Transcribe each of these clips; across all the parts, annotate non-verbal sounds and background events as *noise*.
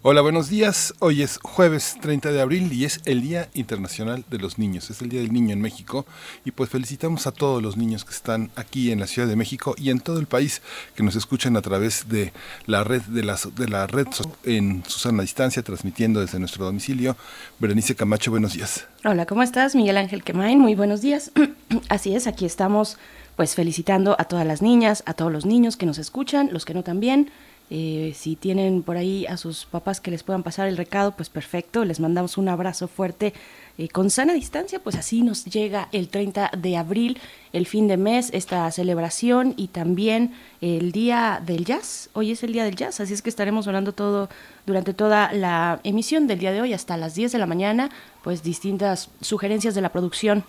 Hola, buenos días. Hoy es jueves 30 de abril y es el Día Internacional de los Niños. Es el Día del Niño en México y pues felicitamos a todos los niños que están aquí en la Ciudad de México y en todo el país que nos escuchan a través de la red de, las, de la red en Susana Distancia transmitiendo desde nuestro domicilio. Berenice Camacho, buenos días. Hola, ¿cómo estás? Miguel Ángel Quemain, muy buenos días. *clears throat* Así es, aquí estamos pues felicitando a todas las niñas, a todos los niños que nos escuchan, los que no también eh, si tienen por ahí a sus papás que les puedan pasar el recado, pues perfecto, les mandamos un abrazo fuerte eh, con sana distancia, pues así nos llega el 30 de abril, el fin de mes, esta celebración y también el día del jazz. Hoy es el día del jazz, así es que estaremos hablando todo durante toda la emisión del día de hoy hasta las 10 de la mañana, pues distintas sugerencias de la producción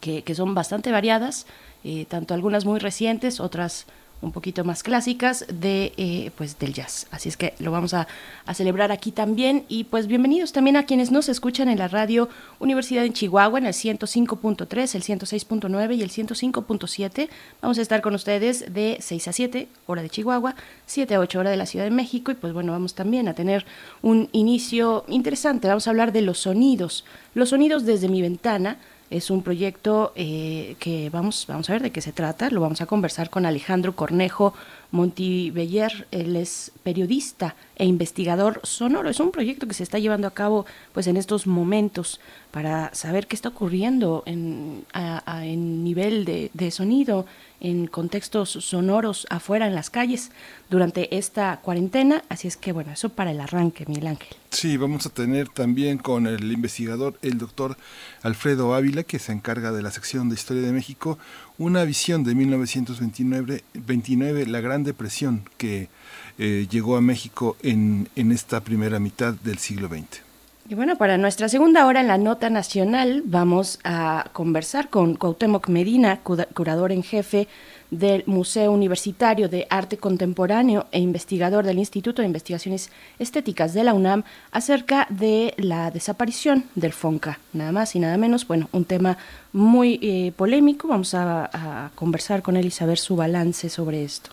que, que son bastante variadas, eh, tanto algunas muy recientes, otras un poquito más clásicas de eh, pues del jazz. Así es que lo vamos a, celebrar aquí también. Y pues bienvenidos también a quienes nos escuchan en la radio Universidad en Chihuahua en el 105.3, el 106.9 y el 105.7. Vamos a estar con ustedes de 6 a 7, hora de Chihuahua, 7 a 8 hora de la Ciudad de México. Y pues bueno, vamos también a tener un inicio interesante. Vamos a hablar de los sonidos. Los sonidos desde mi ventana es un proyecto eh, que vamos, vamos a ver de qué se trata. Lo vamos a conversar con Alejandro Cornejo Montiveller. Él es periodista e investigador sonoro. Es un proyecto que se está llevando a cabo pues en estos momentos para saber qué está ocurriendo en, en nivel de, de sonido, en contextos sonoros afuera en las calles durante esta cuarentena. Así es que bueno, eso para el arranque, Miguel Ángel. Sí, vamos a tener también con el investigador, el doctor Alfredo Ávila, que se encarga de la sección de Historia de México, una visión de 1929, 29, la Gran Depresión que eh, llegó a México en, en esta primera mitad del siglo XX. Y bueno, para nuestra segunda hora en la Nota Nacional vamos a conversar con Cuauhtémoc Medina, curador en jefe del Museo Universitario de Arte Contemporáneo e investigador del Instituto de Investigaciones Estéticas de la UNAM acerca de la desaparición del FONCA. Nada más y nada menos, bueno, un tema muy eh, polémico. Vamos a conversar con él y saber su balance sobre esto.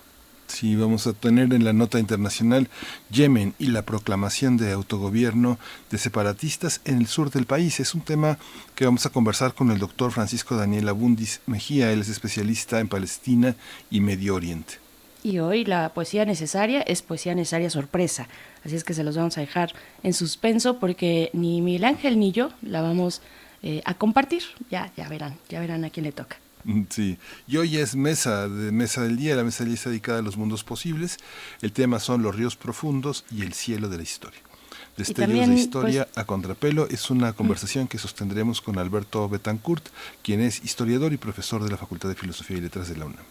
Sí, vamos a tener en la nota internacional Yemen y la proclamación de autogobierno de separatistas en el sur del país. Es un tema que vamos a conversar con el doctor Francisco Daniel Abundis Mejía. Él es especialista en Palestina y Medio Oriente. Y hoy la poesía necesaria es poesía necesaria sorpresa. Así es que se los vamos a dejar en suspenso porque ni Miguel Ángel ni yo la vamos eh, a compartir. Ya, ya verán, ya verán a quién le toca. Mm, sí, y hoy es mesa de mesa del día, la mesa del día está dedicada a los mundos posibles. El tema son los ríos profundos y el cielo de la historia. Destellos de historia pues, a contrapelo es una conversación que sostendremos con Alberto Betancourt, quien es historiador y profesor de la Facultad de Filosofía y Letras de la UNAM.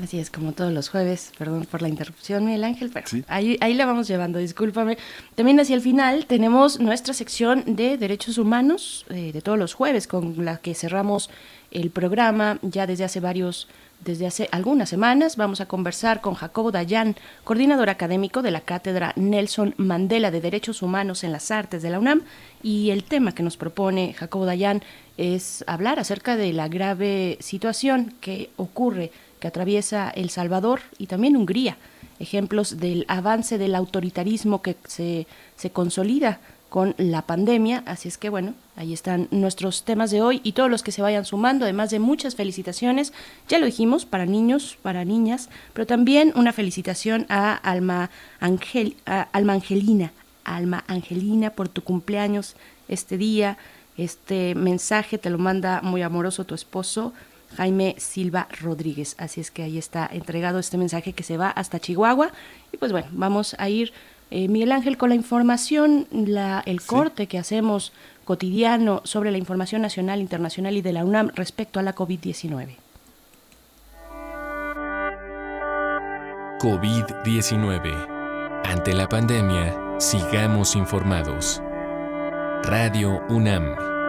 Así es, como todos los jueves, perdón por la interrupción, Miguel Ángel, pero ahí, ahí la vamos llevando, discúlpame. También hacia el final tenemos nuestra sección de derechos humanos eh, de todos los jueves, con la que cerramos el programa. Ya desde hace varios desde hace algunas semanas vamos a conversar con Jacobo Dayan, coordinador académico de la Cátedra Nelson Mandela de Derechos Humanos en las Artes de la UNAM, y el tema que nos propone Jacobo Dayan es hablar acerca de la grave situación que ocurre, que atraviesa El Salvador y también Hungría, ejemplos del avance del autoritarismo que se, se consolida con la pandemia. Así es que bueno, ahí están nuestros temas de hoy y todos los que se vayan sumando, además de muchas felicitaciones, ya lo dijimos, para niños, para niñas, pero también una felicitación a Alma, Angel, Alma Angelina, Alma Angelina por tu cumpleaños este día. Este mensaje te lo manda muy amoroso tu esposo. Jaime Silva Rodríguez. Así es que ahí está entregado este mensaje que se va hasta Chihuahua. Y pues bueno, vamos a ir eh, Miguel Ángel, con la información, la, el corte que hacemos cotidiano sobre la información nacional, internacional y de la UNAM respecto a la COVID-19. COVID-19. Ante la pandemia, Sigamos informados. Radio UNAM.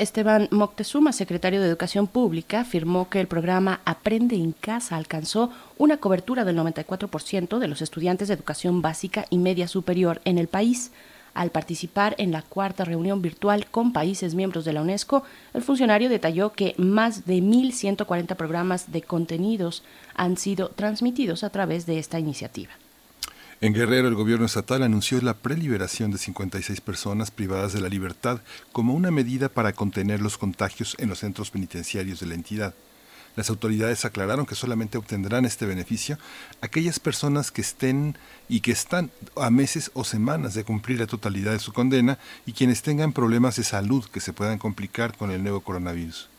Esteban Moctezuma, secretario de Educación Pública, afirmó que el programa Aprende en Casa alcanzó una cobertura del 94% de los estudiantes de educación básica y media superior en el país. Al participar en la cuarta reunión virtual con países miembros de la UNESCO, el funcionario detalló que más de 1.140 programas de contenidos han sido transmitidos a través de esta iniciativa. En Guerrero, el gobierno estatal anunció la preliberación de 56 personas privadas de la libertad como una medida para contener los contagios en los centros penitenciarios de la entidad. Las autoridades aclararon que solamente obtendrán este beneficio aquellas personas que estén y que están a meses o semanas de cumplir la totalidad de su condena y quienes tengan problemas de salud que se puedan complicar con el nuevo coronavirus.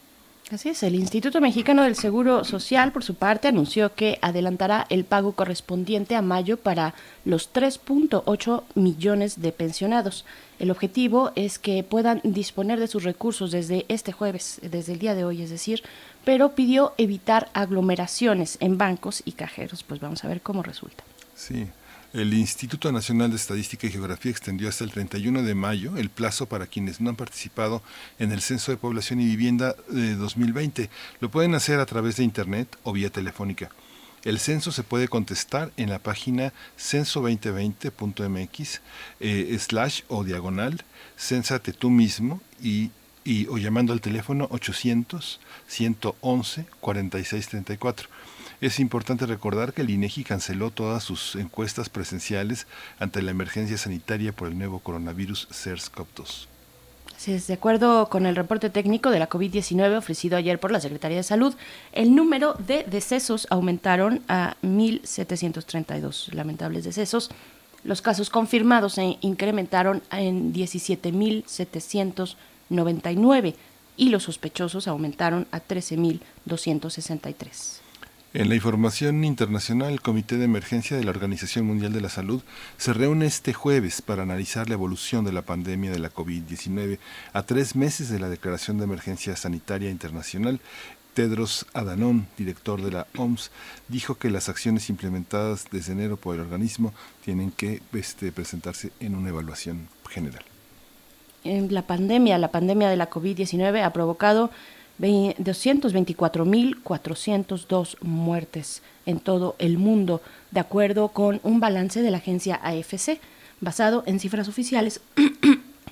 Así es, el Instituto Mexicano del Seguro Social, por su parte, anunció que adelantará el pago correspondiente a mayo para los 3.8 millones de pensionados. El objetivo es que puedan disponer de sus recursos desde este jueves, desde el día de hoy, es decir, pero pidió evitar aglomeraciones en bancos y cajeros. Pues vamos a ver cómo resulta. Sí. El Instituto Nacional de Estadística y Geografía extendió hasta el 31 de mayo el plazo para quienes no han participado en el Censo de Población y Vivienda de 2020. Lo pueden hacer a través de Internet o vía telefónica. El censo se puede contestar en la página censo2020.mx eh, slash o diagonal, cénsate tú mismo y o llamando al teléfono 800-111-4634. Es importante recordar que el INEGI canceló todas sus encuestas presenciales ante la emergencia sanitaria por el nuevo coronavirus SARS-CoV-2. Sí, de acuerdo con el reporte técnico de la COVID-19 ofrecido ayer por la Secretaría de Salud, el número de decesos aumentaron a 1.732 lamentables decesos. Los casos confirmados se incrementaron en 17.700 99 y los sospechosos aumentaron a 13.263. En la información internacional, el Comité de Emergencia de la Organización Mundial de la Salud se reúne este jueves para analizar la evolución de la pandemia de la COVID-19 a tres meses de la declaración de emergencia sanitaria internacional. Tedros Adhanom, director de la OMS, dijo que las acciones implementadas desde enero por el organismo tienen que este, presentarse en una evaluación general la pandemia, la pandemia de la COVID-19 ha provocado 224.402 muertes en todo el mundo, de acuerdo con un balance de la agencia AFC, basado en cifras oficiales. *clears throat*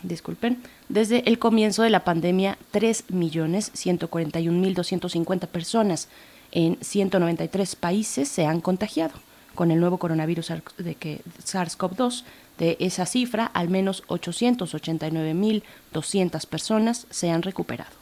disculpen, desde el comienzo de la pandemia, 3.141.250 personas en 193 países se han contagiado con el nuevo coronavirus de que SARS-CoV-2 de esa cifra, al menos 889.200 personas se han recuperado.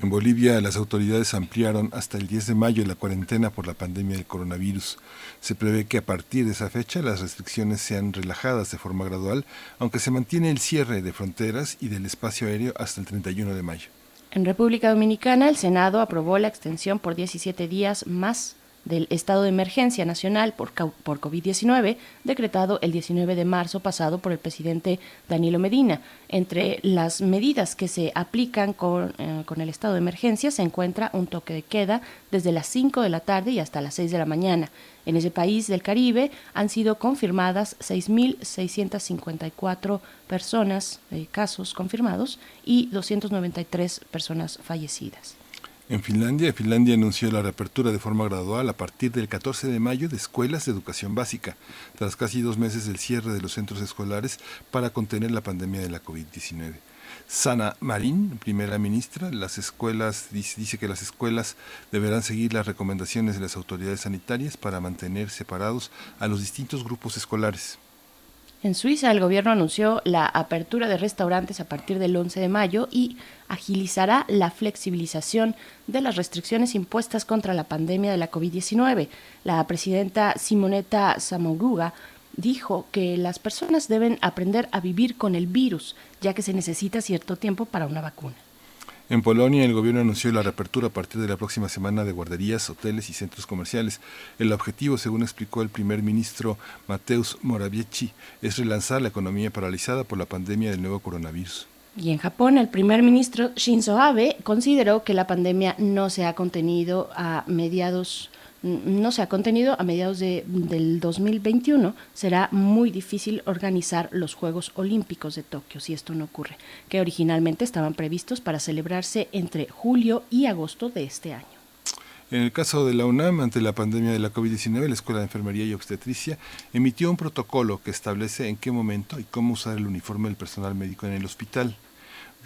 En Bolivia, las autoridades ampliaron hasta el 10 de mayo la cuarentena por la pandemia del coronavirus. Se prevé que a partir de esa fecha las restricciones sean relajadas de forma gradual, aunque se mantiene el cierre de fronteras y del espacio aéreo hasta el 31 de mayo. En República Dominicana, el Senado aprobó la extensión por 17 días más del estado de emergencia nacional por, por COVID-19, decretado el 19 de marzo pasado por el presidente Danilo Medina. Entre las medidas que se aplican con, eh, con el estado de emergencia se encuentra un toque de queda desde las 5 de la tarde y hasta las 6 de la mañana. En ese país del Caribe han sido confirmadas 6.654 personas, eh, casos confirmados, y 293 personas fallecidas. En Finlandia, Finlandia anunció la reapertura de forma gradual a partir del 14 de mayo de escuelas de educación básica, tras casi dos meses del cierre de los centros escolares para contener la pandemia de la COVID-19. Sana Marín, primera ministra, las escuelas dice que las escuelas deberán seguir las recomendaciones de las autoridades sanitarias para mantener separados a los distintos grupos escolares. En Suiza, el gobierno anunció la apertura de restaurantes a partir del 11 de mayo y agilizará la flexibilización de las restricciones impuestas contra la pandemia de la COVID-19. La presidenta Simonetta Samouruga dijo que las personas deben aprender a vivir con el virus, ya que se necesita cierto tiempo para una vacuna. En Polonia, el gobierno anunció la reapertura a partir de la próxima semana de guarderías, hoteles y centros comerciales. El objetivo, según explicó el primer ministro Mateusz Morawiecki, es relanzar la economía paralizada por la pandemia del nuevo coronavirus. Y en Japón, el primer ministro Shinzo Abe consideró que la pandemia no se ha contenido a mediados no se ha contenido a mediados de, del 2021 será muy difícil organizar los Juegos Olímpicos de Tokio si esto no ocurre, que originalmente estaban previstos para celebrarse entre julio y agosto de este año. En el caso de la UNAM, ante la pandemia de la COVID-19, la Escuela de Enfermería y Obstetricia emitió un protocolo que establece en qué momento y cómo usar el uniforme del personal médico en el hospital.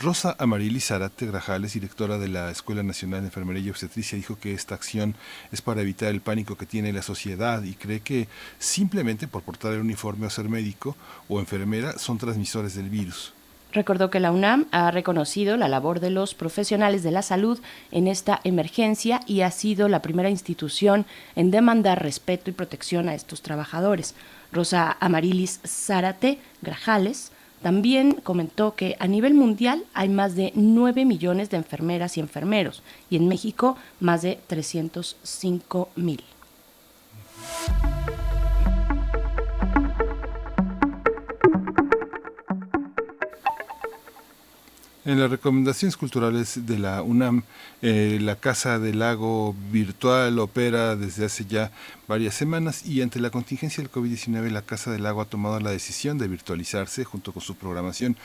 Rosa Amarilis Zarate Grajales, directora de la Escuela Nacional de Enfermería y Obstetricia, dijo que esta acción es para evitar el pánico que tiene la sociedad y cree que simplemente por portar el uniforme o ser médico o enfermera son transmisores del virus. Recordó que la UNAM ha reconocido la labor de los profesionales de la salud en esta emergencia y ha sido la primera institución en demandar respeto y protección a estos trabajadores. Rosa Amarilis Zárate Grajales también comentó que a nivel mundial hay más de 9 millones de enfermeras y enfermeros y en México más de 305 mil. En las recomendaciones culturales de la UNAM, eh, la Casa del Lago virtual opera desde hace ya varias semanas y ante la contingencia del COVID-19 la Casa del Lago ha tomado la decisión de virtualizarse junto con su programación.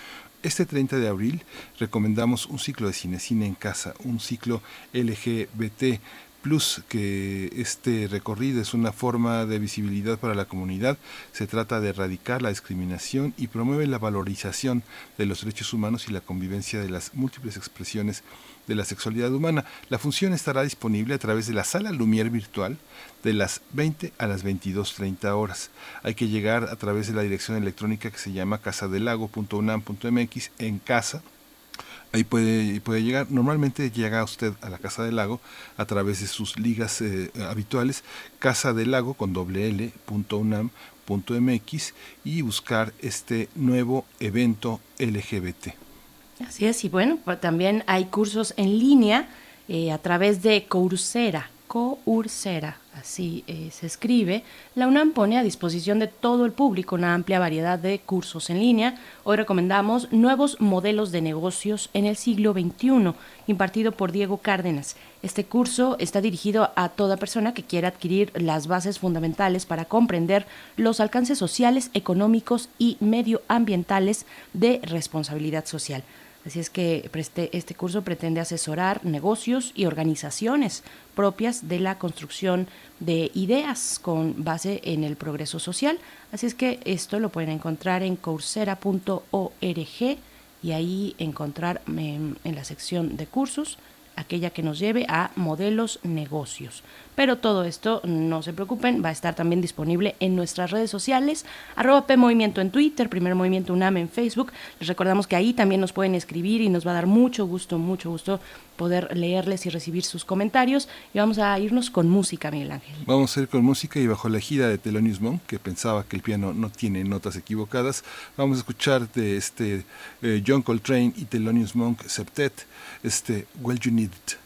Este 30 de abril recomendamos un ciclo de cine, cine en casa, un ciclo LGBT plus que este recorrido es una forma de visibilidad para la comunidad. Se trata de erradicar la discriminación y promueve la valorización de los derechos humanos y la convivencia de las múltiples expresiones de la sexualidad humana. La función estará disponible a través de la sala Lumière virtual de las 20 a las 22.30 horas. Hay que llegar a través de la dirección electrónica que se llama casadelago.unam.mx en casa Ahí puede, llegar. Normalmente llega usted a la Casa del Lago a través de sus ligas eh, habituales, casa del lago con doble L, punto UNAM, punto MX, y buscar este nuevo evento LGBT. Así es, y bueno, también hay cursos en línea eh, a través de Coursera, Coursera, así eh, se escribe, la UNAM pone a disposición de todo el público una amplia variedad de cursos en línea. Hoy recomendamos Nuevos Modelos de Negocios en el siglo XXI, impartido por Diego Cárdenas. Este curso está dirigido a toda persona que quiera adquirir las bases fundamentales para comprender los alcances sociales, económicos y medioambientales de responsabilidad social. Así es que este curso pretende asesorar negocios y organizaciones propias de la construcción de ideas con base en el progreso social. Así es que esto lo pueden encontrar en coursera.org y ahí encontrar en, en la sección de cursos aquella que nos lleve a modelos negocios. Pero todo esto, no se preocupen, va a estar también disponible en nuestras redes sociales, arroba P Movimiento en Twitter, Primer Movimiento UNAM en Facebook. Les recordamos que ahí también nos pueden escribir y nos va a dar mucho gusto, mucho gusto poder leerles y recibir sus comentarios. Y vamos a irnos con música, Miguel Ángel. Vamos a ir con música y bajo la gira de Thelonious Monk, que pensaba que el piano no tiene notas equivocadas, vamos a escuchar de este eh, John Coltrane y Thelonious Monk Septet, este Well You Need It.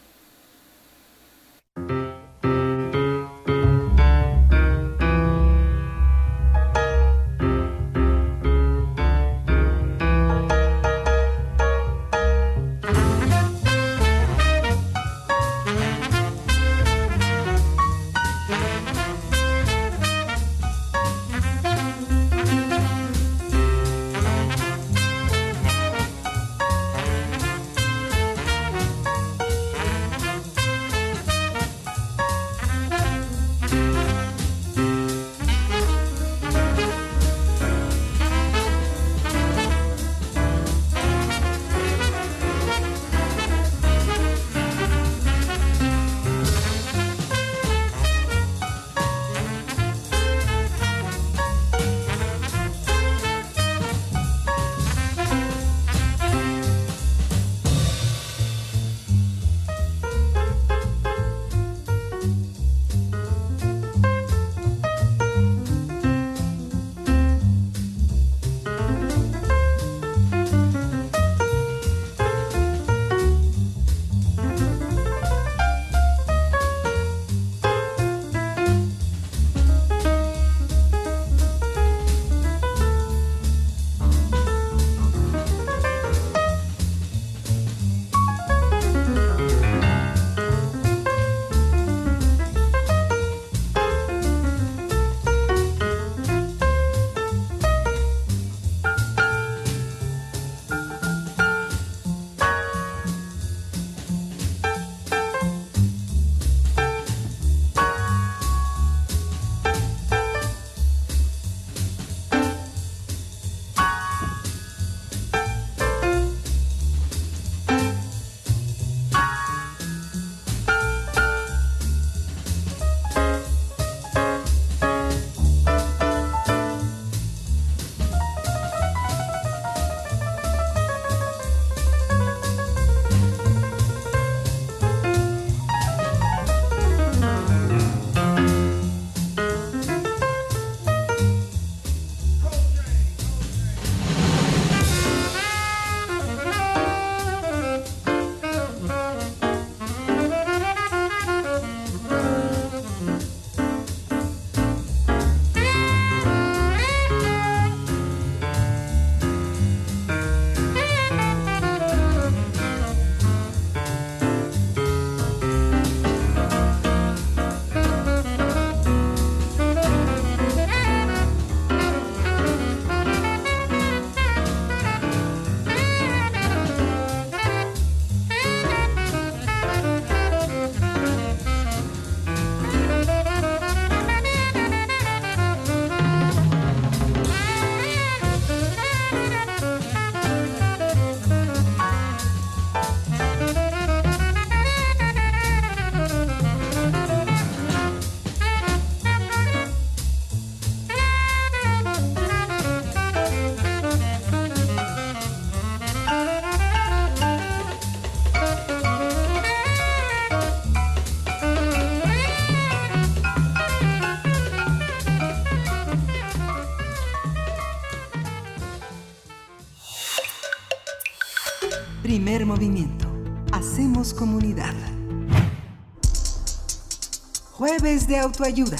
De autoayuda.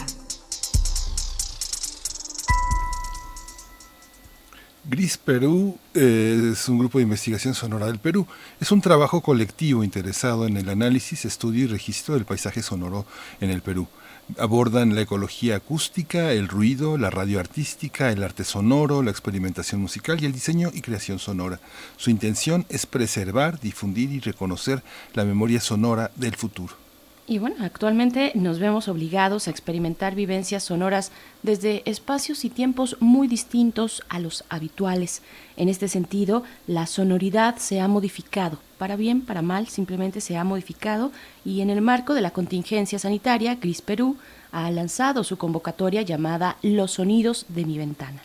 Gris Perú eh, es un grupo de investigación sonora del Perú. Es un trabajo colectivo interesado en el análisis, estudio y registro del paisaje sonoro en el Perú. Abordan la ecología acústica, el ruido, la radio artística, el arte sonoro, la experimentación musical y el diseño y creación sonora. Su intención es preservar, difundir y reconocer la memoria sonora del futuro. Y bueno, actualmente nos vemos obligados a experimentar vivencias sonoras desde espacios y tiempos muy distintos a los habituales. En este sentido, la sonoridad se ha modificado, para bien, para mal, simplemente se ha modificado y en el marco de la contingencia sanitaria, Gris Perú ha lanzado su convocatoria llamada Los sonidos de mi ventana.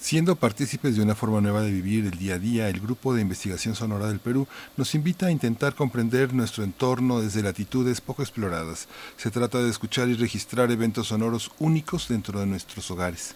Siendo partícipes de una forma nueva de vivir el día a día, el Grupo de Investigación Sonora del Perú nos invita a intentar comprender nuestro entorno desde latitudes poco exploradas. Se trata de escuchar y registrar eventos sonoros únicos dentro de nuestros hogares.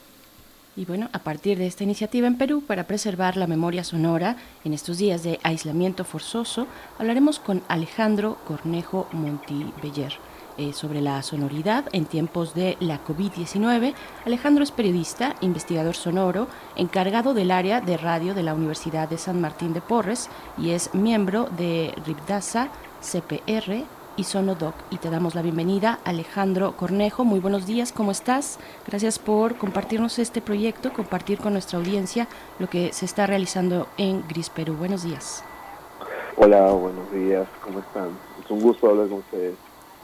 Y bueno, a partir de esta iniciativa en Perú para preservar la memoria sonora en estos días de aislamiento forzoso, hablaremos con Alejandro Cornejo Montibeller eh, sobre la sonoridad en tiempos de la COVID-19. Alejandro es periodista, investigador sonoro, encargado del área de radio de la Universidad de San Martín de Porres y es miembro de RIPDASA, CPR y Sonodoc. Y te damos la bienvenida, Alejandro Cornejo. Muy buenos días, ¿cómo estás? Gracias por compartirnos este proyecto, compartir con nuestra audiencia lo que se está realizando en Gris Perú. Buenos días. Hola, buenos días, ¿cómo están? Es un gusto hablar con ustedes.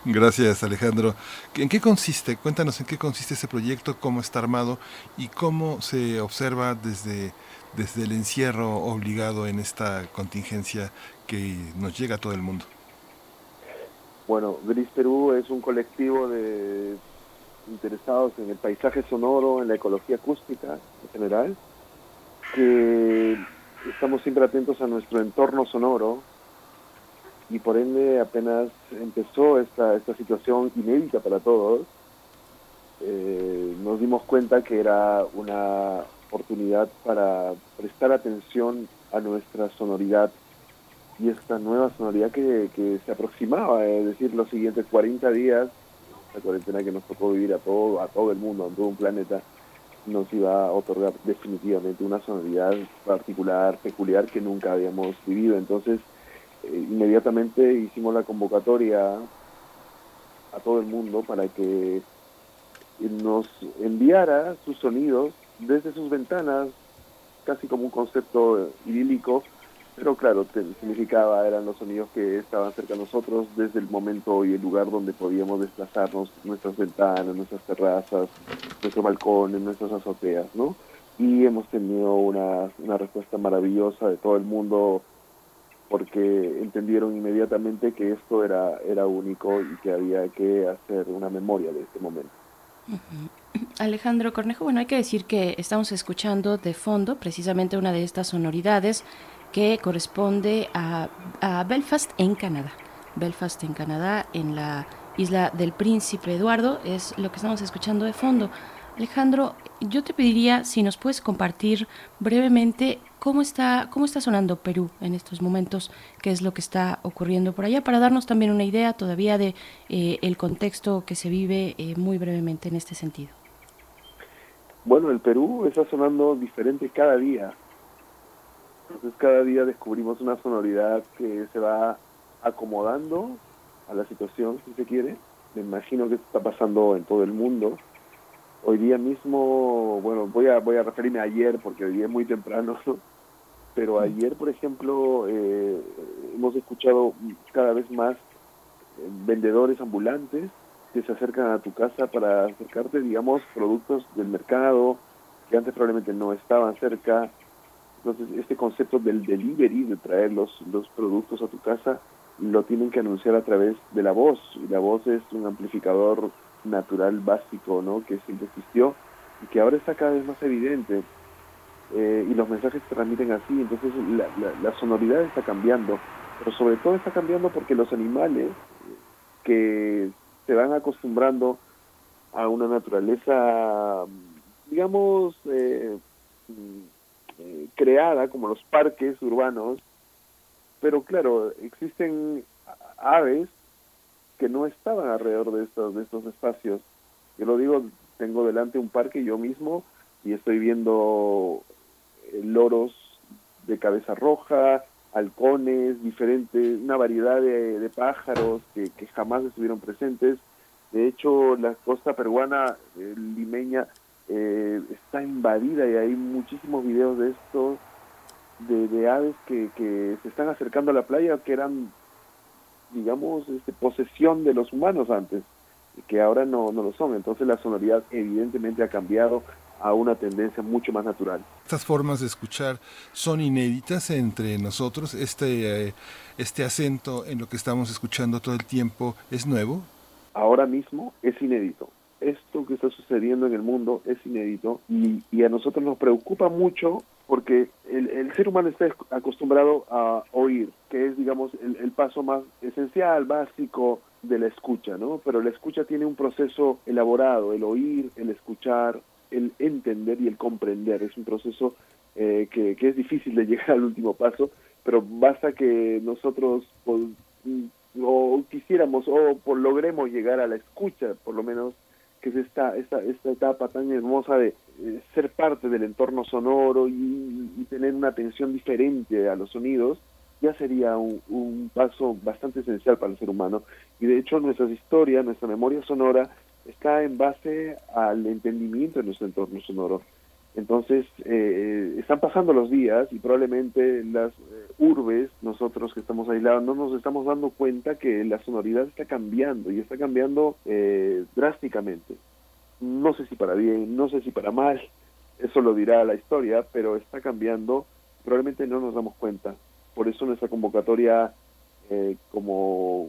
Gracias, Alejandro. ¿En qué consiste? Cuéntanos en qué consiste ese proyecto, cómo está armado y cómo se observa desde, desde el encierro obligado en esta contingencia que nos llega a todo el mundo. Bueno, Gris Perú es un colectivo de interesados en el paisaje sonoro, en la ecología acústica en general, que estamos siempre atentos a nuestro entorno sonoro, y por ende apenas empezó esta, esta situación inédita para todos, eh, nos dimos cuenta que era una oportunidad para prestar atención a nuestra sonoridad y esta nueva sonoridad que, que se aproximaba, es decir, los siguientes 40 días, la cuarentena que nos tocó vivir a todo, a todo el mundo, a todo un planeta, nos iba a otorgar definitivamente una sonoridad particular, peculiar que nunca habíamos vivido. Entonces, inmediatamente hicimos la convocatoria a todo el mundo para que nos enviara sus sonidos desde sus ventanas, casi como un concepto idílico, pero claro, significaba, eran los sonidos que estaban cerca de nosotros desde el momento y el lugar donde podíamos desplazarnos, nuestras ventanas, nuestras terrazas, nuestros balcones, nuestras azoteas, ¿no? Y hemos tenido una, una respuesta maravillosa de todo el mundo, porque entendieron inmediatamente que esto era, era único y que había que hacer una memoria de este momento. Alejandro Cornejo, bueno, hay que decir que estamos escuchando de fondo precisamente una de estas sonoridades que corresponde a, a Belfast en Canadá. Belfast en Canadá, en la isla del Príncipe Eduardo, es lo que estamos escuchando de fondo. Alejandro, yo te pediría si nos puedes compartir brevemente cómo está, cómo está sonando Perú en estos momentos, qué es lo que está ocurriendo por allá, para darnos también una idea todavía de eh, el contexto que se vive eh, muy brevemente en este sentido. Bueno, el Perú está sonando diferente cada día. Entonces cada día descubrimos una sonoridad que se va acomodando a la situación, si se quiere. Me imagino que está pasando en todo el mundo hoy día mismo, bueno, voy a, voy a referirme a ayer porque hoy día es muy temprano, pero ayer, por ejemplo, eh, hemos escuchado cada vez más eh, vendedores ambulantes que se acercan a tu casa para acercarte, digamos, productos del mercado que antes probablemente no estaban cerca. Entonces, este concepto del delivery, de traer los, los productos a tu casa, lo tienen que anunciar a través de la voz. Y la voz es un amplificador natural básico ¿no? que siempre existió y que ahora está cada vez más evidente eh, y los mensajes se transmiten así, entonces la, la, sonoridad está cambiando, pero sobre todo está cambiando porque los animales que se van acostumbrando a una naturaleza, digamos, eh, eh, creada como los parques urbanos, pero claro, existen aves que no estaban alrededor de estos, de estos espacios. Yo lo digo, tengo delante un parque yo mismo y estoy viendo loros de cabeza roja, halcones, diferentes, una variedad de, pájaros que, jamás estuvieron presentes. De hecho, la costa peruana limeña eh, está invadida y hay muchísimos videos de estos, de, aves que, que, se están acercando a la playa que eran, digamos, este, posesión de los humanos antes, y que ahora no, no lo son. Entonces la sonoridad evidentemente ha cambiado, a una tendencia mucho más natural. Estas formas de escuchar son inéditas entre nosotros. Este, eh, este acento en lo que estamos escuchando todo el tiempo es nuevo. Ahora mismo es inédito. Esto que está sucediendo en el mundo es inédito y, y a nosotros nos preocupa mucho porque el, el, ser humano está acostumbrado a oír, que es, digamos, el, el paso más esencial, básico de la escucha, ¿no? Pero la escucha tiene un proceso elaborado, el oír, el escuchar, el entender y el comprender. Es un proceso eh, que, es difícil de *laughs* llegar al último paso, pero basta que nosotros o quisiéramos o logremos llegar a la escucha, por lo menos, que es esta, esta, esta etapa tan hermosa de eh, ser parte del entorno sonoro y, y, tener una atención diferente a los sonidos, ya sería un, un paso bastante esencial para el ser humano. Y de hecho nuestras historias, nuestra memoria sonora, está en base al entendimiento de nuestro entorno sonoro. Entonces, eh, están pasando los días y probablemente las eh, urbes, nosotros que estamos aislados, no nos estamos dando cuenta que la sonoridad está cambiando y está cambiando eh, drásticamente. No sé si para bien, no sé si para mal, eso lo dirá la historia, pero está cambiando, probablemente no nos damos cuenta. Por eso nuestra convocatoria como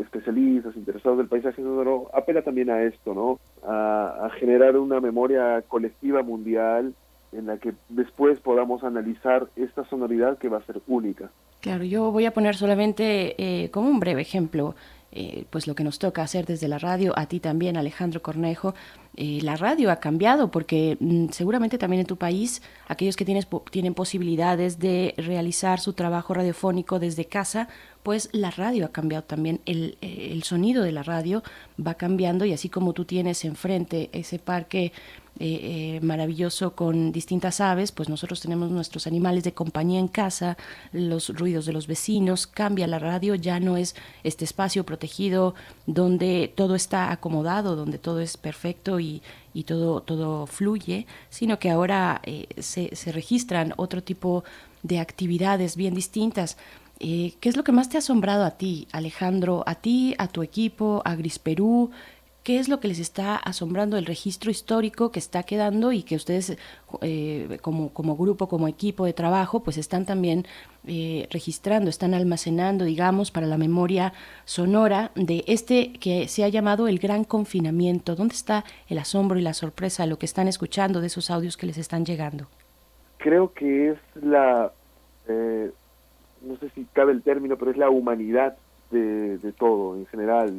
especialistas, interesados del paisaje sonoro, apela también a esto, ¿no? A, generar una memoria colectiva mundial en la que después podamos analizar esta sonoridad que va a ser única. Claro, yo voy a poner solamente eh, como un breve ejemplo eh, pues lo que nos toca hacer desde la radio, a ti también Alejandro Cornejo, eh, la radio ha cambiado porque mm, seguramente también en tu país aquellos que tienes, tienen posibilidades de realizar su trabajo radiofónico desde casa, pues la radio ha cambiado también, el, eh, el sonido de la radio va cambiando y así como tú tienes enfrente ese parque eh, eh, maravilloso con distintas aves, pues nosotros tenemos nuestros animales de compañía en casa, los ruidos de los vecinos, cambia la radio, ya no es este espacio protegido donde todo está acomodado, donde todo es perfecto y, todo, todo fluye, sino que ahora eh, se, se, registran otro tipo de actividades bien distintas. ¿Qué es lo que más te ha asombrado a ti, Alejandro, a ti, a tu equipo, a Gris Perú? Qué es lo que les está asombrando el registro histórico que está quedando y que ustedes eh, como, grupo, como equipo de trabajo, pues están también eh, registrando, están almacenando, digamos, para la memoria sonora de este que se ha llamado el gran confinamiento. ¿Dónde está el asombro y la sorpresa de lo que están escuchando, de esos audios que les están llegando? Creo que es la, eh, no sé si cabe el término, pero es la humanidad de, de todo en general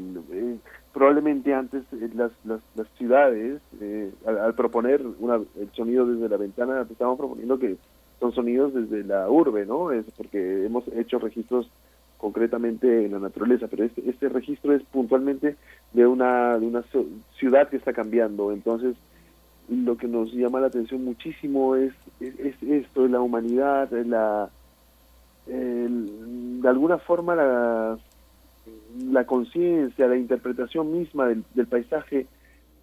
probablemente antes eh, las, las, las ciudades, eh, al, proponer una, el sonido desde la ventana, estábamos proponiendo que son sonidos desde la urbe, ¿no? Es porque hemos hecho registros concretamente en la naturaleza, pero este, este registro es puntualmente de una, de una ciudad que está cambiando. Entonces, lo que nos llama la atención muchísimo es, es, esto, es la humanidad, la, de alguna forma la la conciencia, la interpretación misma del, paisaje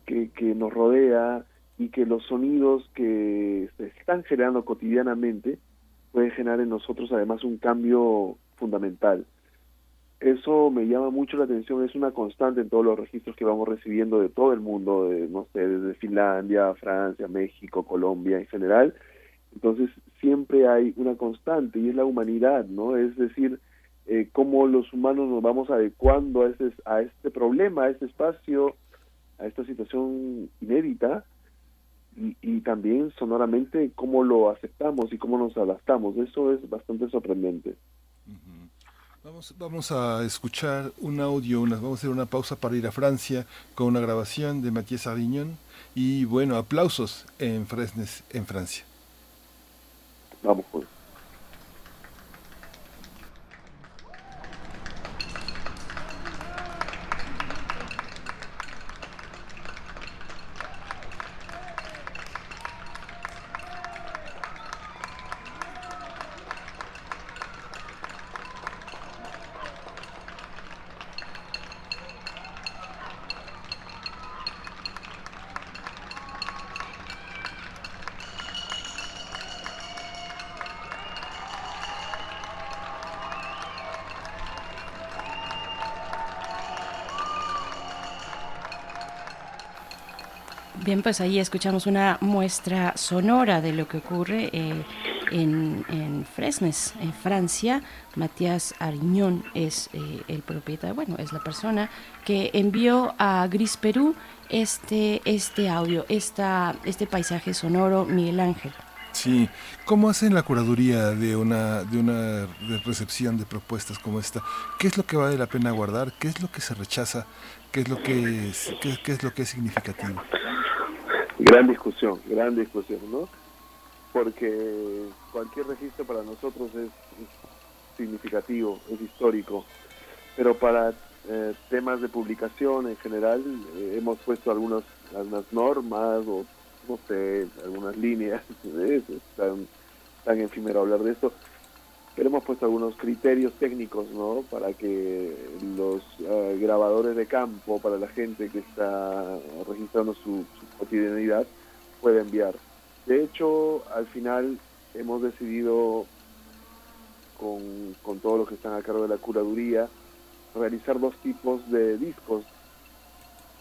que, nos rodea y que los sonidos que se están generando cotidianamente pueden generar en nosotros además un cambio fundamental. Eso me llama mucho la atención, es una constante en todos los registros que vamos recibiendo de todo el mundo, no sé, desde Finlandia, Francia, México, Colombia en general. Entonces siempre hay una constante y es la humanidad, ¿no? Es decir, eh, cómo los humanos nos vamos adecuando a este, a este problema, a este espacio, a esta situación inédita y, también sonoramente cómo lo aceptamos y cómo nos adaptamos. Eso es bastante sorprendente. Vamos, vamos a escuchar un audio, una, vamos a hacer una pausa para ir a Francia con una grabación de Mathieu Avignon y bueno, aplausos en Fresnes, en Francia. Vamos pues. Bien, pues ahí escuchamos una muestra sonora de lo que ocurre eh, en, en, Fresnes, en Francia. Matías Ariñón es eh, el propietario, bueno, es la persona que envió a Gris Perú este, este audio, esta, este paisaje sonoro, Miguel Ángel. Sí, ¿cómo hacen la curaduría de una, de una recepción de propuestas como esta? ¿Qué es lo que vale la pena guardar? ¿Qué es lo que se rechaza? ¿Qué es lo que qué, es lo que es significativo? Gran discusión, gran discusión, ¿no? Porque cualquier registro para nosotros es, significativo, es histórico, pero para eh, temas de publicación en general eh, hemos puesto algunas, algunas normas o no sé, algunas líneas, es tan, tan efímero hablar de esto, pero hemos puesto algunos criterios técnicos, ¿no? Para que los eh, grabadores de campo, para la gente que está registrando su, cotidianidad, pueda enviar. De hecho, al final hemos decidido, con, con todos los que están a cargo de la curaduría, realizar dos tipos de discos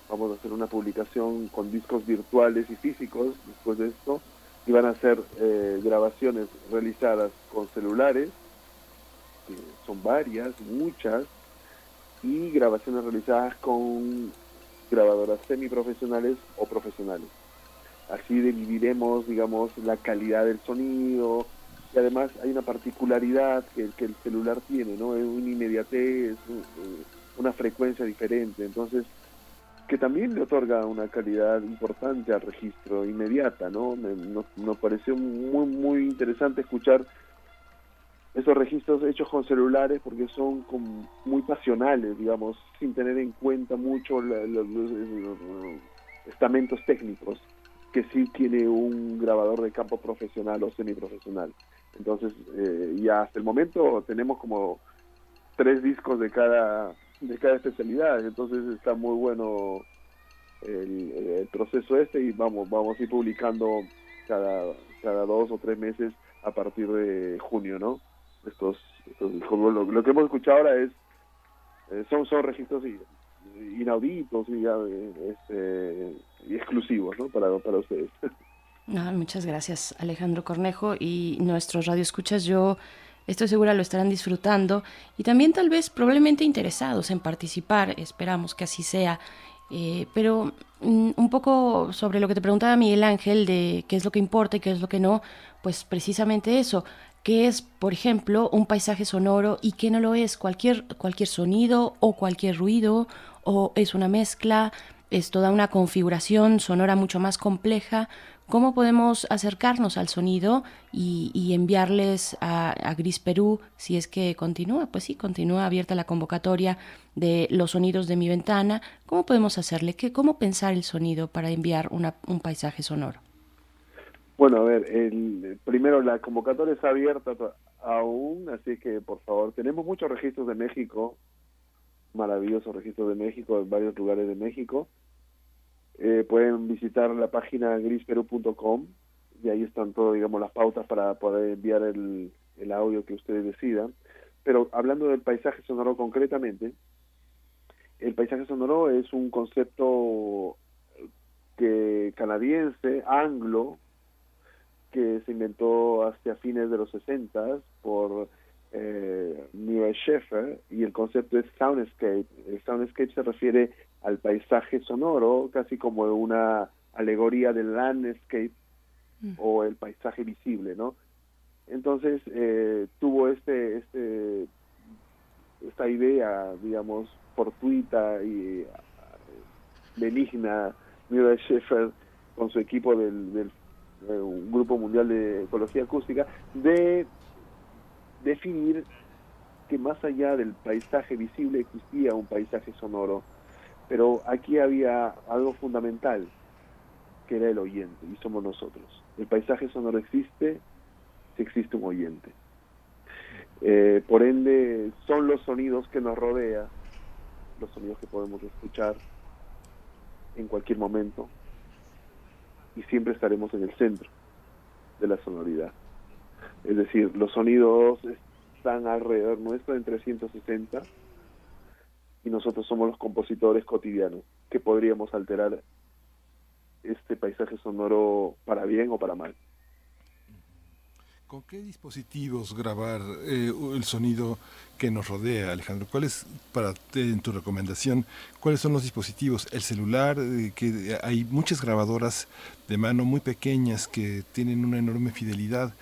vamos a hacer una publicación con discos virtuales y físicos después de esto y van a ser eh, grabaciones realizadas con celulares, que son varias, muchas, y grabaciones realizadas con grabadoras semiprofesionales o profesionales. Así dividiremos, digamos, la calidad del sonido y además hay una particularidad que, el celular tiene, ¿no? Es una inmediatez, una frecuencia diferente. Entonces, que también le otorga una calidad importante al registro inmediata, ¿no? nos, pareció muy muy interesante escuchar esos registros hechos con celulares porque son muy pasionales, digamos, sin tener en cuenta mucho los, estamentos técnicos que sí tiene un grabador de campo profesional o semiprofesional. Entonces, eh, ya hasta el momento tenemos como tres discos de cada de cada especialidad, entonces está muy bueno el, proceso este y vamos, vamos a ir publicando cada, cada dos o tres meses a partir de junio, ¿no? Estos, lo, que hemos escuchado ahora es eh, son, son registros inauditos y, este, y exclusivos, ¿no? Para, para ustedes. *laughs* muchas gracias, Alejandro Cornejo. Y nuestros radioescuchas, yo Estoy segura lo estarán disfrutando y también tal vez probablemente interesados en participar, esperamos que así sea. Eh, pero mm, un poco sobre lo que te preguntaba Miguel Ángel de qué es lo que importa y qué es lo que no, pues precisamente eso, qué es, por ejemplo, un paisaje sonoro y qué no lo es, cualquier, cualquier sonido o cualquier ruido o es una mezcla, es toda una configuración sonora mucho más compleja ¿Cómo podemos acercarnos al sonido y, enviarles a, Gris Perú si es que continúa? Pues sí, continúa abierta la convocatoria de los sonidos de mi ventana. ¿Cómo podemos hacerle? ¿Qué, ¿Cómo pensar el sonido para enviar un paisaje sonoro? Bueno, a ver, el, primero la convocatoria está abierta aún, así que por favor, tenemos muchos registros de México, maravillosos registros de México, en varios lugares de México eh, pueden visitar la página grisperu.com y ahí están todas, digamos, las pautas para poder enviar el, el audio que ustedes decidan. Pero hablando del paisaje sonoro concretamente, el paisaje sonoro es un concepto que canadiense, anglo, que se inventó hacia fines de los 60 por eh, Murray Schaeffer y el concepto es soundscape. El soundscape se refiere al paisaje sonoro, casi como una alegoría del landscape mm. o el paisaje visible, ¿no? Entonces eh, tuvo este, este, esta idea, digamos, fortuita y eh, benigna, Murray Schaeffer con su equipo del, del un grupo mundial de ecología acústica, de definir que más allá del paisaje visible existía un paisaje sonoro. Pero aquí había algo fundamental, que era el oyente, y somos nosotros. El paisaje sonoro existe si existe un oyente. Eh, por ende, son los sonidos que nos rodean, los sonidos que podemos escuchar en cualquier momento, y siempre estaremos en el centro de la sonoridad. Es decir, los sonidos están alrededor nuestro en 360 y nosotros somos los compositores cotidianos que podríamos alterar este paisaje sonoro para bien o para mal. ¿Con qué dispositivos grabar eh, el sonido que nos rodea, Alejandro? ¿Cuál es, para en tu recomendación, cuáles son los dispositivos? El celular, eh, que hay muchas grabadoras de mano muy pequeñas que tienen una enorme fidelidad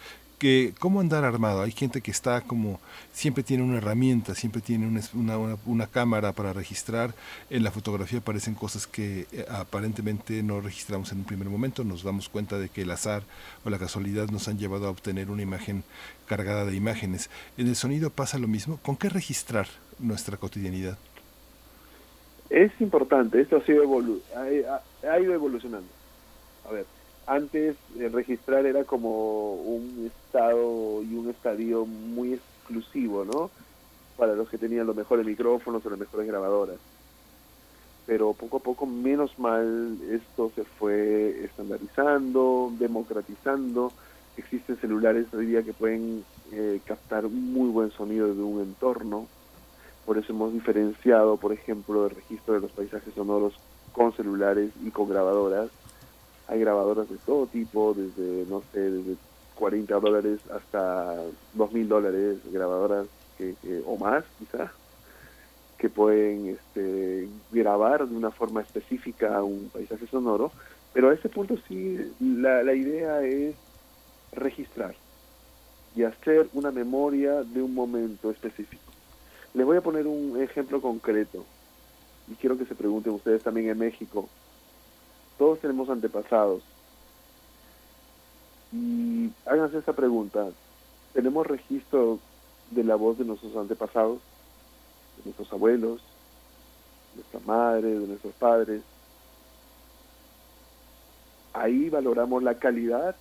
cómo andar armado. Hay gente que está como, siempre tiene una herramienta, siempre tiene una, una, cámara para registrar. En la fotografía aparecen cosas que eh, aparentemente no registramos en un primer momento. Nos damos cuenta de que el azar o la casualidad nos han llevado a obtener una imagen cargada de imágenes. En el sonido pasa lo mismo. ¿Con qué registrar nuestra cotidianidad? Es importante, esto ha, sido ha ido evolucionando. A ver, antes registrar era como un estado y un estadio muy exclusivo, ¿no? Para los que tenían los mejores micrófonos o las mejores grabadoras. Pero poco a poco, menos mal, esto se fue estandarizando, democratizando. Existen celulares hoy día que pueden eh, captar muy buen sonido de un entorno. Por eso hemos diferenciado, por ejemplo, el registro de los paisajes sonoros con celulares y con grabadoras hay grabadoras de todo tipo, desde, no sé, desde 40 dólares hasta 2 mil dólares, grabadoras que, o más quizá, que pueden este, grabar de una forma específica un paisaje sonoro, pero a ese punto sí, la, la idea es registrar y hacer una memoria de un momento específico. Les voy a poner un ejemplo concreto y quiero que se pregunten ustedes también en México, todos tenemos antepasados. Y háganse esa pregunta. ¿Tenemos registro de la voz de nuestros antepasados? De nuestros abuelos, de nuestra madre, de nuestros padres. Ahí valoramos la calidad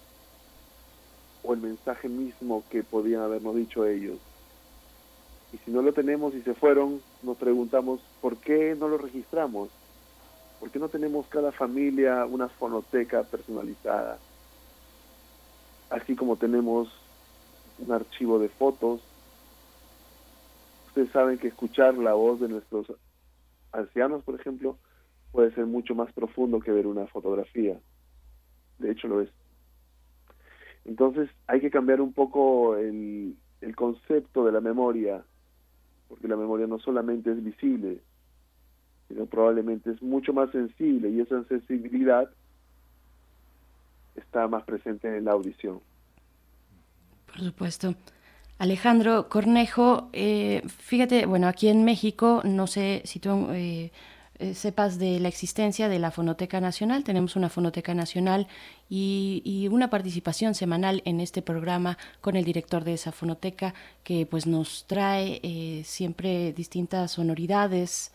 o el mensaje mismo que podían habernos dicho ellos. Y si no lo tenemos y se fueron, nos preguntamos, ¿por qué no lo registramos? ¿Por qué no tenemos cada familia una fonoteca personalizada? Así como tenemos un archivo de fotos. Ustedes saben que escuchar la voz de nuestros ancianos, por ejemplo, puede ser mucho más profundo que ver una fotografía. De hecho lo es. Entonces hay que cambiar un poco el, el concepto de la memoria, porque la memoria no solamente es visible, probablemente es mucho más sensible y esa sensibilidad está más presente en la audición. Por supuesto. Alejandro Cornejo, eh, fíjate, bueno, aquí en México, no sé si tú eh, eh, sepas de la existencia de la Fonoteca Nacional. Tenemos una Fonoteca Nacional y, una participación semanal en este programa con el director de esa fonoteca que pues nos trae siempre distintas sonoridades,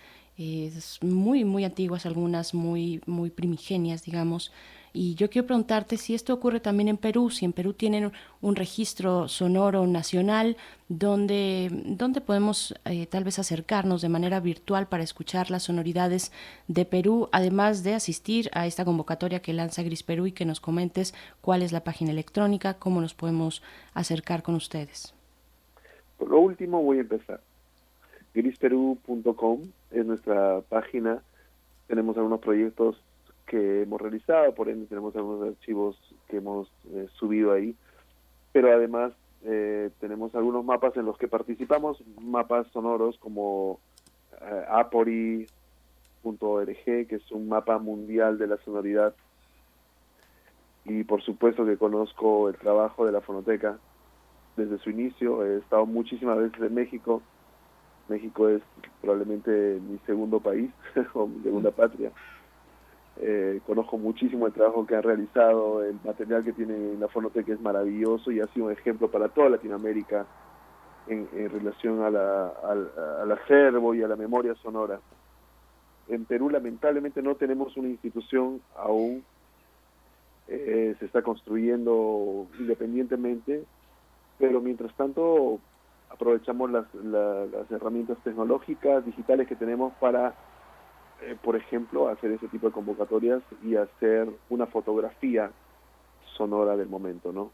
muy, muy antiguas, algunas muy, muy primigenias, digamos. Y yo quiero preguntarte si esto ocurre también en Perú, si en Perú tienen un registro sonoro nacional donde, donde podemos eh, tal vez acercarnos de manera virtual para escuchar las sonoridades de Perú, además de asistir a esta convocatoria que lanza Gris Perú y que nos comentes cuál es la página electrónica, cómo nos podemos acercar con ustedes. Por lo último voy a empezar grisperú.com es nuestra página. Tenemos algunos proyectos que hemos realizado, por ende tenemos algunos archivos que hemos eh, subido ahí, pero además eh, tenemos algunos mapas en los que participamos, mapas sonoros como eh, apori.org, que es un mapa mundial de la sonoridad, y por supuesto que conozco el trabajo de la fonoteca desde su inicio, he estado muchísimas veces en México, México es probablemente mi segundo país *laughs* o mi segunda patria. Eh, conozco muchísimo el trabajo que han realizado, el material que tiene la Fonoteca es maravilloso y ha sido un ejemplo para toda Latinoamérica en, relación a la, al, acervo y a la memoria sonora. En Perú lamentablemente no tenemos una institución aún, eh, se está construyendo independientemente, pero mientras tanto aprovechamos las, las herramientas tecnológicas, digitales que tenemos para, eh, por ejemplo, hacer ese tipo de convocatorias y hacer una fotografía sonora del momento, ¿no?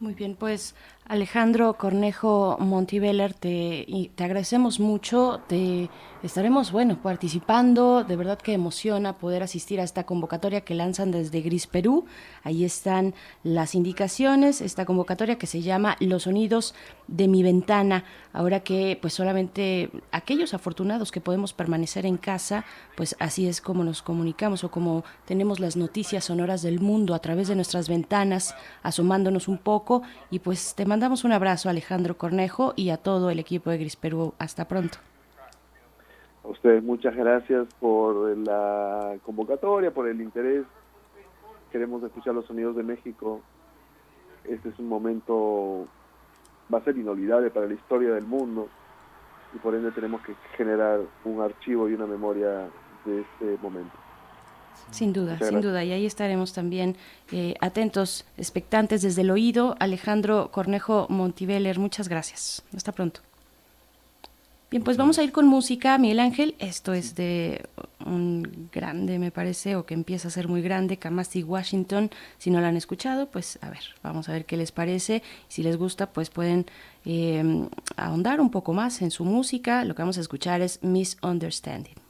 Muy bien, pues Alejandro Cornejo Montiveller, te, te agradecemos mucho, te estaremos, bueno, participando, de verdad que emociona poder asistir a esta convocatoria que lanzan desde Gris Perú, ahí están las indicaciones, esta convocatoria que se llama Los sonidos de mi ventana, ahora que pues solamente aquellos afortunados que podemos permanecer en casa, pues así es como nos comunicamos o como tenemos las noticias sonoras del mundo a través de nuestras ventanas, asomándonos un poco y pues te mandamos un abrazo Alejandro Cornejo y a todo el equipo de Gris Perú. Hasta pronto. A ustedes muchas gracias por la convocatoria, por el interés. Queremos escuchar los sonidos de México. Este es un momento, va a ser inolvidable para la historia del mundo y por ende tenemos que generar un archivo y una memoria de este momento. Sin duda, sin duda. Y ahí estaremos también eh, atentos, expectantes desde el oído. Alejandro Cornejo Montiveller, muchas gracias. Hasta pronto. Bien, pues vamos a ir con música, Miguel Ángel. Esto es de un grande, me parece, o que empieza a ser muy grande, Kamasi Washington. Si no la han escuchado, pues a ver, vamos a ver qué les parece. Si les gusta, pues pueden eh, ahondar un poco más en su música. Lo que vamos a escuchar es Misunderstanding.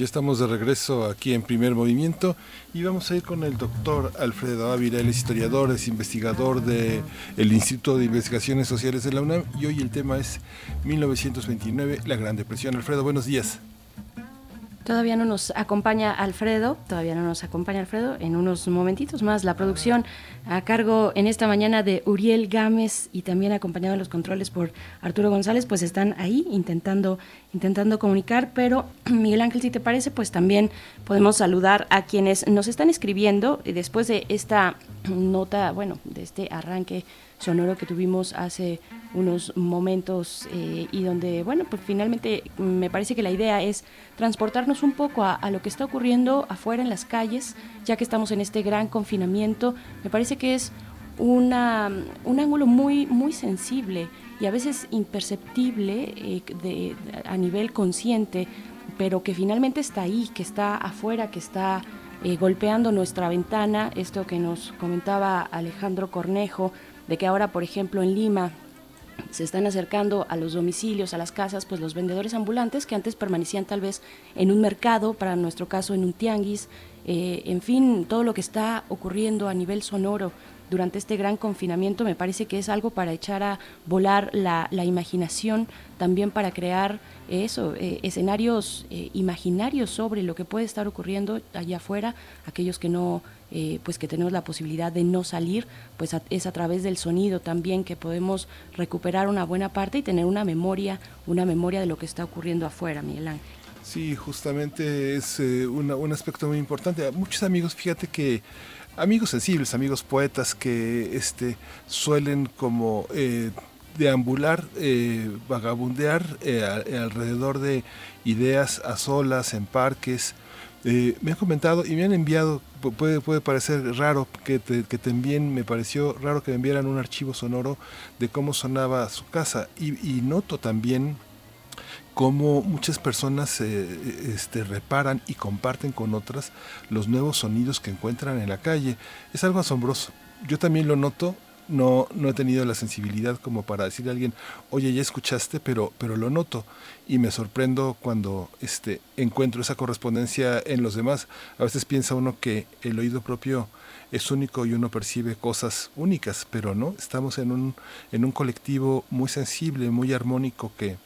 Ya estamos de regreso aquí en Primer Movimiento y vamos a ir con el doctor Alfredo Ávila, es historiador, es investigador del el Instituto de Investigaciones Sociales de la UNAM y hoy el tema es 1929, la Gran Depresión. Alfredo, buenos días. Todavía no nos acompaña Alfredo, todavía no nos acompaña Alfredo, en unos momentitos más. La producción a cargo en esta mañana de Uriel Gámez y también acompañado en los controles por Arturo González, pues están ahí intentando intentando comunicar, pero *clears throat* Miguel Ángel, si te parece, pues también podemos saludar a quienes nos están escribiendo después de esta nota, bueno, de este arranque sonoro que tuvimos hace unos momentos eh, y donde, bueno, pues finalmente me parece que la idea es transportarnos un poco a, lo que está ocurriendo afuera en las calles, ya que estamos en este gran confinamiento. Me parece que es una, un ángulo muy, muy sensible y a veces imperceptible eh, de, a nivel consciente, pero que finalmente está ahí, que está afuera, que está eh, golpeando nuestra ventana, esto que nos comentaba Alejandro Cornejo, de que ahora, por ejemplo, en Lima se están acercando a los domicilios, a las casas, pues los vendedores ambulantes que antes permanecían tal vez en un mercado, para nuestro caso en un tianguis, eh, en fin, todo lo que está ocurriendo a nivel sonoro durante este gran confinamiento me parece que es algo para echar a volar la, imaginación, también para crear eso, eh, escenarios eh, imaginarios sobre lo que puede estar ocurriendo allá afuera, aquellos que no eh, pues que tenemos la posibilidad de no salir, pues es a través del sonido también que podemos recuperar una buena parte y tener una memoria, una memoria de lo que está ocurriendo afuera, Miguel Ángel. Sí, justamente es un aspecto muy importante. Muchos amigos, fíjate que amigos sensibles, amigos poetas que este, suelen como eh, deambular, eh, vagabundear eh, alrededor de ideas a solas, en parques. Me han comentado y me han enviado, puede, puede parecer raro que te, que te envíen, me pareció raro que me enviaran un archivo sonoro de cómo sonaba su casa y, y noto también cómo muchas personas eh, este, reparan y comparten con otras los nuevos sonidos que encuentran en la calle. Es algo asombroso. Yo también lo noto. No, no he tenido la sensibilidad como para decirle a alguien, oye, ya escuchaste, pero, pero lo noto. Y me sorprendo cuando este, encuentro esa correspondencia en los demás. A veces piensa uno que el oído propio es único y uno percibe cosas únicas, pero no, estamos en un, en un colectivo muy sensible, muy armónico que,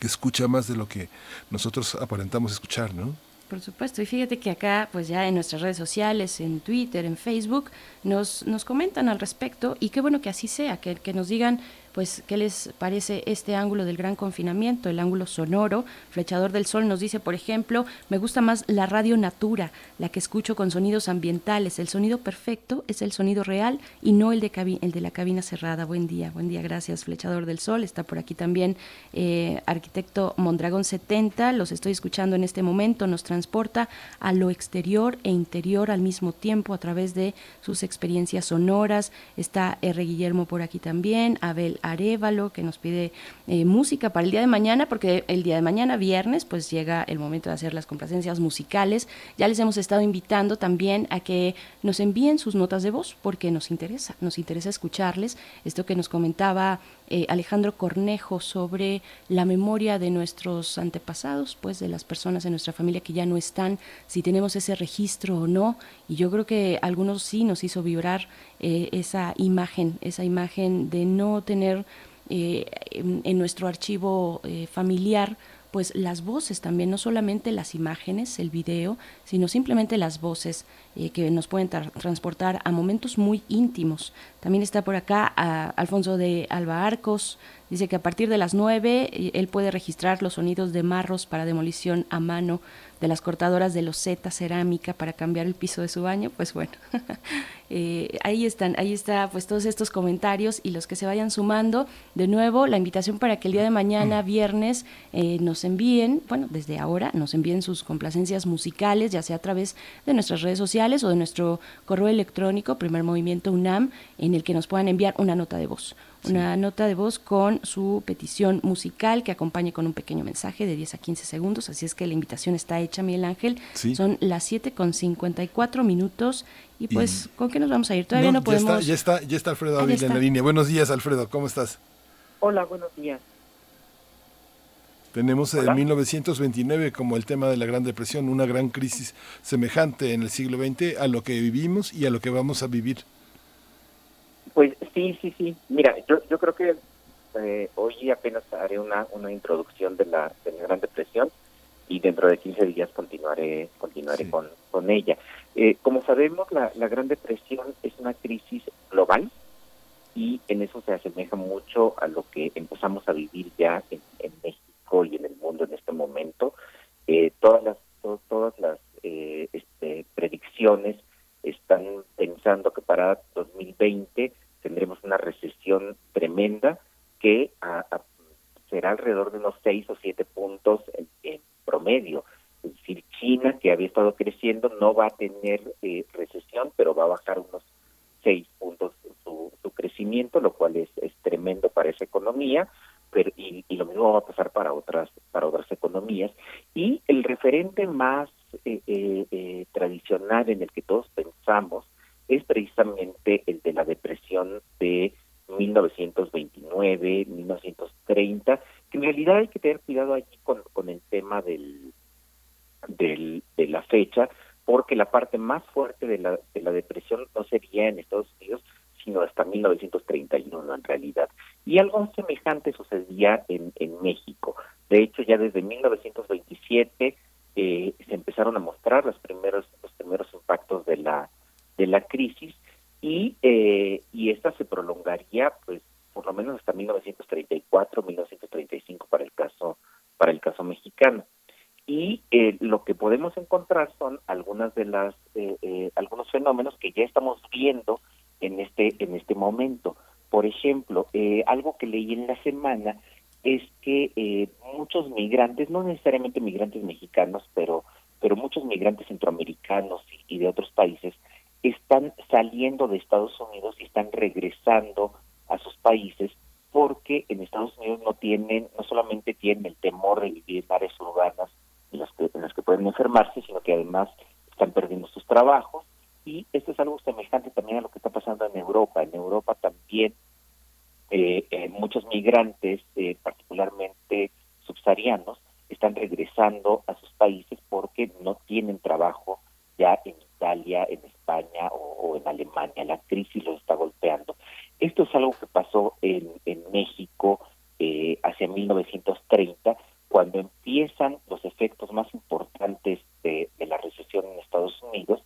que escucha más de lo que nosotros aparentamos escuchar, ¿no? Por supuesto, y fíjate que acá, pues ya en nuestras redes sociales, en Twitter, en Facebook, nos, nos comentan al respecto y qué bueno que así sea, que, que nos digan pues qué les parece este ángulo del gran confinamiento, el ángulo sonoro. Flechador del Sol nos dice, por ejemplo, me gusta más la radio natura, la que escucho con sonidos ambientales. El sonido perfecto es el sonido real y no el de, el de la cabina cerrada. Buen día, buen día, gracias Flechador del Sol. Está por aquí también eh, arquitecto Mondragón 70, los estoy escuchando en este momento, nos transporta a lo exterior e interior al mismo tiempo a través de sus experiencias sonoras. Está R. Guillermo por aquí también, Abel Arevalo, que nos pide eh, música para el día de mañana, porque el día de mañana, viernes, pues llega el momento de hacer las complacencias musicales. Ya les hemos estado invitando también a que nos envíen sus notas de voz, porque nos interesa, nos interesa escucharles. Esto que nos comentaba eh, Alejandro Cornejo sobre la memoria de nuestros antepasados, pues de las personas en nuestra familia que ya no están, si tenemos ese registro o no. Y yo creo que algunos sí nos hizo vibrar eh, esa imagen, esa imagen de no tener eh, en, nuestro archivo familiar pues las voces también, no solamente las imágenes, el video, sino simplemente las voces que nos pueden transportar a momentos muy íntimos. También está por acá Alfonso de Alba Arcos, dice que a partir de las 9 él puede registrar los sonidos de marros para demolición a mano de las cortadoras de loseta cerámica para cambiar el piso de su baño, pues bueno, *laughs* eh, ahí están, ahí está pues todos estos comentarios y los que se vayan sumando, de nuevo la invitación para que el día de mañana, mm. viernes, eh, nos envíen, bueno, desde ahora nos envíen sus complacencias musicales, ya sea a través de nuestras redes sociales o de nuestro correo electrónico, primer movimiento UNAM, en el que nos puedan enviar una nota de voz una nota de voz con su petición musical que acompañe con un pequeño mensaje de 10 a 15 segundos. Así es que la invitación está hecha, Miguel Ángel. Son las 7 con 54 minutos. Y pues, ¿con qué nos vamos a ir? Todavía no, podemos. Ya está, ya está, Alfredo Ávila en la línea. Buenos días, Alfredo, ¿cómo estás? Hola, buenos días. Tenemos en 1929 como el tema de la Gran Depresión, una gran crisis semejante en el siglo XX a lo que vivimos y a lo que vamos a vivir. Pues sí, sí, sí. Mira, yo, yo creo que eh, hoy apenas haré una, una introducción de la, de la Gran Depresión y dentro de 15 días continuaré continuaré con, con ella. Eh, como sabemos, la, la Gran Depresión es una crisis global y en eso se asemeja mucho a lo que empezamos a vivir ya en, México y en el mundo en este momento. Eh, todas las todas las eh, este, predicciones están pensando que para 2020 tendremos una recesión tremenda que será alrededor de unos 6 o 7 puntos en promedio. Es decir, China, que había estado creciendo, no va a tener eh, recesión, pero va a bajar unos seis puntos su, su crecimiento, lo cual es, es tremendo para esa economía. Pero, y, lo mismo va a pasar para otras para otras economías y el referente más eh, eh, tradicional en el que todos pensamos es precisamente el de la depresión de 1929, 1930, que en realidad hay que tener cuidado con, con el tema del, del, de la fecha, porque la parte más fuerte de la, de la depresión no sería en Estados Unidos, sino hasta 1931 en realidad. Y algo semejante sucedía en, en México. De hecho, ya desde 1927 eh, se empezaron a mostrar los primeros, los primeros impactos de la, de la crisis y, eh, y esta se prolongaría pues por lo menos hasta 1934, 1935 para el caso para el caso mexicano. Y eh, lo que podemos encontrar son algunas de las eh, eh, algunos fenómenos que ya estamos viendo en este en este momento. Por ejemplo, algo que leí en la semana es que muchos migrantes, no necesariamente migrantes mexicanos, pero pero muchos migrantes centroamericanos y de otros países están saliendo de Estados Unidos y están regresando a sus países porque en Estados Unidos no tienen, no solamente tienen el temor de vivir en áreas urbanas en las que, en las que pueden enfermarse, sino que además están perdiendo sus trabajos y esto es algo semejante también a lo que está pasando en Europa. En Europa también eh, eh, muchos migrantes, eh, particularmente subsaharianos, están regresando a sus países porque no tienen trabajo ya en Italia, en España o, en Alemania. La crisis los está golpeando. Esto es algo que pasó en, México eh, hacia 1930, cuando empiezan los efectos más importantes de, la recesión en Estados Unidos.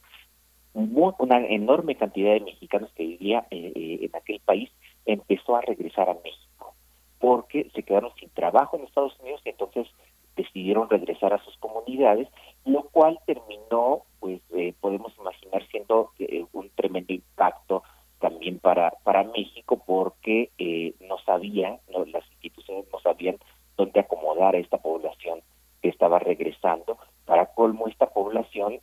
una enorme cantidad de mexicanos que vivía eh, eh, en aquel país empezó a regresar a México porque se quedaron sin trabajo en Estados Unidos y entonces decidieron regresar a sus comunidades, lo cual terminó, pues eh, podemos imaginar siendo un tremendo impacto también para para México porque eh, no sabían, las instituciones no sabían dónde acomodar a esta población que estaba regresando. Para colmo esta población,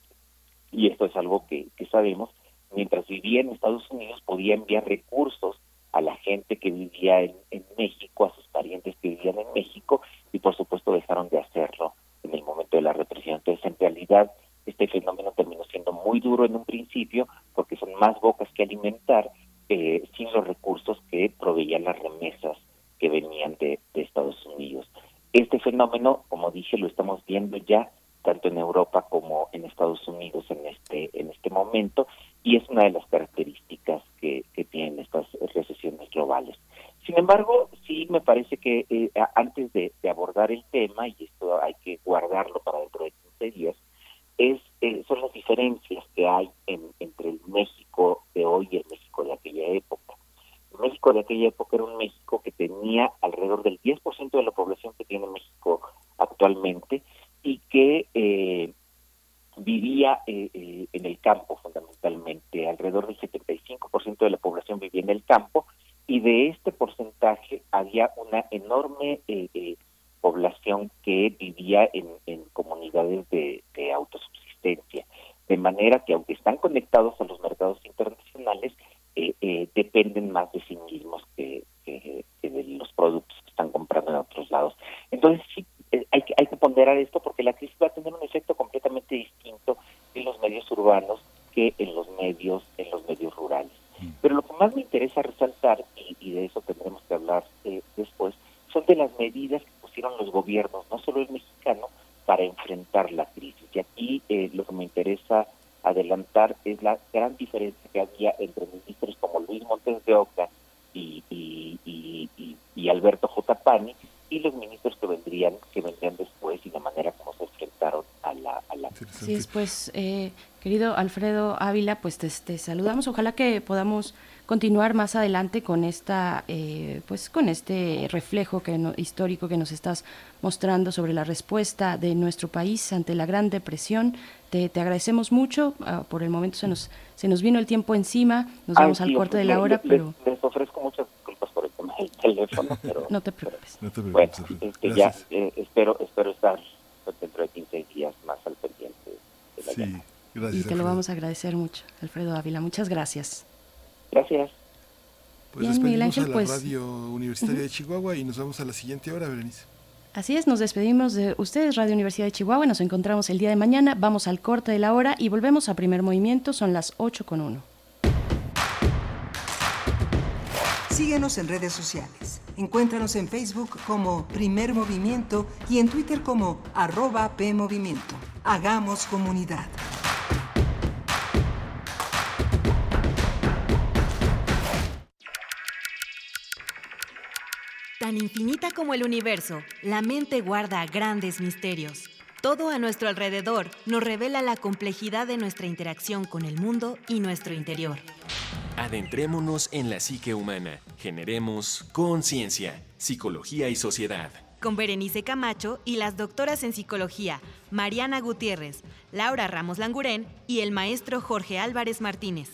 y esto es algo que, que sabemos, mientras vivía en Estados Unidos podía enviar recursos a la gente que vivía en, en México, a sus parientes que vivían en México, y por supuesto dejaron de hacerlo en el momento de la represión. Entonces, en realidad, este fenómeno terminó siendo muy duro en un principio porque son más bocas que alimentar eh, sin los recursos que proveían las remesas que venían de, Estados Unidos. Este fenómeno, como dije, lo estamos viendo ya tanto en Europa como en Estados Unidos en este en este momento y es una de las características que, que tienen estas recesiones globales. Sin embargo, sí me parece que eh, antes de, abordar el tema, y esto hay que guardarlo para dentro de 15 días, es, eh, son las diferencias que hay entre el México de hoy y el México de aquella época. El México de aquella época era un México que tenía alrededor del 10% de la población que tiene México actualmente y que eh, vivía en el campo fundamentalmente. Alrededor del 75% de la población vivía en el campo y de este porcentaje había una enorme eh, eh, población que vivía en, comunidades de, autosubsistencia, de manera que aunque están conectados a los mercados internacionales, eh, dependen más de sí mismos que, de los productos que están comprando en otros lados. Entonces sí, hay, hay que ponderar esto porque la crisis va a tener un efecto completamente distinto en los medios urbanos que en los medios en los medios rurales. Pero lo que más me interesa resaltar, y, de eso tendremos que hablar eh, después, son de las medidas que pusieron los gobiernos, no solo el mexicano, para enfrentar la crisis. Y aquí eh, lo que me interesa adelantar es la gran diferencia que había entre ministros como Luis Montes de Oca y, y, y, y Alberto J. Pani y los ministros que vendrían que vendrían después y la manera como se enfrentaron a la, a la sí pues eh, querido Alfredo Ávila pues te, te, saludamos ojalá que podamos continuar más adelante con esta eh, pues con este reflejo que no, histórico que nos estás mostrando sobre la respuesta de nuestro país ante la gran depresión. Te, te agradecemos mucho. Uh, por el momento se nos se nos vino el tiempo encima. Nos Ay, vamos sí, al corte de la hora les, pero les ofrezco muchas disculpas por el tema del teléfono pero *laughs* no te preocupes. No te bueno preocupes. este, ya eh, espero espero estar dentro de 15 días más al pendiente de la Sí, gracias. y te lo vamos a agradecer mucho Alfredo Ávila. Muchas gracias gracias Pues Bien, despedimos Ángel, a la pues- Radio Universitaria de Chihuahua y nos vamos a la siguiente hora, Berenice. Así es, nos despedimos de ustedes, Radio Universidad de Chihuahua. Nos encontramos el día de mañana. Vamos al corte de la hora y volvemos a primer movimiento. Son las 8 con 1. Síguenos en redes sociales. Encuéntranos en Facebook como Primer Movimiento y en Twitter como arroba PMovimiento. Hagamos comunidad. Tan infinita como el universo, la mente guarda grandes misterios. Todo a nuestro alrededor nos revela la complejidad de nuestra interacción con el mundo y nuestro interior. Adentrémonos en la psique humana. Generemos conciencia, psicología y sociedad. Con Berenice Camacho y las doctoras en psicología, Mariana Gutiérrez, Laura Ramos Langurén y el maestro Jorge Álvarez Martínez.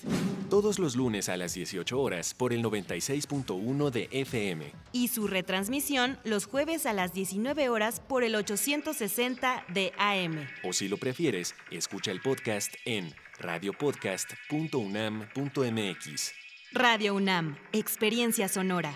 Todos los lunes a las 18 horas por el 96.1 de FM. Y su retransmisión los jueves a las 19 horas por el 860 de AM. O si lo prefieres, escucha el podcast en radiopodcast.unam.mx. Radio UNAM, Experiencia Sonora.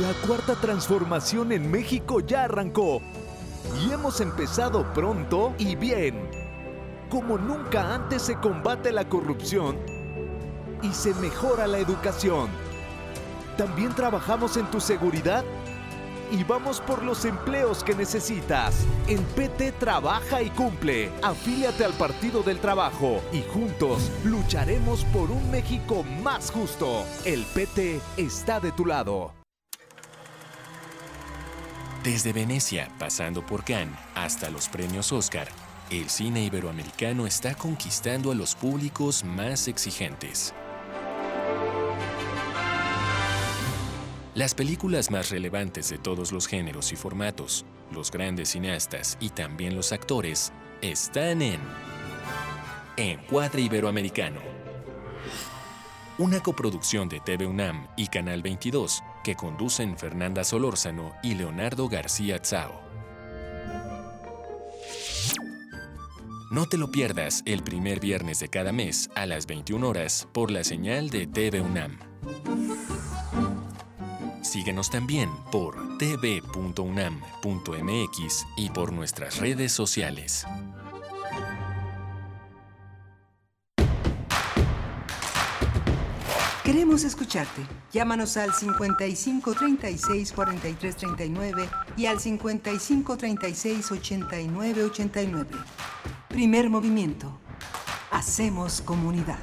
La cuarta transformación en México ya arrancó. Y hemos empezado pronto y bien. Como nunca antes se combate la corrupción y se mejora la educación. También trabajamos en tu seguridad y vamos por los empleos que necesitas. En PT trabaja y cumple. Afíliate al Partido del Trabajo y juntos lucharemos por un México más justo. El PT está de tu lado. Desde Venecia, pasando por Cannes, hasta los premios Oscar, el cine iberoamericano está conquistando a los públicos más exigentes. Las películas más relevantes de todos los géneros y formatos, los grandes cineastas y también los actores, están en Encuadre Iberoamericano. Una coproducción de TV UNAM y Canal 22 que conducen Fernanda Solórzano y Leonardo García Tsao. No te lo pierdas el primer viernes de cada mes a las 21 horas por la señal de TV UNAM. Síguenos también por tv.unam.mx y por nuestras redes sociales. Queremos escucharte. Llámanos al 55 36 43 39 y al 55 36 89 89. Primer movimiento. Hacemos comunidad.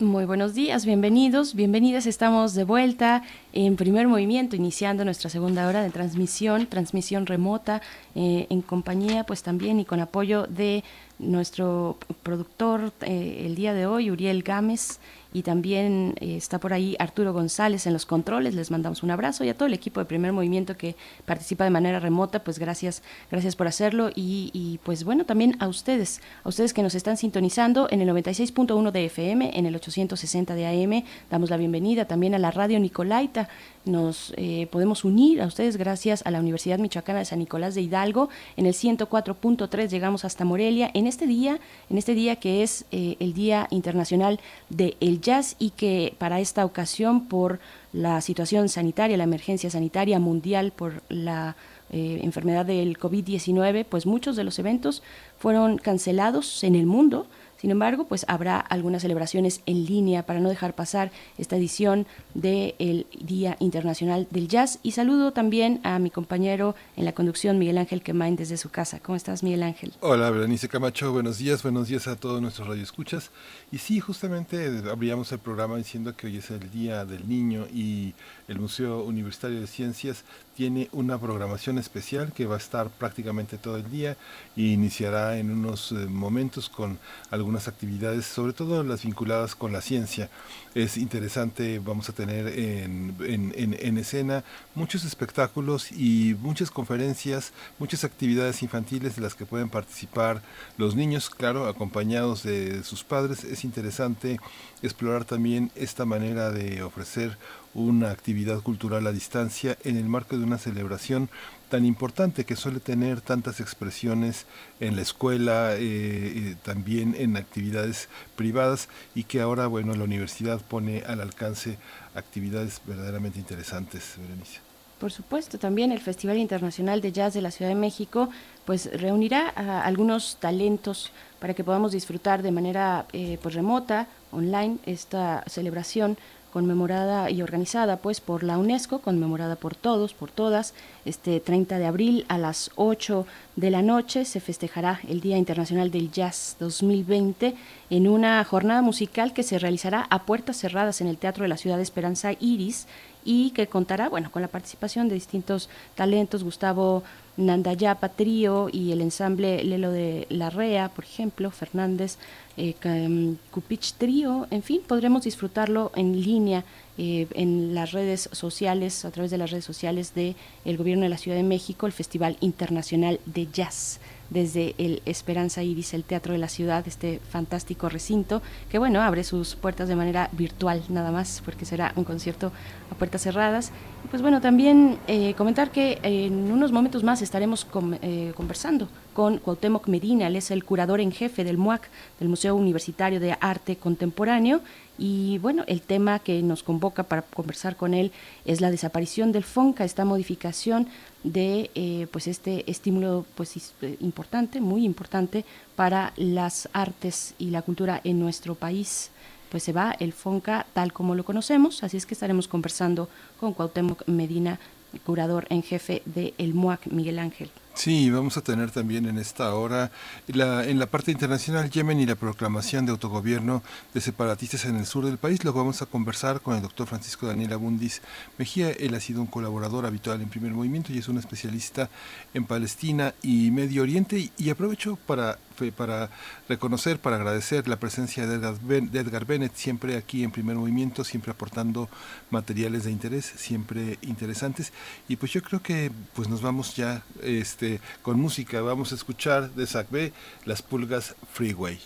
Muy buenos días, bienvenidos, bienvenidas. Estamos de vuelta en primer movimiento, iniciando nuestra segunda hora de transmisión, transmisión remota, eh, en compañía, pues también y con apoyo de nuestro productor eh, el día de hoy, Uriel Gámez, y también eh, está por ahí Arturo González en los controles. Les mandamos un abrazo y a todo el equipo de Primer Movimiento que participa de manera remota, pues gracias, gracias por hacerlo y, y pues bueno, también a ustedes, a ustedes que nos están sintonizando en el 96.1 de FM, en el 860 de AM. Damos la bienvenida también a la radio Nicolaita nos eh, podemos unir a ustedes gracias a la Universidad Michoacana de San Nicolás de Hidalgo. En el 104.3 llegamos hasta Morelia en este día, en este día que es eh, el Día Internacional del Jazz y que para esta ocasión por la situación sanitaria, la emergencia sanitaria mundial por la eh, enfermedad del COVID-19, pues muchos de los eventos fueron cancelados en el mundo sin embargo, pues habrá algunas celebraciones en línea para no dejar pasar esta edición del Día Internacional del Jazz. Y saludo también a mi compañero en la conducción, Miguel Ángel Quemain, desde su casa. ¿Cómo estás, Miguel Ángel? Hola, Berenice Camacho. Buenos días, buenos días a todos nuestros radioescuchas. Y sí, justamente abríamos el programa diciendo que hoy es el Día del Niño y el Museo Universitario de Ciencias tiene una programación especial que va a estar prácticamente todo el día e iniciará en unos eh, momentos con algunas actividades, sobre todo las vinculadas con la ciencia. Es interesante, vamos a tener en, en, escena muchos espectáculos y muchas conferencias, muchas actividades infantiles de las que pueden participar los niños, claro, acompañados de sus padres. Es interesante explorar también esta manera de ofrecer una actividad cultural a distancia en el marco de una celebración tan importante que suele tener tantas expresiones en la escuela, eh, eh, también en actividades privadas y que ahora, bueno, la universidad pone al alcance actividades verdaderamente interesantes, Berenice. Por supuesto, también el Festival Internacional de Jazz de la Ciudad de México pues reunirá a algunos talentos para que podamos disfrutar de manera eh, pues remota, online, esta celebración conmemorada y organizada pues por la UNESCO, conmemorada por todos, por todas. Este 30 de abril a las 8 de la noche se festejará el Día Internacional del Jazz 2020 en una jornada musical que se realizará a puertas cerradas en el Teatro de la Ciudad de Esperanza Iris y que contará, bueno, con la participación de distintos talentos, Gustavo Nandayapa Trío y el ensamble Lelo de Larrea, por ejemplo, Fernández, eh, Cupich Trío, en fin, podremos disfrutarlo en línea eh, en las redes sociales, a través de las redes sociales del el Gobierno de la Ciudad de México, el Festival Internacional de Jazz desde el Esperanza Iris, el Teatro de la Ciudad, este fantástico recinto, que bueno, abre sus puertas de manera virtual nada más, porque será un concierto a puertas cerradas. Pues bueno, también eh, comentar que en unos momentos más estaremos eh, conversando con Cuauhtémoc Medina, él es el curador en jefe del MUAC, del Museo Universitario de Arte Contemporáneo, y bueno, el tema que nos convoca para conversar con él es la desaparición del FONCA, esta modificación de eh, pues este estímulo pues eh, importante, muy importante para las artes y la cultura en nuestro país. Pues se va el FONCA tal como lo conocemos, así es que estaremos conversando con Cuauhtémoc Medina, curador en jefe de el MUAC, Miguel Ángel. Sí, vamos a tener también en esta hora la, en la parte internacional Yemen y la proclamación de autogobierno de separatistas en el sur del país. Lo vamos a conversar con el doctor Francisco Daniel Abundis Mejía. Él ha sido un colaborador habitual en Primer Movimiento y es un especialista en Palestina y Medio Oriente. Y, aprovecho para, para reconocer, para agradecer la presencia de Edgar, Bennett, siempre aquí en Primer Movimiento, siempre aportando materiales de interés, siempre interesantes. Y pues yo creo que pues nos vamos ya este este, con música. Vamos a escuchar de Zach B, Las Pulgas Freeway.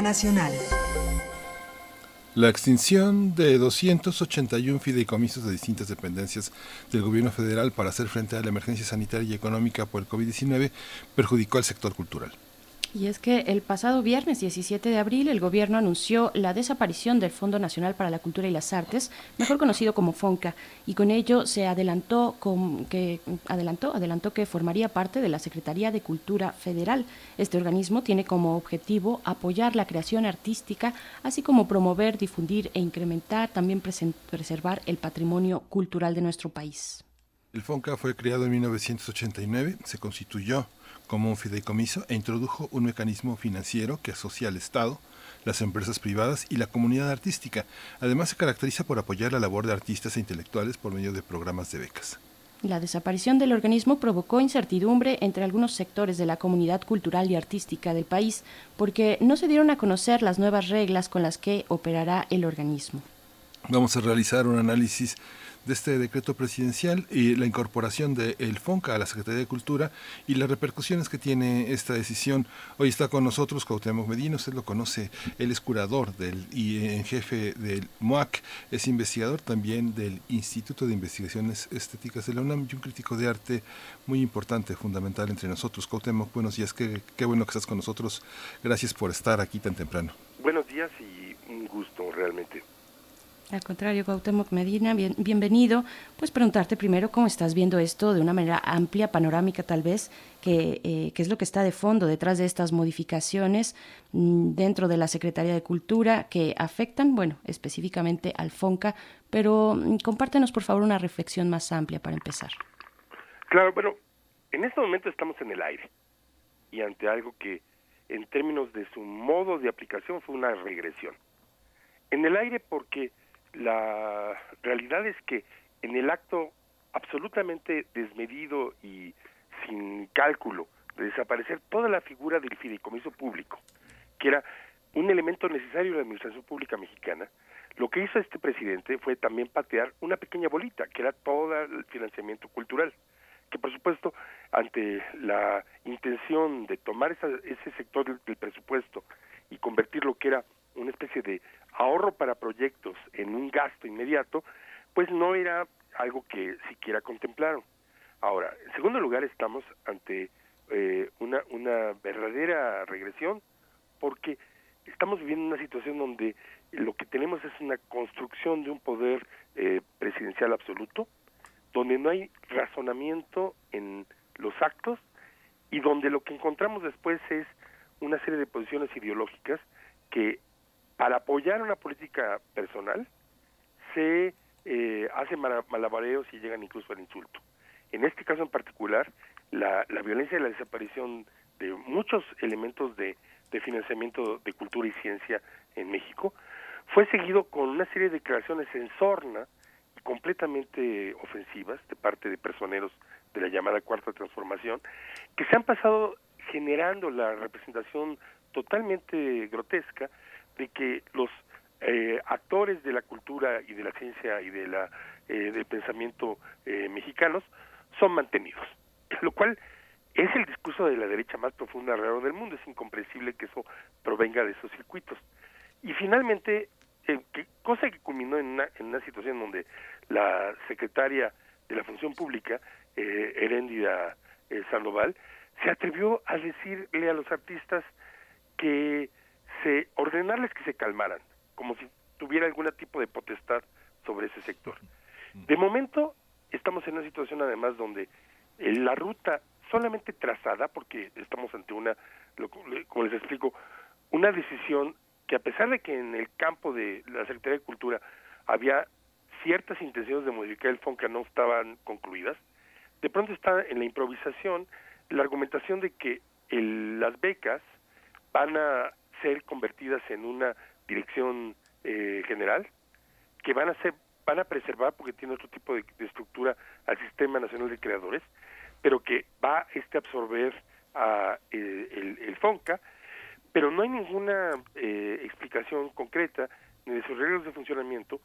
Nacional. La extinción de 281 fideicomisos de distintas dependencias del gobierno federal para hacer frente a la emergencia sanitaria y económica por el COVID-19 perjudicó al sector cultural. Y es que el pasado viernes 17 de abril el gobierno anunció la desaparición del Fondo Nacional para la Cultura y las Artes, mejor conocido como FONCA, y con ello se adelantó que adelantó adelantó que formaría parte de la Secretaría de Cultura Federal. Este organismo tiene como objetivo apoyar la creación artística, así como promover, difundir e incrementar, también preservar el patrimonio cultural de nuestro país. El FONCA fue creado en 1989, se constituyó como un fideicomiso e introdujo un mecanismo financiero que asocia al Estado, las empresas privadas y la comunidad artística. Además se caracteriza por apoyar la labor de artistas e intelectuales por medio de programas de becas. La desaparición del organismo provocó incertidumbre entre algunos sectores de la comunidad cultural y artística del país porque no se dieron a conocer las nuevas reglas con las que operará el organismo. Vamos a realizar un análisis de este decreto presidencial y la incorporación del FONCA a la Secretaría de Cultura y las repercusiones que tiene esta decisión. Hoy está con nosotros Cuauhtémoc Medina, usted lo conoce, él es curador del, y en jefe del MOAC, es investigador también del Instituto de Investigaciones Estéticas de la UNAM y un crítico de arte muy importante, fundamental entre nosotros. Cuauhtémoc, buenos días, qué, qué bueno que estás con nosotros. Gracias por estar aquí tan temprano. Buenos días y un gusto realmente. Al contrario, Cuauhtémoc Medina, bienvenido. Pues preguntarte primero cómo estás viendo esto de una manera amplia, panorámica tal vez, que, eh, es lo que está de fondo detrás de estas modificaciones mm, dentro de la Secretaría de Cultura que afectan, bueno, específicamente al FONCA, pero mm, compártenos por favor una reflexión más amplia para empezar. Claro, bueno, en este momento estamos en el aire y ante algo que en términos de su modo de aplicación fue una regresión. En el aire porque la realidad es que en el acto absolutamente desmedido y sin cálculo de desaparecer toda la figura del fideicomiso público, que era un elemento necesario de la administración pública mexicana, lo que hizo este presidente fue también patear una pequeña bolita, que era todo el financiamiento cultural, que por supuesto, ante la intención de tomar ese sector del presupuesto y convertir lo que era una especie de ahorro para proyectos en un gasto inmediato, pues no era algo que siquiera contemplaron. Ahora, en segundo lugar, estamos ante eh, una, una verdadera regresión porque estamos viviendo una situación donde lo que tenemos es una construcción de un poder eh, presidencial absoluto, donde no hay razonamiento en los actos y donde lo que encontramos después es una serie de posiciones ideológicas que para apoyar una política personal se eh, hacen malabareos y llegan incluso al insulto. En este caso en particular, la, violencia y la desaparición de muchos elementos de, de financiamiento de cultura y ciencia en México fue seguido con una serie de declaraciones en sorna y completamente ofensivas de parte de personeros de la llamada cuarta transformación que se han pasado generando la representación totalmente grotesca de que los eh, actores de la cultura y de la ciencia y de la eh, del pensamiento eh, mexicanos son mantenidos, *laughs* lo cual es el discurso de la derecha más profunda alrededor del mundo. Es incomprensible que eso provenga de esos circuitos. Y finalmente, que, cosa que culminó en una, en una situación donde la secretaria de la Función Pública, eh, Heréndida Sandoval, se atrevió a decirle a los artistas que se ordenarles que se calmaran, como si tuviera algún tipo de potestad sobre ese sector. De momento estamos en una situación además donde eh, la ruta solamente trazada, porque estamos ante una, como les explico, una decisión que a pesar de que en el campo de la Secretaría de Cultura había ciertas intenciones de modificar el FONCA no estaban concluidas, de pronto está en la improvisación la argumentación de que las becas van a ser convertidas en una dirección eh, general que van a ser van a preservar porque tiene otro tipo de, estructura al sistema nacional de creadores pero que va este a absorber a eh, el, FONCA pero no hay ninguna eh, explicación concreta ni de sus reglas de funcionamiento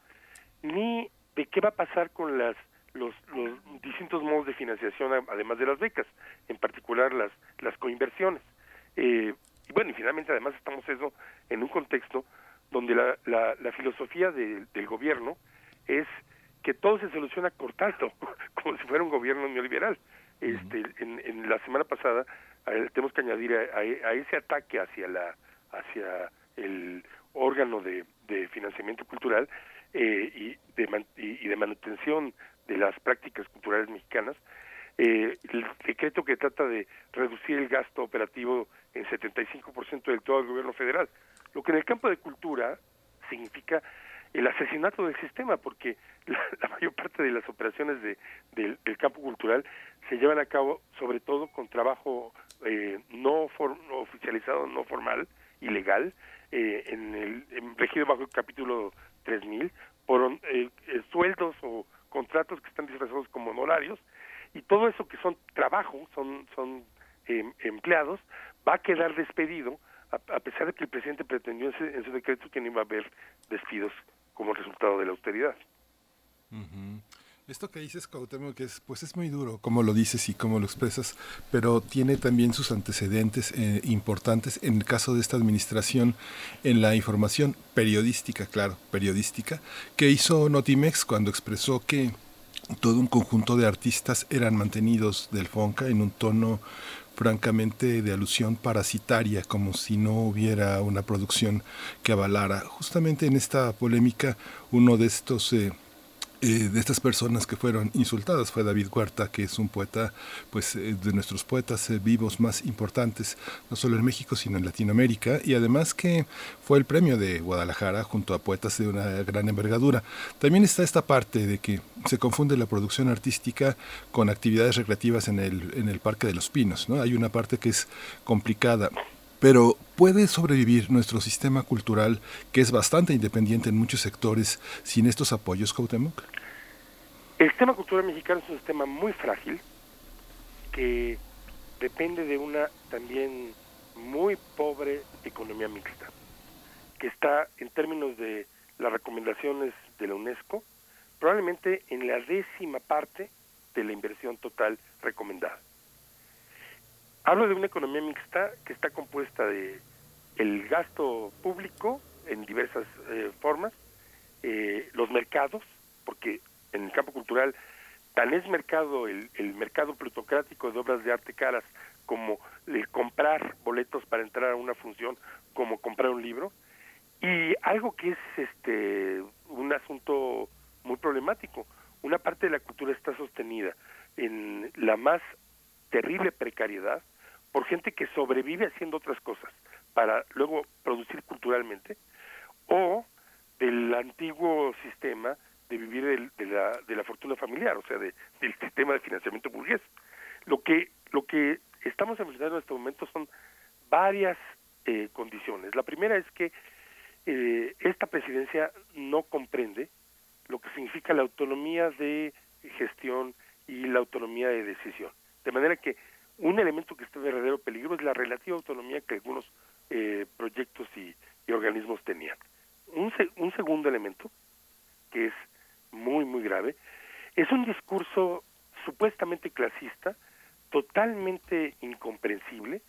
ni de qué va a pasar con las los, los distintos modos de financiación, además de las becas, en particular las, las coinversiones. Eh, y bueno, y finalmente además estamos eso en un contexto donde la, la, la filosofía del gobierno es que todo se soluciona cortando, *laughs* como si fuera un gobierno neoliberal. Este, en, en la semana pasada tenemos que añadir a, a, ese ataque hacia la hacia el órgano de, de financiamiento cultural eh, y, de, y, de manutención de las prácticas culturales mexicanas, eh, el decreto que trata de reducir el gasto operativo en 75% del todo el gobierno federal, lo que en el campo de cultura significa el asesinato del sistema, porque *laughs* la, mayor parte de las operaciones de, del campo cultural se llevan a cabo sobre todo con trabajo eh, no, oficializado, no formal, ilegal, eh, en el regido bajo el capítulo 3000, por eh, eh, sueldos o contratos que están disfrazados como honorarios, y todo eso que son trabajo, son, son em, empleados, va a quedar despedido, a, pesar de que el presidente pretendió en, su decreto que no iba a haber despidos como resultado de la austeridad. Esto que dices, Cuauhtémoc, que es, pues es muy duro, como lo dices y cómo lo expresas, pero tiene también sus antecedentes eh, importantes en el caso de esta administración en la información periodística, claro, periodística, que hizo Notimex cuando expresó que todo un conjunto de artistas eran mantenidos del FONCA en un tono francamente de alusión parasitaria, como si no hubiera una producción que avalara. Justamente en esta polémica, uno de estos... Eh, eh, de estas personas que fueron insultadas fue David Huerta, que es un poeta, pues eh, de nuestros poetas eh, vivos más importantes, no solo en México, sino en Latinoamérica, y además que fue el premio de Guadalajara junto a poetas de una gran envergadura. También está esta parte de que se confunde la producción artística con actividades recreativas en el, en el Parque de los Pinos, ¿no? Hay una parte que es complicada. Pero ¿puede sobrevivir nuestro sistema cultural, que es bastante independiente en muchos sectores, sin estos apoyos, Cuauhtémoc? El sistema cultural mexicano es un sistema muy frágil, que depende de una también muy pobre economía mixta, que está en términos de las recomendaciones de la UNESCO, probablemente en la décima parte de la inversión total recomendada. Hablo de una economía mixta que está compuesta de el gasto público en diversas eh, formas, eh, los mercados, porque en el campo cultural tan es mercado el, el mercado plutocrático de obras de arte caras como el comprar boletos para entrar a una función, como comprar un libro, y algo que es este un asunto muy problemático. Una parte de la cultura está sostenida en la más terrible precariedad, por gente que sobrevive haciendo otras cosas para luego producir culturalmente, o del antiguo sistema de vivir de, la, de la fortuna familiar, o sea, de, del *laughs* sistema de financiamiento burgués. Lo que, lo que estamos enfrentando en este momento son varias eh, condiciones. La primera es que eh, esta presidencia no comprende lo que significa la autonomía de gestión y la autonomía de decisión. De manera que un elemento que está en verdadero peligro es la relativa autonomía que algunos eh, proyectos y, organismos tenían. Un, un segundo elemento, que es muy, muy grave, es un discurso supuestamente clasista, totalmente incomprensible,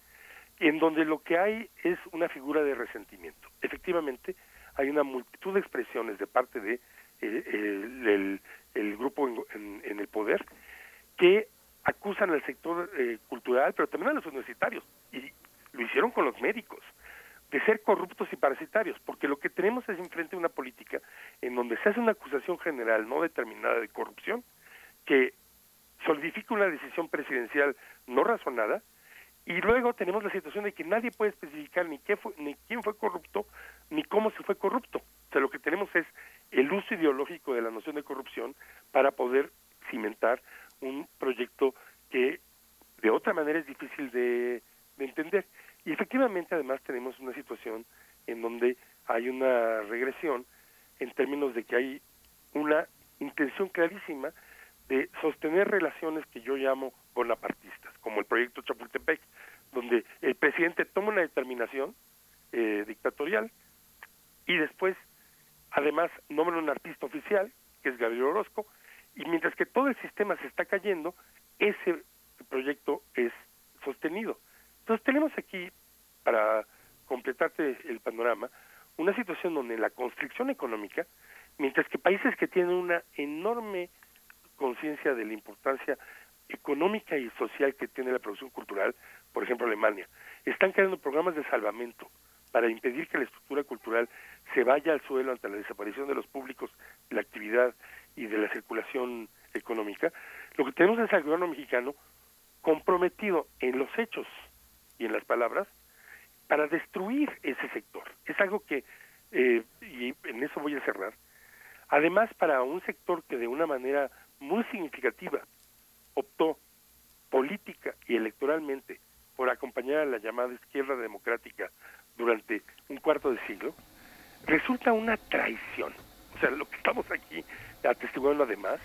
en donde lo que hay es una figura de resentimiento. Efectivamente, hay una multitud de expresiones de parte de eh, el, grupo en, el poder que acusan al sector eh, cultural, pero también a los universitarios, y lo hicieron con los médicos, de ser corruptos y parasitarios, porque lo que tenemos es enfrente una política en donde se hace una acusación general no determinada de corrupción, que solidifica una decisión presidencial no razonada, y luego tenemos la situación de que nadie puede especificar ni, qué fue, ni quién fue corrupto, ni cómo se fue corrupto. O sea, lo que tenemos es el uso ideológico de la noción de corrupción para poder cimentar un proyecto que de otra manera es difícil de, entender. Y efectivamente además tenemos una situación en donde hay una regresión en términos de que hay una intención clarísima de sostener relaciones que yo llamo bonapartistas, como el proyecto Chapultepec, donde el presidente toma una determinación eh, dictatorial y después, además, nombra un artista oficial, que es Gabriel Orozco, y mientras que todo el sistema se está cayendo, ese proyecto es sostenido. Entonces tenemos aquí, para completarte el panorama, una situación donde la constricción económica, mientras que países que tienen una enorme conciencia de la importancia económica y social que tiene la producción cultural, por ejemplo Alemania, están creando programas de salvamento para impedir que la estructura cultural se vaya al suelo ante la desaparición de los públicos, la actividad y de la circulación económica, lo que tenemos es al gobierno mexicano comprometido en los hechos y en las palabras para destruir ese sector. Es algo que, eh, y en eso voy a cerrar, además para un sector que de una manera muy significativa optó política y electoralmente por acompañar a la llamada izquierda democrática durante un cuarto de siglo, resulta una traición. O sea, lo que estamos aquí atestiguando además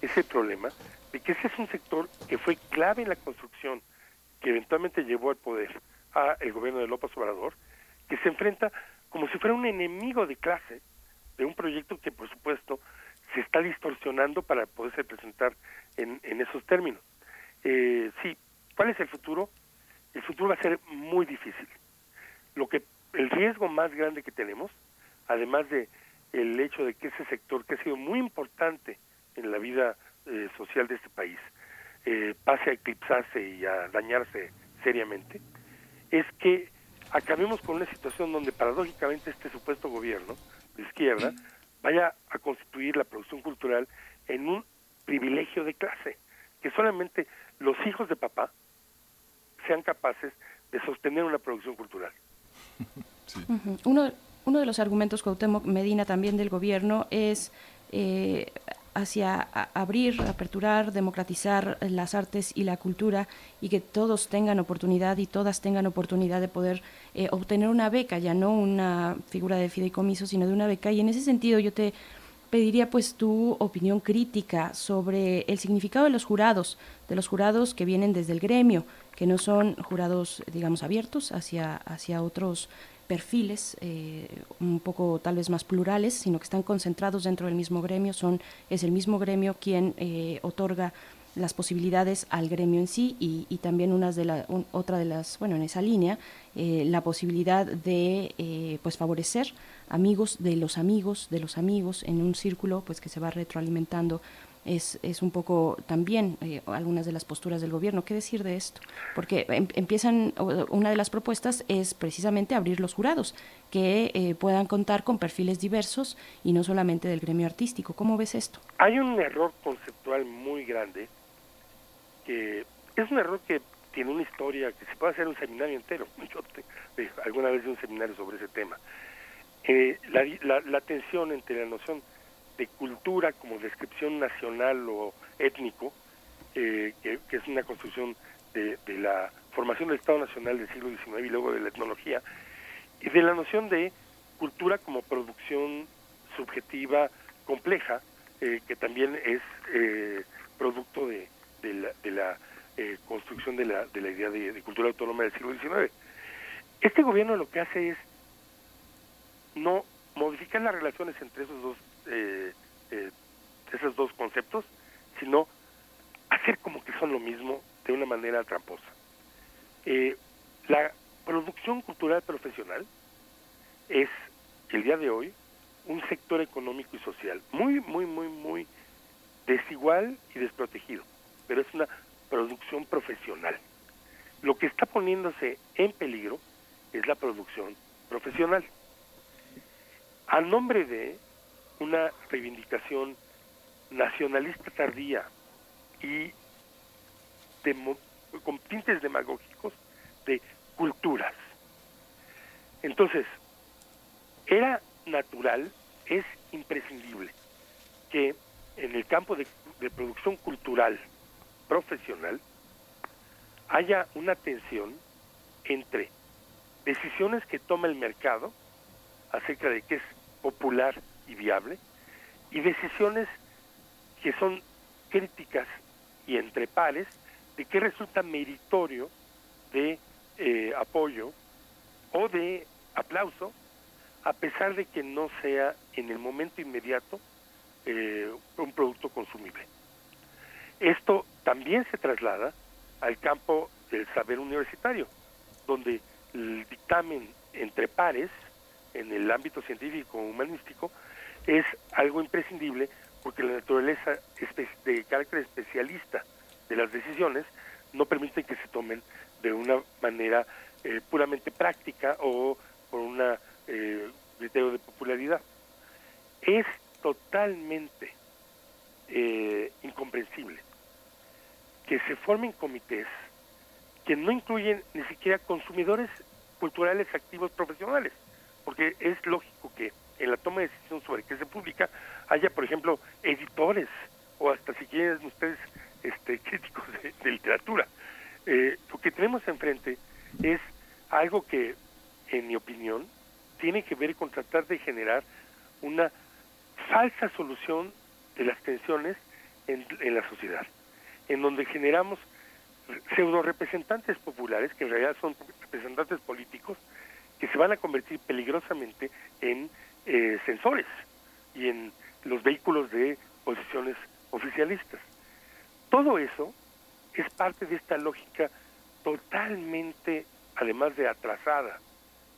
es el problema de que ese es un sector que fue clave en la construcción que eventualmente llevó al poder a el gobierno de López Obrador, que se enfrenta como si fuera un enemigo de clase de un proyecto que por supuesto se está distorsionando para poderse presentar en, en esos términos. Eh, sí, ¿cuál es el futuro? El futuro va a ser muy difícil. Lo que el riesgo más grande que tenemos, además de el hecho de que ese sector que ha sido muy importante en la vida eh, social de este país eh, pase a eclipsarse y a dañarse seriamente, es que acabemos con una situación donde paradójicamente este supuesto gobierno de izquierda vaya a constituir la producción cultural en un privilegio de clase, que solamente los hijos de papá sean capaces de sostener una producción cultural. *laughs* uno, uno de los argumentos Cuauhtémoc Medina también del gobierno es eh, hacia abrir, aperturar, democratizar las artes y la cultura y que todos tengan oportunidad y todas tengan oportunidad de poder eh, obtener una beca, ya no una figura de fideicomiso, sino de una beca. Y en ese sentido yo te pediría pues tu opinión crítica sobre el significado de los jurados, de los jurados que vienen desde el gremio, que no son jurados, digamos, abiertos hacia, hacia otros perfiles eh, un poco tal vez más plurales, sino que están concentrados dentro del mismo gremio, son es el mismo gremio quien eh, otorga las posibilidades al gremio en sí y, también unas de la, otra de las bueno en esa línea eh, la posibilidad de pues favorecer amigos de los amigos de los amigos en un círculo pues que se va retroalimentando es, es un poco también eh, algunas de las posturas del gobierno. ¿Qué decir de esto? Porque em, empiezan, una de las propuestas es precisamente abrir los jurados, que eh, puedan contar con perfiles diversos y no solamente del gremio artístico. ¿Cómo ves esto? Hay un error conceptual muy grande, que es un error que tiene una historia, que se puede hacer un seminario entero. *laughs* Yo alguna vez de un seminario sobre ese tema. Eh, la, la, la tensión entre la noción de cultura como descripción nacional o étnico, eh, que, es una construcción de, la formación del Estado Nacional del siglo XIX y luego de la etnología, y de la noción de cultura como producción subjetiva compleja, eh, que también es eh, producto de, la, construcción de la, de la idea de, de, cultura autónoma del siglo XIX. Este gobierno lo que hace es no modificar las relaciones entre esos dos eh, eh, esos dos conceptos, sino hacer como que son lo mismo de una manera tramposa. Eh, la producción cultural profesional es el día de hoy un sector económico y social muy, muy, muy, muy desigual y desprotegido, pero es una producción profesional. Lo que está poniéndose en peligro es la producción profesional. A nombre de una reivindicación nacionalista tardía y con tintes demagógicos de culturas. Entonces, era natural, es imprescindible que en el campo de, de producción cultural profesional haya una tensión entre decisiones que toma el mercado acerca de qué es popular y viable, y decisiones que son críticas y entre pares de qué resulta meritorio de eh, apoyo o de aplauso, a pesar de que no sea en el momento inmediato eh, un producto consumible. Esto también se traslada al campo del saber universitario, donde el dictamen entre pares en el ámbito científico humanístico es algo imprescindible porque la naturaleza de carácter especialista de las decisiones no permite que se tomen de una manera eh, puramente práctica o por un eh, criterio de popularidad. Es totalmente eh, incomprensible que se formen comités que no incluyen ni siquiera consumidores culturales activos profesionales, porque es lógico que en la toma de decisión sobre qué se publica haya, por ejemplo, editores o hasta si quieren ustedes este, *laughs* críticos de, literatura. Eh, lo que tenemos enfrente es algo que, en mi opinión, tiene que ver con tratar de generar una falsa solución de las tensiones en, en la sociedad, en donde generamos pseudo representantes populares, que en realidad son representantes políticos, que se van a convertir peligrosamente en eh, sensores y en los vehículos de posiciones oficialistas. Todo eso es parte de esta lógica totalmente, además de atrasada,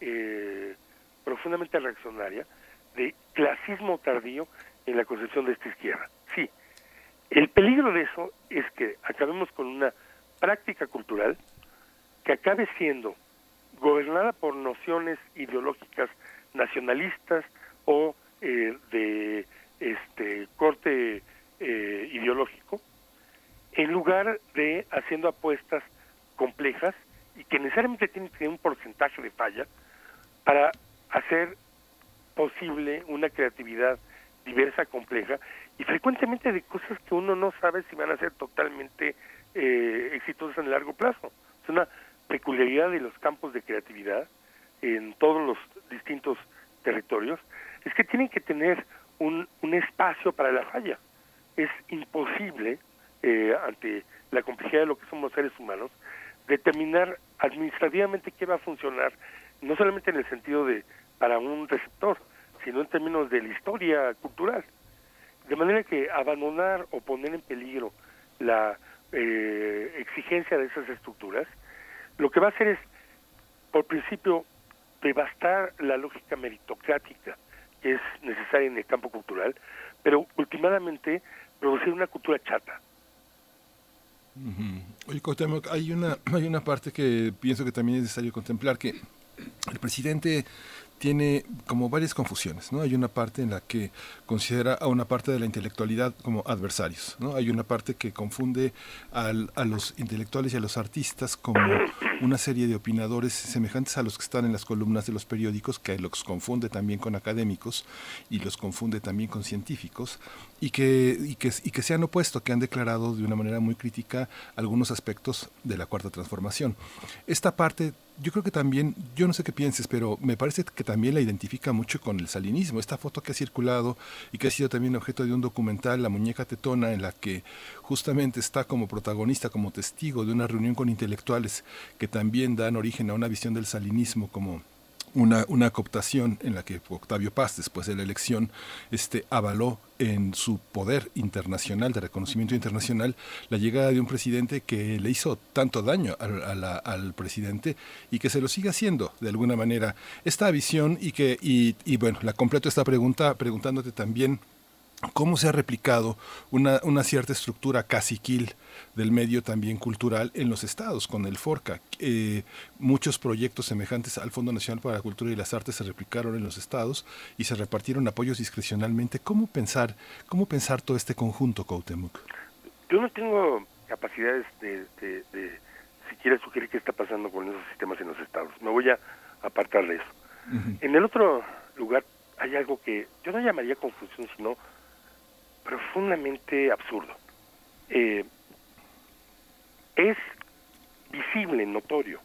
eh, profundamente reaccionaria, de clasismo tardío en la concepción de esta izquierda. Sí, el peligro de eso es que acabemos con una práctica cultural que acabe siendo gobernada por nociones ideológicas nacionalistas o eh, de este corte eh, ideológico, en lugar de haciendo apuestas complejas y que necesariamente tienen que tener un porcentaje de falla para hacer posible una creatividad diversa, compleja y frecuentemente de cosas que uno no sabe si van a ser totalmente eh, exitosas en el largo plazo. Es una peculiaridad de los campos de creatividad en todos los distintos territorios, es que tienen que tener un, un espacio para la falla. Es imposible, eh, ante la complejidad de lo que somos seres humanos, determinar administrativamente qué va a funcionar, no solamente en el sentido de para un receptor, sino en términos de la historia cultural. De manera que abandonar o poner en peligro la eh, exigencia de esas estructuras, lo que va a hacer es, por principio, devastar la lógica meritocrática es necesaria en el campo cultural, pero últimamente producir una cultura chata. Oye, hay una, *clears throat* hay una parte que pienso que también es necesario contemplar, que el presidente tiene como varias confusiones, ¿no? Hay una parte en la que considera a una parte de la intelectualidad como adversarios, ¿no? Hay una parte que confunde al, a los intelectuales y a los artistas como *clears throat* una serie de opinadores semejantes a los que están en las columnas de los periódicos, que los confunde también con académicos y los confunde también con científicos, y que, y que, y que se han opuesto, que han declarado de una manera muy crítica algunos aspectos de la cuarta transformación. Esta parte yo creo que también, yo no sé qué pienses, pero me parece que también la identifica mucho con el salinismo. Esta foto que ha circulado y que ha sido también objeto de un documental, La muñeca tetona, en la que justamente está como protagonista, como testigo de una reunión con intelectuales que también dan origen a una visión del salinismo como una, una cooptación en la que Octavio Paz, después de la elección, este, avaló en su poder internacional, de reconocimiento internacional, la llegada de un presidente que le hizo tanto daño al, presidente y que se lo sigue haciendo de alguna manera. Esta visión y que, y, y bueno, la completo esta pregunta preguntándote también cómo se ha replicado una, una cierta estructura caciquil del medio también cultural en los estados con el FORCA. Eh, muchos proyectos semejantes al Fondo Nacional para la Cultura y las Artes se replicaron en los estados y se repartieron apoyos discrecionalmente. ¿Cómo pensar, cómo pensar todo este conjunto, Coutemuc? Yo no tengo capacidades de, de, siquiera sugerir qué está pasando con esos sistemas en los estados. Me voy a apartar de eso. En el otro lugar hay algo que yo no llamaría confusión, sino profundamente absurdo. Eh, es visible, notorio,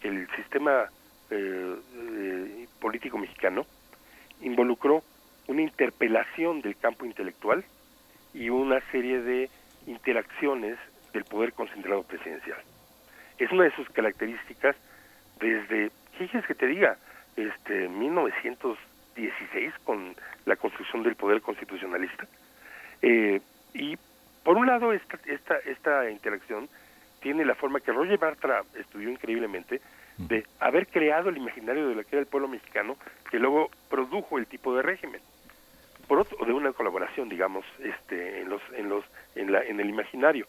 que el sistema eh, eh, político mexicano involucró una interpelación del campo intelectual y una serie de interacciones del poder concentrado presidencial. Es una de sus características desde, ¿qué quieres que te diga? Este, 1916 con la construcción del poder constitucionalista, eh, y por un lado, esta, esta, esta interacción tiene la forma que Roger Bartra estudió increíblemente de haber creado el imaginario de lo que era el pueblo mexicano que luego produjo el tipo de régimen. Por otro de una colaboración digamos este en los en los en la en el imaginario.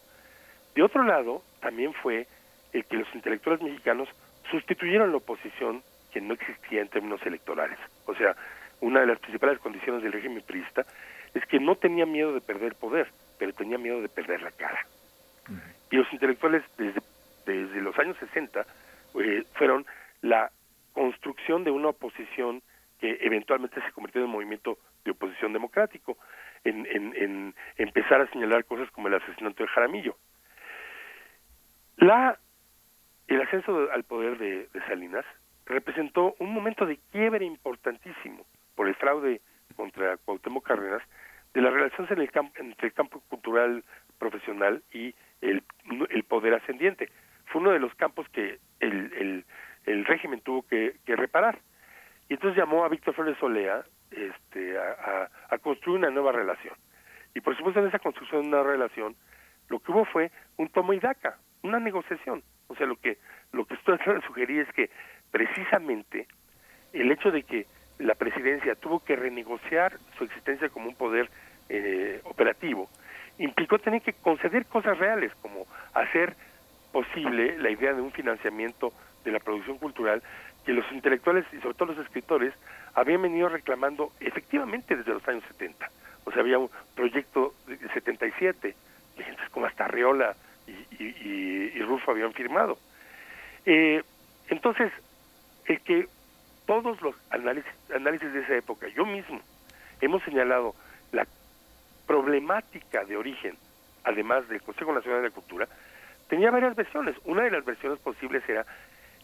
De otro lado también fue el que los intelectuales mexicanos sustituyeron la oposición que no existía en términos electorales. O sea una de las principales condiciones del régimen priista es que no tenía miedo de perder poder pero tenía miedo de perder la cara y los intelectuales desde desde los años 60 eh, fueron la construcción de una oposición que eventualmente se convirtió en un movimiento de oposición democrático, en, en, empezar a señalar cosas como el asesinato de Jaramillo. La, el ascenso al poder de, Salinas representó un momento de quiebre importantísimo por el fraude contra Cuauhtémoc Cárdenas de las relaciones en el entre el campo cultural profesional y el, poder ascendiente. Fue uno de los campos que el, el, régimen tuvo que, reparar. Y entonces llamó a Víctor Flores Solea este, a, a, construir una nueva relación. Y por supuesto en esa construcción de una relación, lo que hubo fue un tomo y daca, una negociación. O sea, lo que, lo que estoy tratando *laughs* de sugerir es que precisamente el hecho de que la presidencia tuvo que renegociar su existencia como un poder eh, operativo, implicó tener que conceder cosas reales, como hacer posible la idea de un financiamiento de la producción cultural que los intelectuales y sobre todo los escritores habían venido reclamando efectivamente desde los años 70. O sea, había un proyecto de 77, que gente como hasta Arriola y, y, Rufo habían firmado. Eh, entonces, el que todos los análisis, análisis de esa época, yo mismo, hemos señalado la problemática de origen, además del Consejo Nacional de la Cultura, tenía varias versiones. Una de las versiones posibles era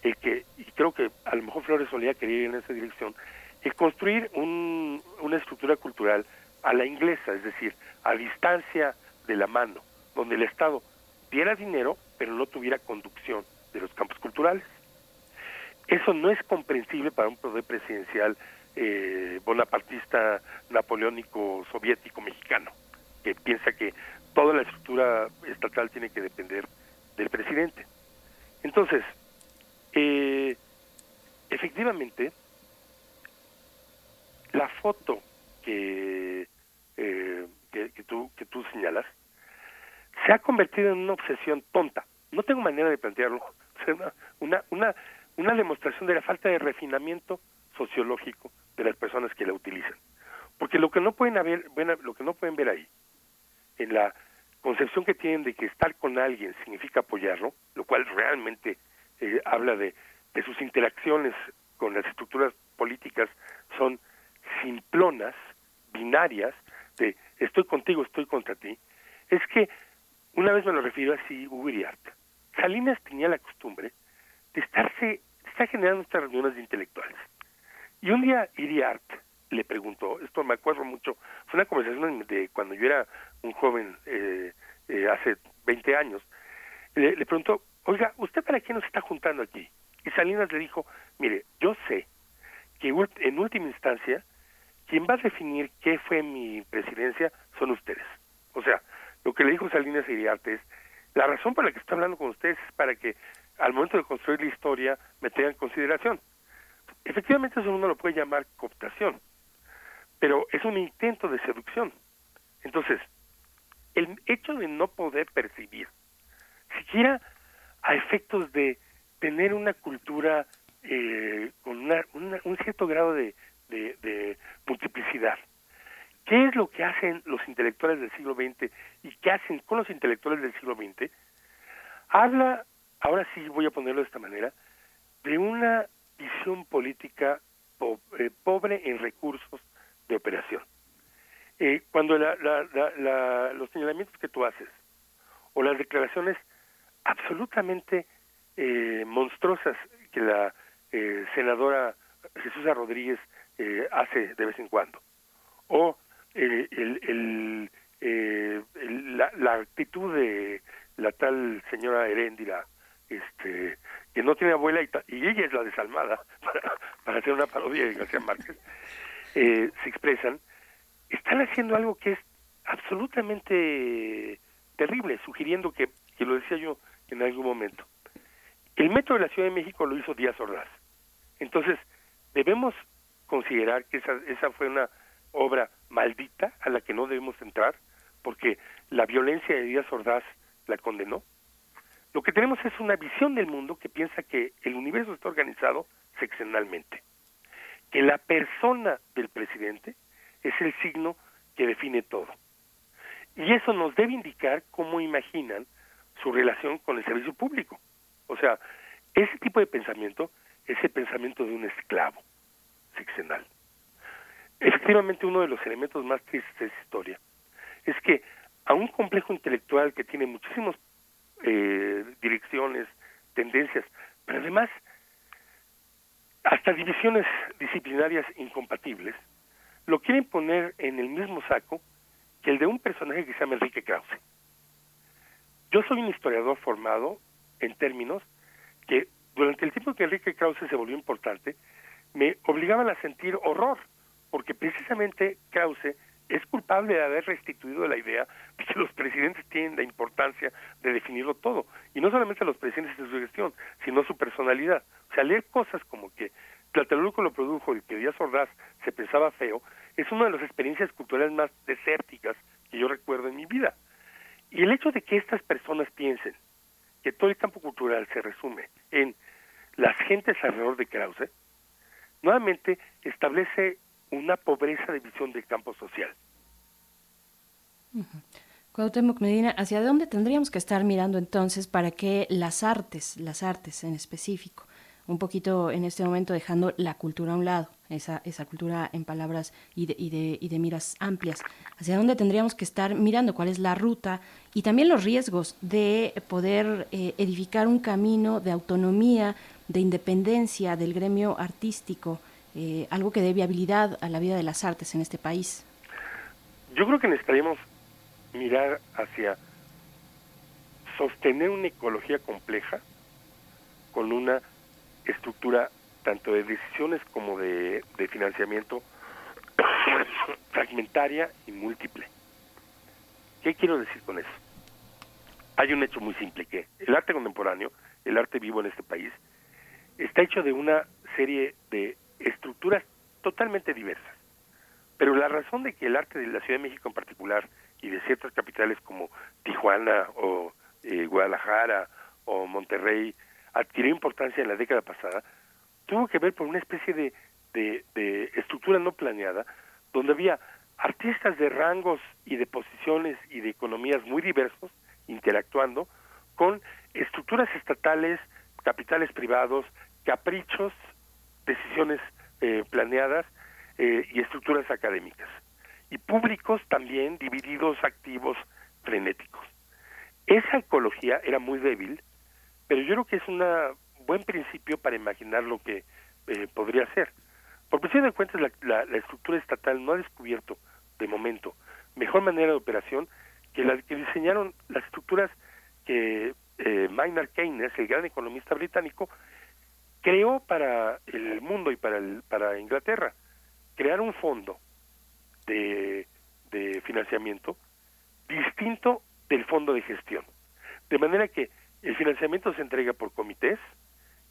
el que, y creo que a lo mejor Flores solía querer ir en esa dirección, el construir un, una estructura cultural a la inglesa, es decir, a distancia de la mano, donde el Estado diera dinero, pero no tuviera conducción de los campos culturales. Eso no es comprensible para un poder presidencial eh, bonapartista, napoleónico, soviético, mexicano, que piensa que toda la estructura estatal tiene que depender del presidente. Entonces, eh, efectivamente, la foto que, eh, que, tú, que tú señalas se ha convertido en una obsesión tonta. No tengo manera de plantearlo. Una, una, una demostración de la falta de refinamiento sociológico de las personas que la utilizan. Porque lo que no pueden haber, bueno, lo que no pueden ver ahí, en la concepción que tienen de que estar con alguien significa apoyarlo, lo cual realmente eh, habla de, de sus interacciones con las estructuras políticas son simplonas, binarias, de estoy contigo, estoy contra ti, es que una vez me lo refirió así Hugo. Salinas tenía la costumbre de estarse, estar generando estas reuniones de intelectuales. Y un día Iriart le preguntó, esto me acuerdo mucho, fue una conversación de cuando yo era un joven eh, eh, hace 20 años, le, preguntó, oiga, ¿usted para qué nos está juntando aquí? Y Salinas le dijo, mire, yo sé que en última instancia, quien va a definir qué fue mi presidencia son ustedes. O sea, lo que le dijo Salinas Iriarte es, la razón por la que estoy hablando con ustedes es para que al momento de construir la historia me tengan en consideración. Efectivamente eso uno lo puede llamar cooptación, pero es un intento de seducción. Entonces, el hecho de no poder percibir, siquiera a efectos de tener una cultura eh, con un cierto grado de, de, multiplicidad. ¿Qué es lo que hacen los intelectuales del siglo XX y qué hacen con los intelectuales del siglo XX? Habla, ahora sí voy a ponerlo de esta manera, de una visión política eh, pobre en recursos de operación. Eh, cuando los señalamientos que tú haces o las declaraciones absolutamente eh, monstruosas que la eh, senadora Jesús Rodríguez eh, hace de vez en cuando. O eh, el, la, actitud de la tal señora Heréndira, este, que no tiene abuela y, y ella es la desalmada, *laughs* para, para, hacer una parodia de García Márquez, *laughs* se expresan, están haciendo algo que es absolutamente terrible, sugiriendo que, que lo decía yo en algún momento, el metro de la Ciudad de México lo hizo Díaz Ordaz. Entonces, debemos considerar que esa, esa fue una obra maldita a la que no debemos entrar, porque la violencia de Díaz Ordaz la condenó. Lo que tenemos es una visión del mundo que piensa que el universo está organizado sexenalmente, que la persona del presidente es el signo que define todo. Y eso nos debe indicar cómo imaginan su relación con el servicio público. O sea, ese tipo de pensamiento es el pensamiento de un esclavo sexenal. Efectivamente, uno de los elementos más tristes de esa historia es que a un complejo intelectual que tiene muchísimas eh, direcciones, tendencias, pero además hasta divisiones disciplinarias incompatibles, lo quieren poner en el mismo saco que el de un personaje que se llama Enrique Krause. Yo soy un historiador formado en términos que durante el tiempo que Enrique Krause se volvió importante, me obligaban a sentir horror, porque precisamente Krause es culpable de haber restituido la idea de que los presidentes tienen la importancia de definirlo todo, y no solamente los presidentes de su gestión, sino su personalidad. O sea, leer cosas como que Tlatelolco lo produjo y que Díaz Ordaz se pensaba feo, es una de las experiencias culturales más desérticas que yo recuerdo en mi vida. Y el hecho de que estas personas piensen que todo el campo cultural se resume en las gentes alrededor de Krause, nuevamente establece una pobreza de visión del campo social. Cuauhtémoc Medina, ¿hacia dónde tendríamos que estar mirando entonces para que las artes, las artes en específico, un poquito en este momento dejando la cultura a un lado, esa, esa cultura en palabras y de, y, de, y de miras amplias. ¿Hacia dónde tendríamos que estar mirando? ¿Cuál es la ruta? Y también los riesgos de poder eh, edificar un camino de autonomía, de independencia del gremio artístico, eh, algo que dé viabilidad a la vida de las artes en este país. Yo creo que necesitaríamos mirar hacia sostener una ecología compleja con una estructura tanto de decisiones como de, financiamiento *coughs* fragmentaria y múltiple. ¿Qué quiero decir con eso? Hay un hecho muy simple que el arte contemporáneo, el arte vivo en este país, está hecho de una serie de estructuras totalmente diversas. Pero la razón de que el arte de la Ciudad de México en particular y de ciertas capitales como Tijuana o eh, Guadalajara o Monterrey adquirió importancia en la década pasada, tuvo que ver por una especie de, de, estructura no planeada, donde había artistas de rangos y de posiciones y de economías muy diversos interactuando con estructuras estatales, capitales privados, caprichos, decisiones eh, planeadas eh, y estructuras académicas. Y públicos también divididos, activos, frenéticos. Esa ecología era muy débil pero yo creo que es un buen principio para imaginar lo que eh, podría ser. Por presión de cuentas, la, estructura estatal no ha descubierto, de momento, mejor manera de operación que la que diseñaron las estructuras que eh, Maynard Keynes, el gran economista británico, creó para el mundo y para, el, para Inglaterra. Crear un fondo de, de financiamiento distinto del fondo de gestión. De manera que el financiamiento se entrega por comités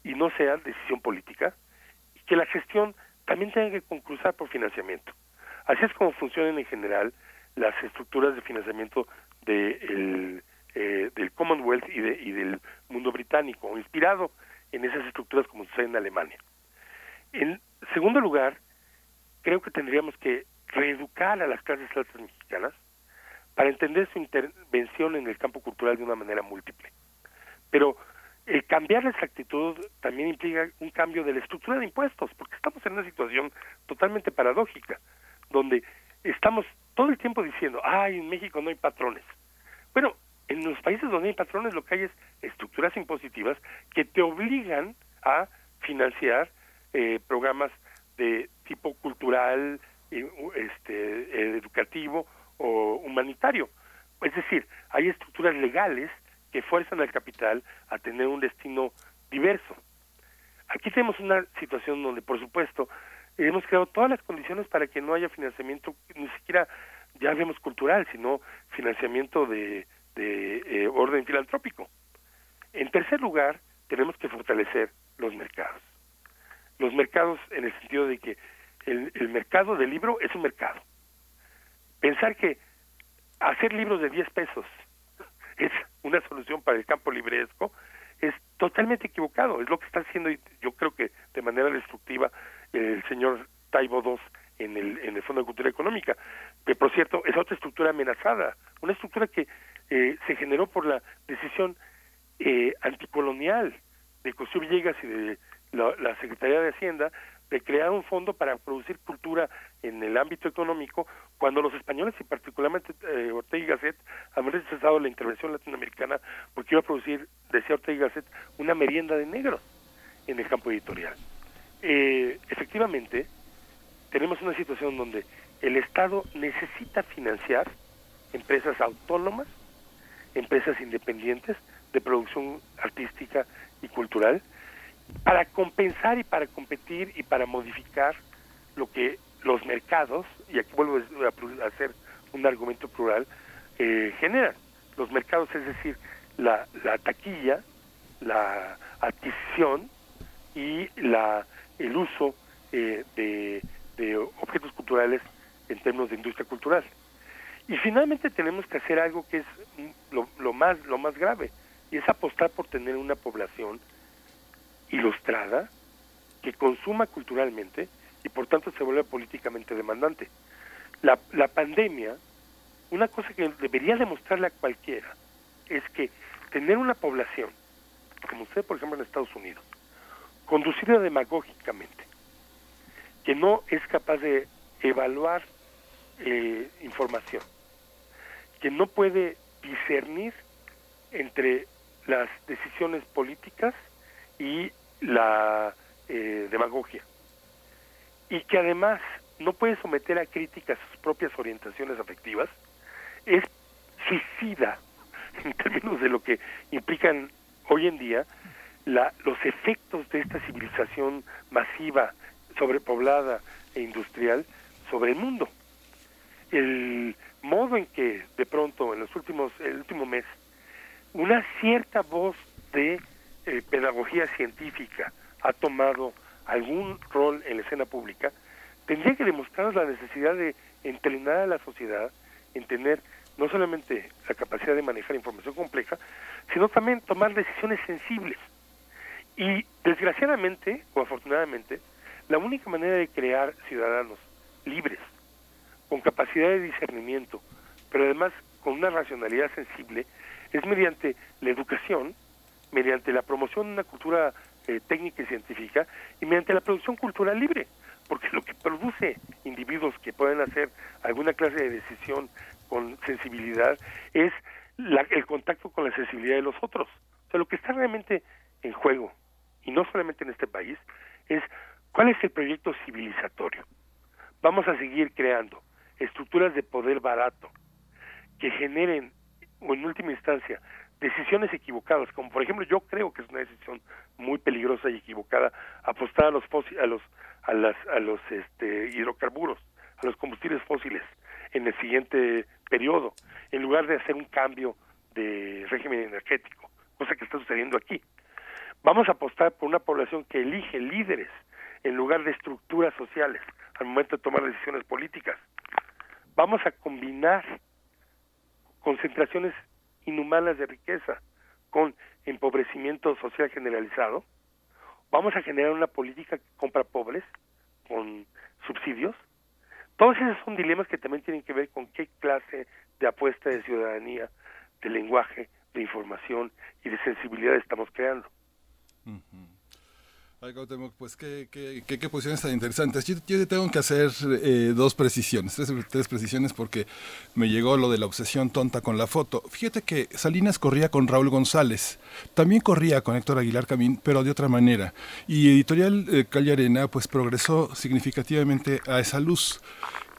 y no sea decisión política, y que la gestión también tenga que concursar por financiamiento. Así es como funcionan en general las estructuras de financiamiento de eh, del Commonwealth y, de, y del mundo británico, inspirado en esas estructuras como sucede en Alemania. En segundo lugar, creo que tendríamos que reeducar a las clases altas mexicanas para entender su intervención en el campo cultural de una manera múltiple. Pero el cambiar esa actitud también implica un cambio de la estructura de impuestos, porque estamos en una situación totalmente paradójica, donde estamos todo el tiempo diciendo, ay, en México no hay patrones. Bueno, en los países donde hay patrones lo que hay es estructuras impositivas que te obligan a financiar eh, programas de tipo cultural, este, educativo o humanitario. Es decir, hay estructuras legales que fuerzan al capital a tener un destino diverso. Aquí tenemos una situación donde, por supuesto, hemos creado todas las condiciones para que no haya financiamiento, ni siquiera ya vemos cultural, sino financiamiento de, de orden filantrópico. En tercer lugar, tenemos que fortalecer los mercados. Los mercados en el sentido de que el, el mercado del libro es un mercado. Pensar que hacer libros de 10 pesos *laughs* es una solución para el campo libresco es totalmente equivocado. Es lo que está haciendo, yo creo que de manera destructiva, el señor Taibo II en el, en el Fondo de Cultura Económica, que por cierto es otra estructura amenazada, una estructura que eh, se generó por la decisión eh, anticolonial de Cosío Villegas y de la, Secretaría de Hacienda de crear un fondo para producir cultura en el ámbito económico, cuando los españoles y particularmente eh, Ortega y Gasset habían rechazado la intervención latinoamericana porque iba a producir, decía Ortega y Gasset, una merienda de negros en el campo editorial. Eh, efectivamente, tenemos una situación donde el Estado necesita financiar empresas autónomas, empresas independientes de producción artística y cultural, para compensar y para competir y para modificar lo que los mercados, y aquí vuelvo a hacer un argumento plural, eh, generan. Los mercados, es decir, la, la taquilla, la adquisición y la, el uso eh, de, de objetos culturales en términos de industria cultural. Y finalmente tenemos que hacer algo que es lo, lo, más, lo más grave, y es apostar por tener una población ilustrada, que consuma culturalmente y por tanto se vuelve políticamente demandante. La, la pandemia, una cosa que debería demostrarle a cualquiera, es que tener una población, como usted por ejemplo en Estados Unidos, conducida demagógicamente, que no es capaz de evaluar eh, información, que no puede discernir entre las decisiones políticas y la eh, demagogia y que además no puede someter a crítica sus propias orientaciones afectivas, es suicida *laughs* en términos de lo que implican hoy en día la, los efectos de esta civilización masiva, sobrepoblada e industrial sobre el mundo. El modo en que de pronto en los últimos el último mes una cierta voz de eh, pedagogía científica ha tomado algún rol en la escena pública, tendría que demostrar la necesidad de entrenar a la sociedad en tener no solamente la capacidad de manejar información compleja, sino también tomar decisiones sensibles. Y desgraciadamente o afortunadamente, la única manera de crear ciudadanos libres, con capacidad de discernimiento, pero además con una racionalidad sensible, es mediante la educación mediante la promoción de una cultura eh, técnica y científica y mediante la producción cultural libre, porque lo que produce individuos que pueden hacer alguna clase de decisión con sensibilidad es el contacto con la sensibilidad de los otros. O sea, lo que está realmente en juego, y no solamente en este país, es cuál es el proyecto civilizatorio. Vamos a seguir creando estructuras de poder barato que generen, o en última instancia, decisiones equivocadas, como por ejemplo yo creo que es una decisión muy peligrosa y equivocada apostar a los a los a las a los este hidrocarburos, a los combustibles fósiles en el siguiente periodo, en lugar de hacer un cambio de régimen energético, cosa que está sucediendo aquí. Vamos a apostar por una población que elige líderes en lugar de estructuras sociales al momento de tomar decisiones políticas. Vamos a combinar concentraciones inhumanas de riqueza, con empobrecimiento social generalizado, vamos a generar una política que compra pobres con subsidios. Todos esos son dilemas que también tienen que ver con qué clase de apuesta de ciudadanía, de lenguaje, de información y de sensibilidad estamos creando. Ay, pues qué, qué, qué, posiciones tan interesantes. Yo, yo tengo que hacer eh, dos precisiones, tres, tres, precisiones porque me llegó lo de la obsesión tonta con la foto. Fíjate que Salinas corría con Raúl González, también corría con Héctor Aguilar Camín, pero de otra manera. Y Editorial eh, Calle Arena pues progresó significativamente a esa luz.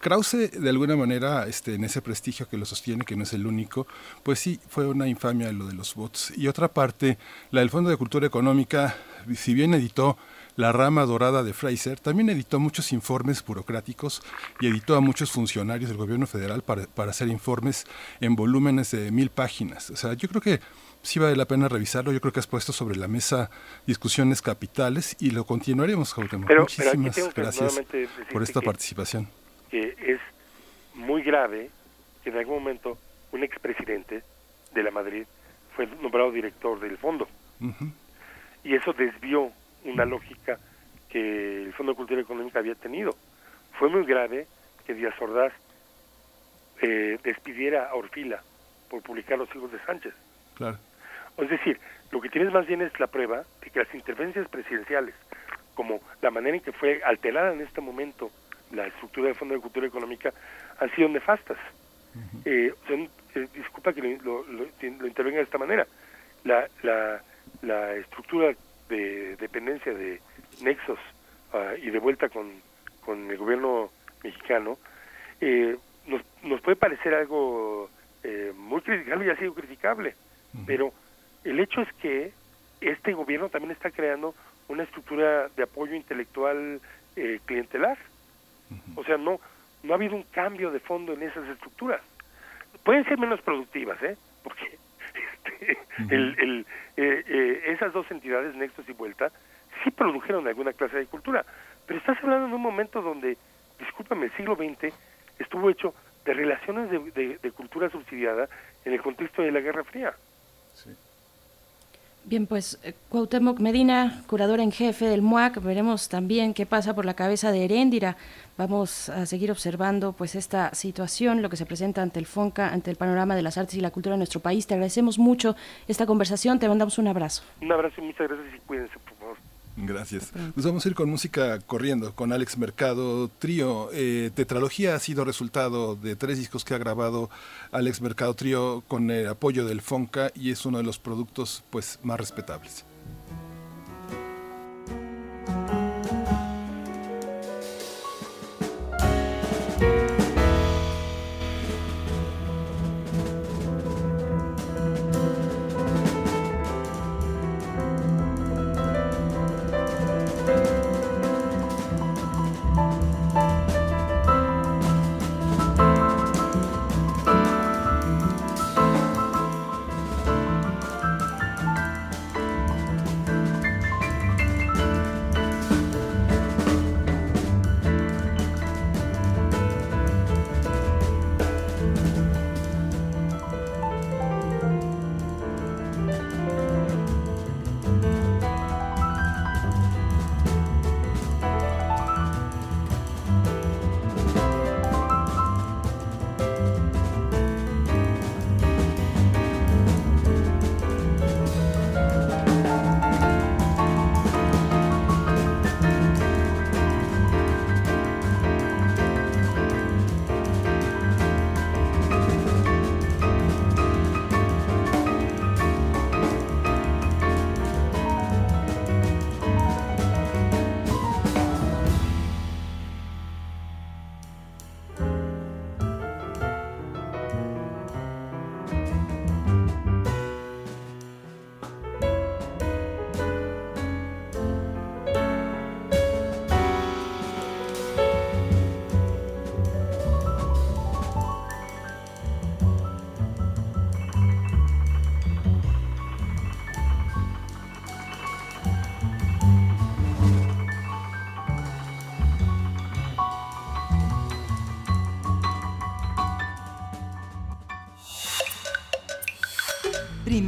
Krause, de alguna manera, este, en ese prestigio que lo sostiene, que no es el único, pues sí, fue una infamia lo de los bots. Y otra parte, la del Fondo de Cultura Económica, si bien editó la rama dorada de Fraser, también editó muchos informes burocráticos y editó a muchos funcionarios del gobierno federal para, para hacer informes en volúmenes de mil páginas. O sea, yo creo que sí vale la pena revisarlo. Yo creo que has puesto sobre la mesa discusiones capitales y lo continuaremos, Muchísimas gracias por esta participación. Que es muy grave que en algún momento un expresidente de la Madrid fue nombrado director del fondo. Y eso desvió una lógica que el Fondo de Cultura Económica había tenido. Fue muy grave que Díaz Ordaz eh, despidiera a Orfila por publicar Los Hijos de Sánchez. Claro. Es decir, lo que tienes más bien es la prueba de que las intervenciones presidenciales, como la manera en que fue alterada en este momento la estructura del Fondo de Cultura Económica, han sido nefastas. Eh, eh, disculpa que lo, lo, intervenga de esta manera. La, la, la estructura de dependencia de nexos ah, y de vuelta con, con el gobierno mexicano eh, nos, nos puede parecer algo muy criticable y ha sido criticable, pero el hecho es que este gobierno también está creando una estructura de apoyo intelectual clientelar. O sea, no, no ha habido un cambio de fondo en esas estructuras. Pueden ser menos productivas, ¿eh? Porque *laughs* este, el, el, eh, eh, esas dos entidades, Nexos y Vuelta, sí produjeron alguna clase de cultura. Pero estás hablando en un momento donde, discúlpame, el siglo XX estuvo hecho de relaciones de, de cultura subsidiada en el contexto de la Guerra Fría. Sí. Bien, pues eh, Cuauhtémoc Medina, curador en jefe del MUAC, veremos también qué pasa por la cabeza de Heréndira. Vamos a seguir observando pues esta situación, lo que se presenta ante el FONCA, ante el panorama de las artes y la cultura de nuestro país. Te agradecemos mucho esta conversación, te mandamos un abrazo. Un abrazo y muchas gracias y cuídense, por favor. Gracias. Nos vamos a ir con música corriendo, con Alex Mercado Trío. Eh, Tetralogía ha sido resultado de tres discos que ha grabado Alex Mercado Trío con el apoyo del FONCA y es uno de los productos pues más respetables.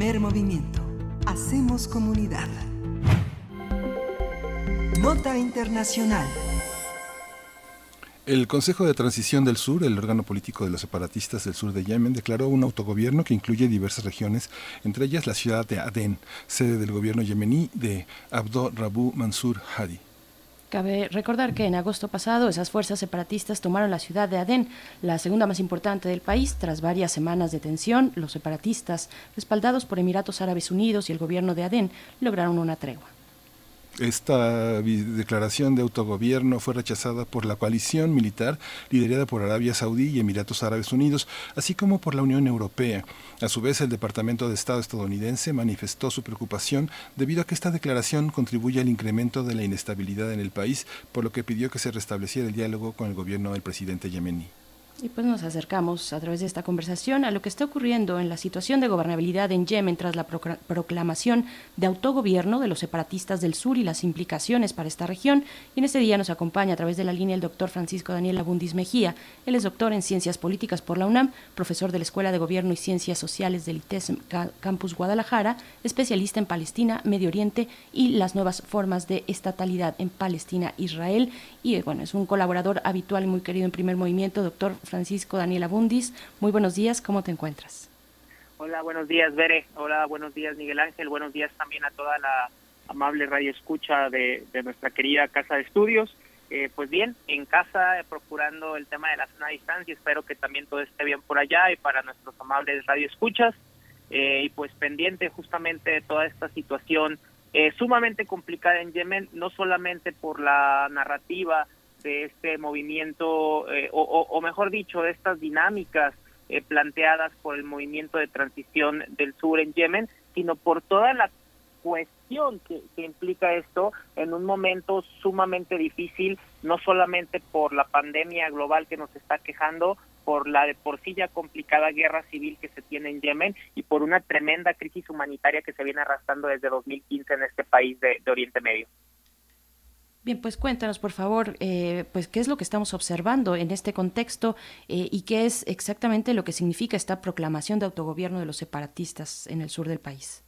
Primer movimiento. Hacemos comunidad. Nota Internacional. El Consejo de Transición del Sur, el órgano político de los separatistas del sur de Yemen, declaró un autogobierno que incluye diversas regiones, entre ellas la ciudad de Adén, sede del gobierno yemení de Abdo Rabu Mansur Hadi. Cabe recordar que en agosto pasado esas fuerzas separatistas tomaron la ciudad de Adén, la segunda más importante del país, tras varias semanas de tensión. Los separatistas, respaldados por Emiratos Árabes Unidos y el gobierno de Adén, lograron una tregua. Esta declaración de autogobierno fue rechazada por la coalición militar liderada por Arabia Saudí y Emiratos Árabes Unidos, así como por la Unión Europea. A su vez, el Departamento de Estado estadounidense manifestó su preocupación debido a que esta declaración contribuye al incremento de la inestabilidad en el país, por lo que pidió que se restableciera el diálogo con el gobierno del presidente yemení. Y pues nos acercamos a través de esta conversación a lo que está ocurriendo en la situación de gobernabilidad en Yemen tras la proclamación de autogobierno de los separatistas del sur y las implicaciones para esta región. Y en este día nos acompaña a través de la línea el doctor Francisco Daniel Abundis Mejía. Él es doctor en Ciencias Políticas por la UNAM, profesor de la Escuela de Gobierno y Ciencias Sociales del ITES Campus Guadalajara, especialista en Palestina, Medio Oriente y las nuevas formas de estatalidad en Palestina, Israel. Y bueno, es un colaborador habitual y muy querido en primer movimiento, doctor Francisco Daniel Abundis. Muy buenos días, ¿cómo te encuentras? Hola, buenos días, Bere. Hola, buenos días, Miguel Ángel. Buenos días también a toda la amable radio escucha de, nuestra querida Casa de Estudios. Eh, pues bien, en casa, eh, procurando el tema de la zona de distancia. Espero que también todo esté bien por allá y para nuestros amables radio escuchas. Eh, y pues pendiente justamente de toda esta situación sumamente complicada en Yemen, no solamente por la narrativa de este movimiento, eh, o, mejor dicho, de estas dinámicas eh, planteadas por el movimiento de transición del sur en Yemen, sino por toda la cuestión que, implica esto en un momento sumamente difícil, no solamente por la pandemia global que nos está quejando, por la de por sí ya complicada guerra civil que se tiene en Yemen y por una tremenda crisis humanitaria que se viene arrastrando desde 2015 en este país de Oriente Medio. Bien, pues cuéntanos, por favor, eh, pues qué es lo que estamos observando en este contexto eh, y qué es exactamente lo que significa esta proclamación de autogobierno de los separatistas en el sur del país.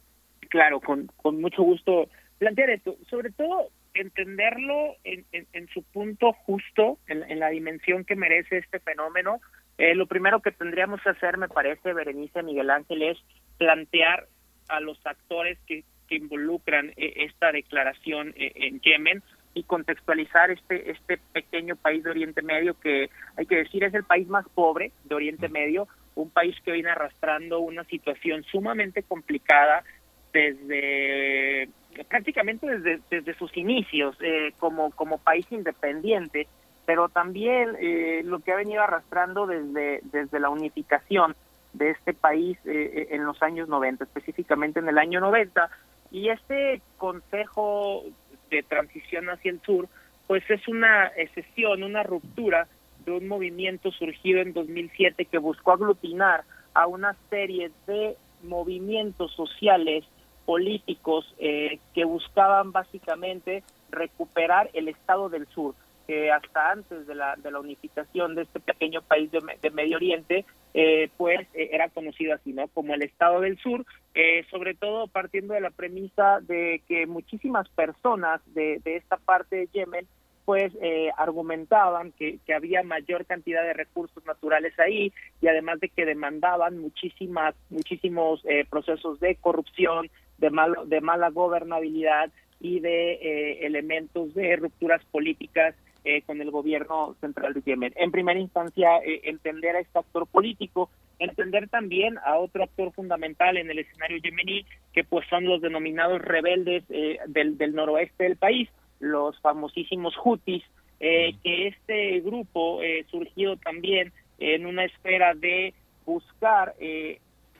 Claro, con, con mucho gusto plantear esto. Sobre todo, entenderlo en, su punto justo, en, la dimensión que merece este fenómeno. Eh, lo primero que tendríamos que hacer, me parece, Berenice Miguel Ángel, es plantear a los actores que, que involucran esta declaración en Yemen y contextualizar este este pequeño país de Oriente Medio que hay que decir es el país más pobre de Oriente Medio, un país que viene arrastrando una situación sumamente complicada desde prácticamente desde, desde sus inicios eh, como como país independiente, pero también eh, lo que ha venido arrastrando desde desde la unificación de este país eh, en los años 90, específicamente en el año 90 y este consejo de transición hacia el sur, pues es una excesión, una ruptura de un movimiento surgido en 2007 que buscó aglutinar a una serie de movimientos sociales, políticos, eh, que buscaban básicamente recuperar el Estado del Sur, que hasta antes de la, de la unificación de este pequeño país de, de Medio Oriente eh, pues eh, era conocido así, ¿no? Como el Estado del Sur, eh, sobre todo partiendo de la premisa de que muchísimas personas de, de esta parte de Yemen pues argumentaban que, que, había mayor cantidad de recursos naturales ahí y además de que demandaban muchísimas muchísimos procesos de corrupción de malo, de mala gobernabilidad y de elementos de rupturas políticas eh, con el gobierno central de Yemen. En primera instancia, eh, entender a este actor político, entender también a otro actor fundamental en el escenario yemení, que pues son los denominados rebeldes eh, del, del, noroeste del país, los famosísimos Houthis, que este grupo surgido también en una esfera de buscar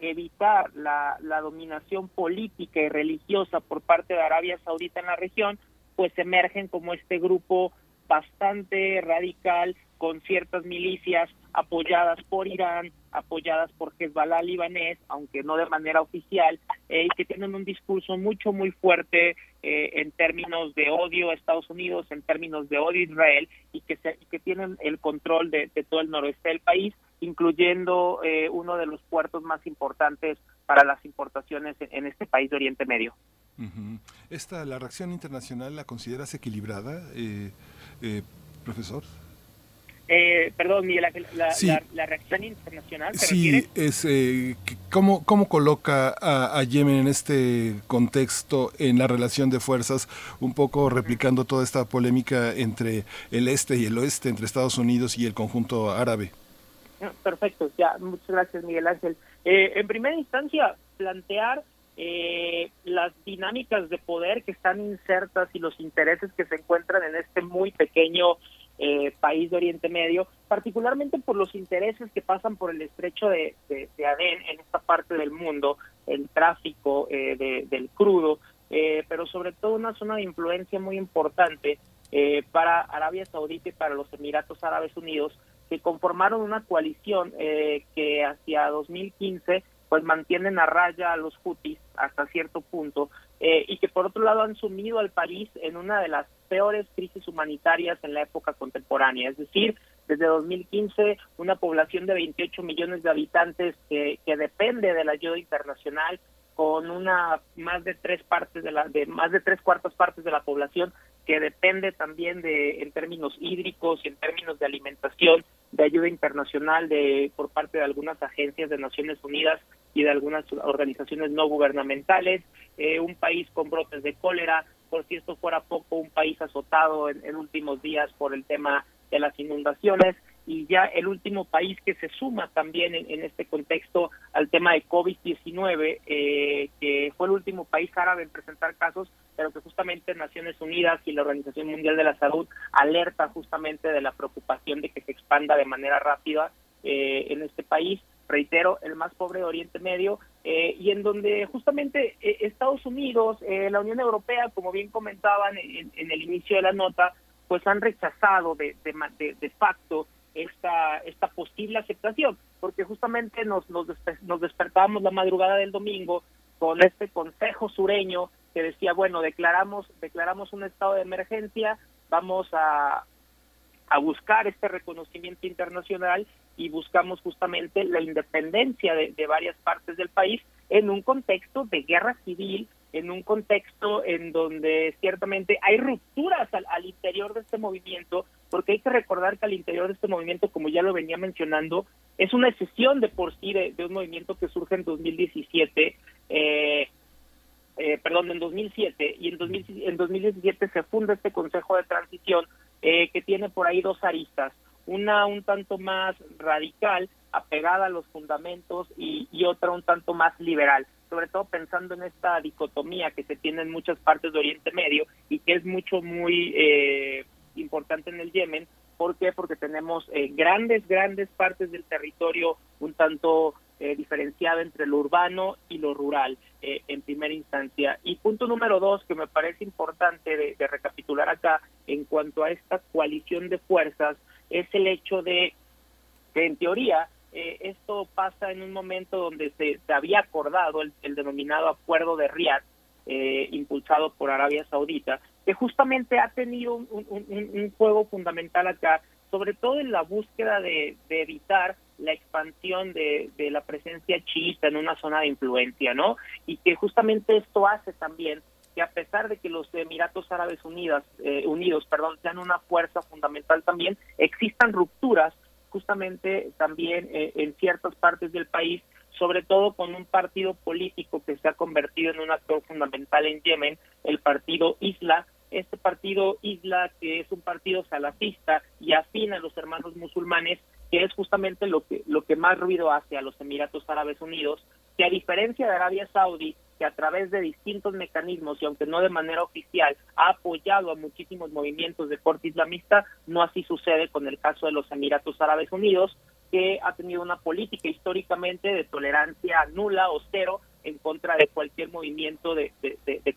evitar la, la dominación política y religiosa por parte de Arabia Saudita en la región, pues emergen como este grupo bastante radical con ciertas milicias apoyadas por Irán, apoyadas por Hezbollah libanés, aunque no de manera oficial, eh, y que tienen un discurso mucho, muy fuerte eh, en términos de odio a Estados Unidos, en términos de odio a Israel, y que, se, que tienen el control de, todo el noroeste del país, incluyendo eh, uno de los puertos más importantes para las importaciones en, este país de Oriente Medio. Esta, ¿La reacción internacional la consideras equilibrada? eh, profesor? Eh, perdón, Miguel la, reacción internacional. sí, es, eh, ¿cómo, ¿cómo, coloca a, Yemen en este contexto, en la relación de fuerzas, un poco replicando toda esta polémica entre el este y el oeste, entre Estados Unidos y el conjunto árabe? Perfecto, ya, muchas gracias, Miguel Ángel. Eh, en primera instancia, plantear eh, las dinámicas de poder que están insertas y los intereses que se encuentran en este muy pequeño eh, país de Oriente Medio, particularmente por los intereses que pasan por el estrecho de, de, Adén en esta parte del mundo, el tráfico eh, del crudo, eh, pero sobre todo una zona de influencia muy importante para Arabia Saudita y para los Emiratos Árabes Unidos, que conformaron una coalición que hacia 2015 pues mantienen a raya a los hutis hasta cierto punto eh, y que por otro lado han sumido al país en una de las peores crisis humanitarias en la época contemporánea. Es decir, desde 2015 una población de 28 millones de habitantes que, que depende de la ayuda internacional con una más de tres partes de la de más de tres cuartas partes de la población que depende también de en términos hídricos y en términos de alimentación de ayuda internacional de por parte de algunas agencias de Naciones Unidas y de algunas organizaciones no gubernamentales, eh, un país con brotes de cólera, por si esto fuera poco, un país azotado en, últimos días por el tema de las inundaciones y ya el último país que se suma también en, este contexto al tema de COVID-19, eh, que fue el último país árabe en presentar casos, pero que justamente Naciones Unidas y la Organización Mundial de la Salud alerta justamente de la preocupación de que se expanda de manera rápida eh, en este país. Reitero, el más pobre de Oriente Medio, eh, y en donde justamente eh, Estados Unidos, eh, la Unión Europea, como bien comentaban en, el inicio de la nota, pues han rechazado de, de, de, facto esta, esta posible aceptación, porque justamente nos, nos, nos despertábamos la madrugada del domingo con este consejo sureño que decía, bueno, declaramos, declaramos un estado de emergencia, vamos a, a buscar este reconocimiento internacional y buscamos justamente la independencia de, varias partes del país en un contexto de guerra civil, en un contexto en donde ciertamente hay rupturas al, interior de este movimiento, porque hay que recordar que al interior de este movimiento, como ya lo venía mencionando, es una excepción de por sí de, un movimiento que surge en 2017, eh, eh, perdón, en 2007, y en, en 2017 se funda este Consejo de Transición eh, que tiene por ahí dos aristas una un tanto más radical, apegada a los fundamentos y, otra un tanto más liberal, sobre todo pensando en esta dicotomía que se tiene en muchas partes de Oriente Medio y que es mucho, muy eh, importante en el Yemen. ¿Por qué? Porque tenemos eh, grandes, grandes partes del territorio un tanto eh, diferenciado entre lo urbano y lo rural en primera instancia. Y punto número dos, que me parece importante de recapitular acá en cuanto a esta coalición de fuerzas, es el hecho de que en teoría eh, esto pasa en un momento donde se, había acordado el, denominado acuerdo de Riad, eh, impulsado por Arabia Saudita, que justamente ha tenido un, juego fundamental acá, sobre todo en la búsqueda de, evitar la expansión de, la presencia chiita en una zona de influencia, ¿no? Y que justamente esto hace también que a pesar de que los Emiratos Árabes Unidos, eh, Unidos perdón, sean una fuerza fundamental también, existan rupturas justamente también eh, en ciertas partes del país, sobre todo con un partido político que se ha convertido en un actor fundamental en Yemen, el partido Isla, este partido Isla, que es un partido salafista y afín a los hermanos musulmanes, que es justamente lo que, lo que más ruido hace a los Emiratos Árabes Unidos, que a diferencia de Arabia Saudí, que a través de distintos mecanismos y aunque no de manera oficial ha apoyado a muchísimos movimientos de corte islamista, no así sucede con el caso de los Emiratos Árabes Unidos, que ha tenido una política históricamente de tolerancia nula o cero en contra de cualquier movimiento de,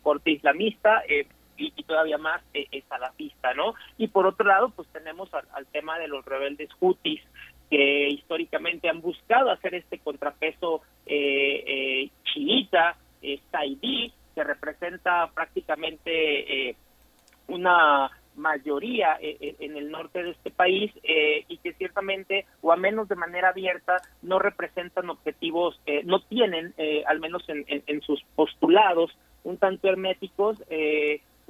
corte islamista. Eh, y, todavía más eh, salafista, ¿no? Y por otro lado, pues tenemos al, tema de los rebeldes hutis, que históricamente han buscado hacer este contrapeso eh, eh, chiita eh, Saidí, que representa prácticamente eh, una mayoría eh, eh, en el norte de este país y que ciertamente, o a menos de manera abierta, no representan objetivos, no tienen, al menos en, en, sus postulados, un tanto herméticos,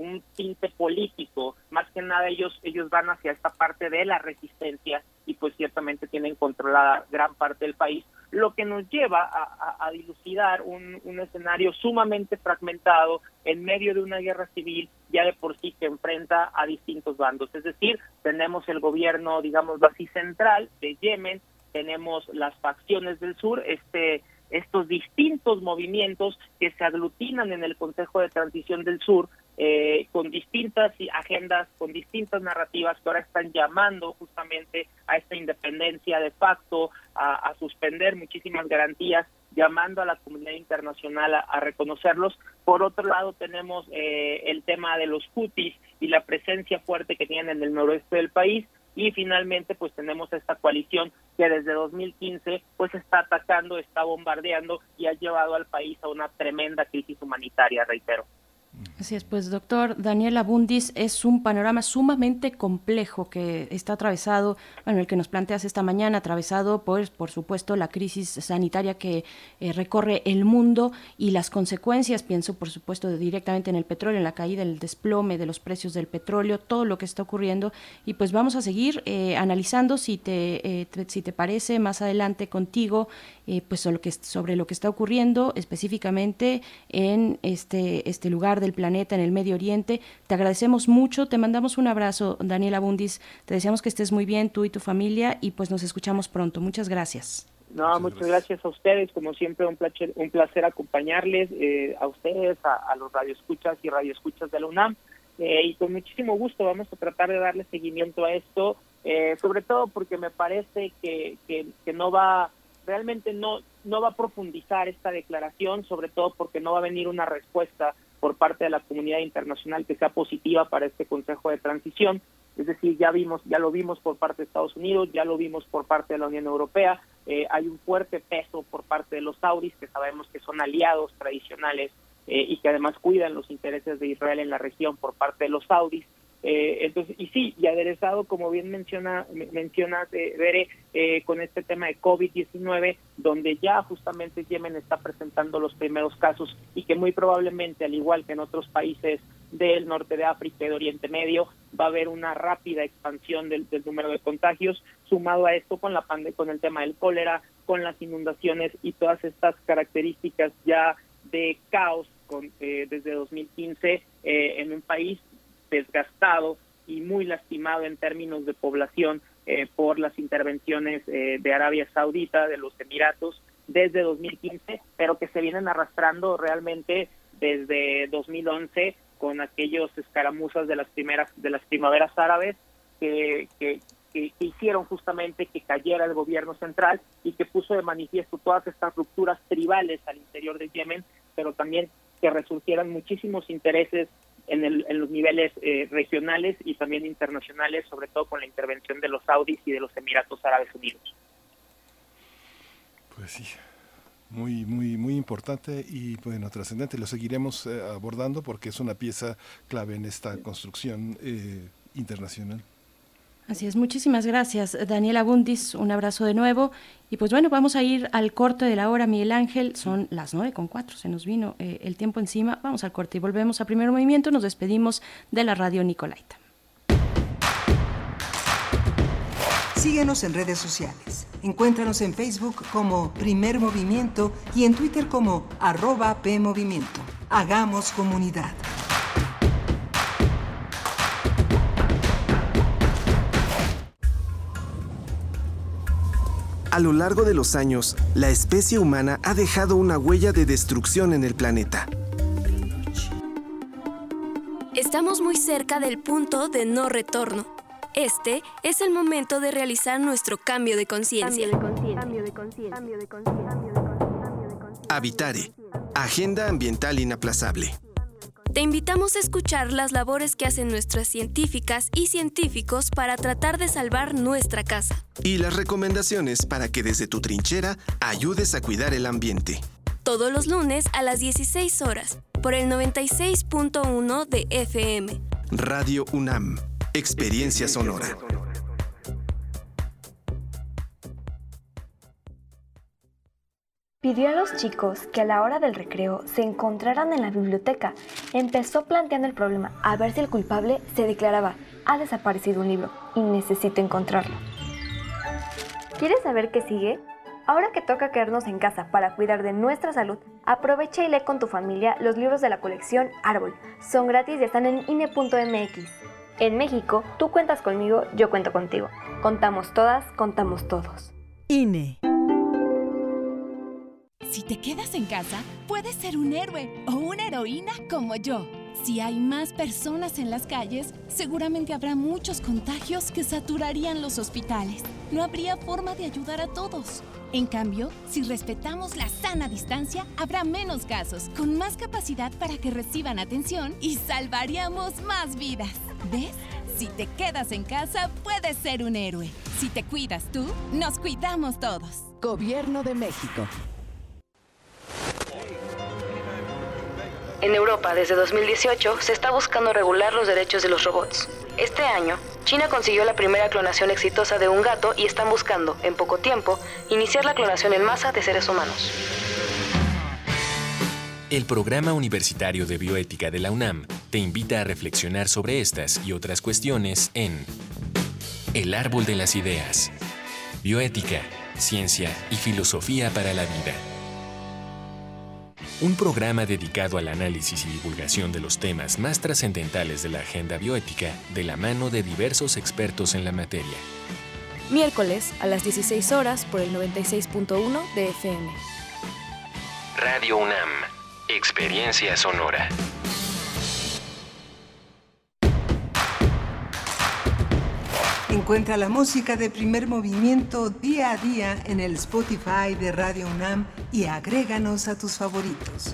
un tinte político. Más que nada ellos, ellos van hacia esta parte de la resistencia y pues ciertamente tienen controlada gran parte del país, lo que nos lleva a, dilucidar un, escenario sumamente fragmentado en medio de una guerra civil ya de por sí que enfrenta a distintos bandos. Es decir, tenemos el gobierno, digamos así, central de Yemen, tenemos las facciones del sur, este estos distintos movimientos que se aglutinan en el Consejo de Transición del Sur eh, con distintas agendas, con distintas narrativas que ahora están llamando justamente a esta independencia de facto, a, suspender muchísimas garantías, llamando a la comunidad internacional a, reconocerlos. Por otro lado, tenemos eh, el tema de los Houthis y la presencia fuerte que tienen en el noroeste del país. Y finalmente, pues tenemos esta coalición que desde 2015 pues está atacando, está bombardeando y ha llevado al país a una tremenda crisis humanitaria, reitero. Así es, pues doctor Daniel Abundis, es un panorama sumamente complejo que está atravesado, bueno, el que nos planteas esta mañana, atravesado pues, por supuesto, la crisis sanitaria que eh, recorre el mundo y las consecuencias, pienso por supuesto directamente en el petróleo, en la caída, el desplome de los precios del petróleo, todo lo que está ocurriendo. Y pues vamos a seguir eh, analizando si te, eh, si te parece más adelante contigo pues sobre lo, que, sobre lo que está ocurriendo específicamente en este, este lugar del planeta, en el Medio Oriente. Te agradecemos mucho, te mandamos un abrazo, Daniela Bundis. Te deseamos que estés muy bien, tú y tu familia, y pues nos escuchamos pronto. Muchas gracias. No, muchas, gracias. a ustedes, como siempre, un placer, un placer acompañarles, eh, a ustedes, a, los radioescuchas y radioescuchas de la UNAM. Eh, y con muchísimo gusto vamos a tratar de darle seguimiento a esto, eh, sobre todo porque me parece que, que, que no va realmente no, no va a profundizar esta declaración, sobre todo porque no va a venir una respuesta por parte de la comunidad internacional que sea positiva para este Consejo de Transición. Es decir, ya vimos, ya lo vimos por parte de Estados Unidos, ya lo vimos por parte de la Unión Europea. Eh, hay un fuerte peso por parte de los saudis, que sabemos que son aliados tradicionales eh, y que además cuidan los intereses de Israel en la región por parte de los saudis. Eh, entonces, y sí, y aderezado, como bien menciona, mencionas, eh, Bere, eh, con este tema de COVID-19, donde ya justamente Yemen está presentando los primeros casos y que muy probablemente, al igual que en otros países del norte de África y de Oriente Medio, va a haber una rápida expansión del, número de contagios, sumado a esto con la pandemia, con el tema del cólera, con las inundaciones y todas estas características ya de caos con, eh, desde 2015 en un país desgastado y muy lastimado en términos de población eh, por las intervenciones eh, de Arabia Saudita, de los Emiratos, desde 2015, pero que se vienen arrastrando realmente desde 2011 con aquellos escaramuzas de las primeras de las primaveras árabes que, que, hicieron justamente que cayera el gobierno central y que puso de manifiesto todas estas rupturas tribales al interior de Yemen, pero también que resurgieran muchísimos intereses en, los niveles eh, regionales y también internacionales, sobre todo con la intervención de los saudis y de los Emiratos Árabes Unidos. Pues sí, muy, muy, muy importante y bueno, trascendente. Lo seguiremos eh, abordando porque es una pieza clave en esta construcción eh, internacional. Así es, muchísimas gracias, Daniela Bundis. Un abrazo de nuevo. Y pues bueno, vamos a ir al corte de la hora, Miguel Ángel. Son las nueve con cuatro, se nos vino eh, el tiempo encima. Vamos al corte y volvemos a primer movimiento. Nos despedimos de la radio Nicolaita. Síguenos en redes sociales. Encuéntranos en Facebook como Primer Movimiento y en Twitter como arroba PMovimiento. Hagamos comunidad. A lo largo de los años, la especie humana ha dejado una huella de destrucción en el planeta. Estamos muy cerca del punto de no retorno. Este es el momento de realizar nuestro cambio de conciencia. Habitare, Agenda Ambiental Inaplazable. Te invitamos a escuchar las labores que hacen nuestras científicas y científicos para tratar de salvar nuestra casa. Y las recomendaciones para que desde tu trinchera ayudes a cuidar el ambiente. Todos los lunes a las 16 horas, por el 96.1 de FM. Radio UNAM, Experiencia Sonora. Pidió a los chicos que a la hora del recreo se encontraran en la biblioteca. Empezó planteando el problema a ver si el culpable se declaraba, ha desaparecido un libro y necesito encontrarlo. ¿Quieres saber qué sigue? Ahora que toca quedarnos en casa para cuidar de nuestra salud, aprovecha y lee con tu familia los libros de la colección Árbol. Son gratis y están en INE.mx. En México, tú cuentas conmigo, yo cuento contigo. Contamos todas, contamos todos. INE. Si te quedas en casa, puedes ser un héroe o una heroína como yo. Si hay más personas en las calles, seguramente habrá muchos contagios que saturarían los hospitales. No habría forma de ayudar a todos. En cambio, si respetamos la sana distancia, habrá menos casos, con más capacidad para que reciban atención y salvaríamos más vidas. ¿Ves? Si te quedas en casa, puedes ser un héroe. Si te cuidas tú, nos cuidamos todos. Gobierno de México. En Europa, desde 2018, se está buscando regular los derechos de los robots. Este año, China consiguió la primera clonación exitosa de un gato y están buscando, en poco tiempo, iniciar la clonación en masa de seres humanos. El Programa Universitario de Bioética de la UNAM te invita a reflexionar sobre estas y otras cuestiones en El Árbol de las Ideas. Bioética, ciencia y filosofía para la vida un programa dedicado al análisis y divulgación de los temas más trascendentales de la agenda bioética de la mano de diversos expertos en la materia. Miércoles a las 16 horas por el 96.1 de FM. Radio UNAM, Experiencia Sonora. Encuentra la música de primer movimiento día a día en el Spotify de Radio UNAM y agréganos a tus favoritos.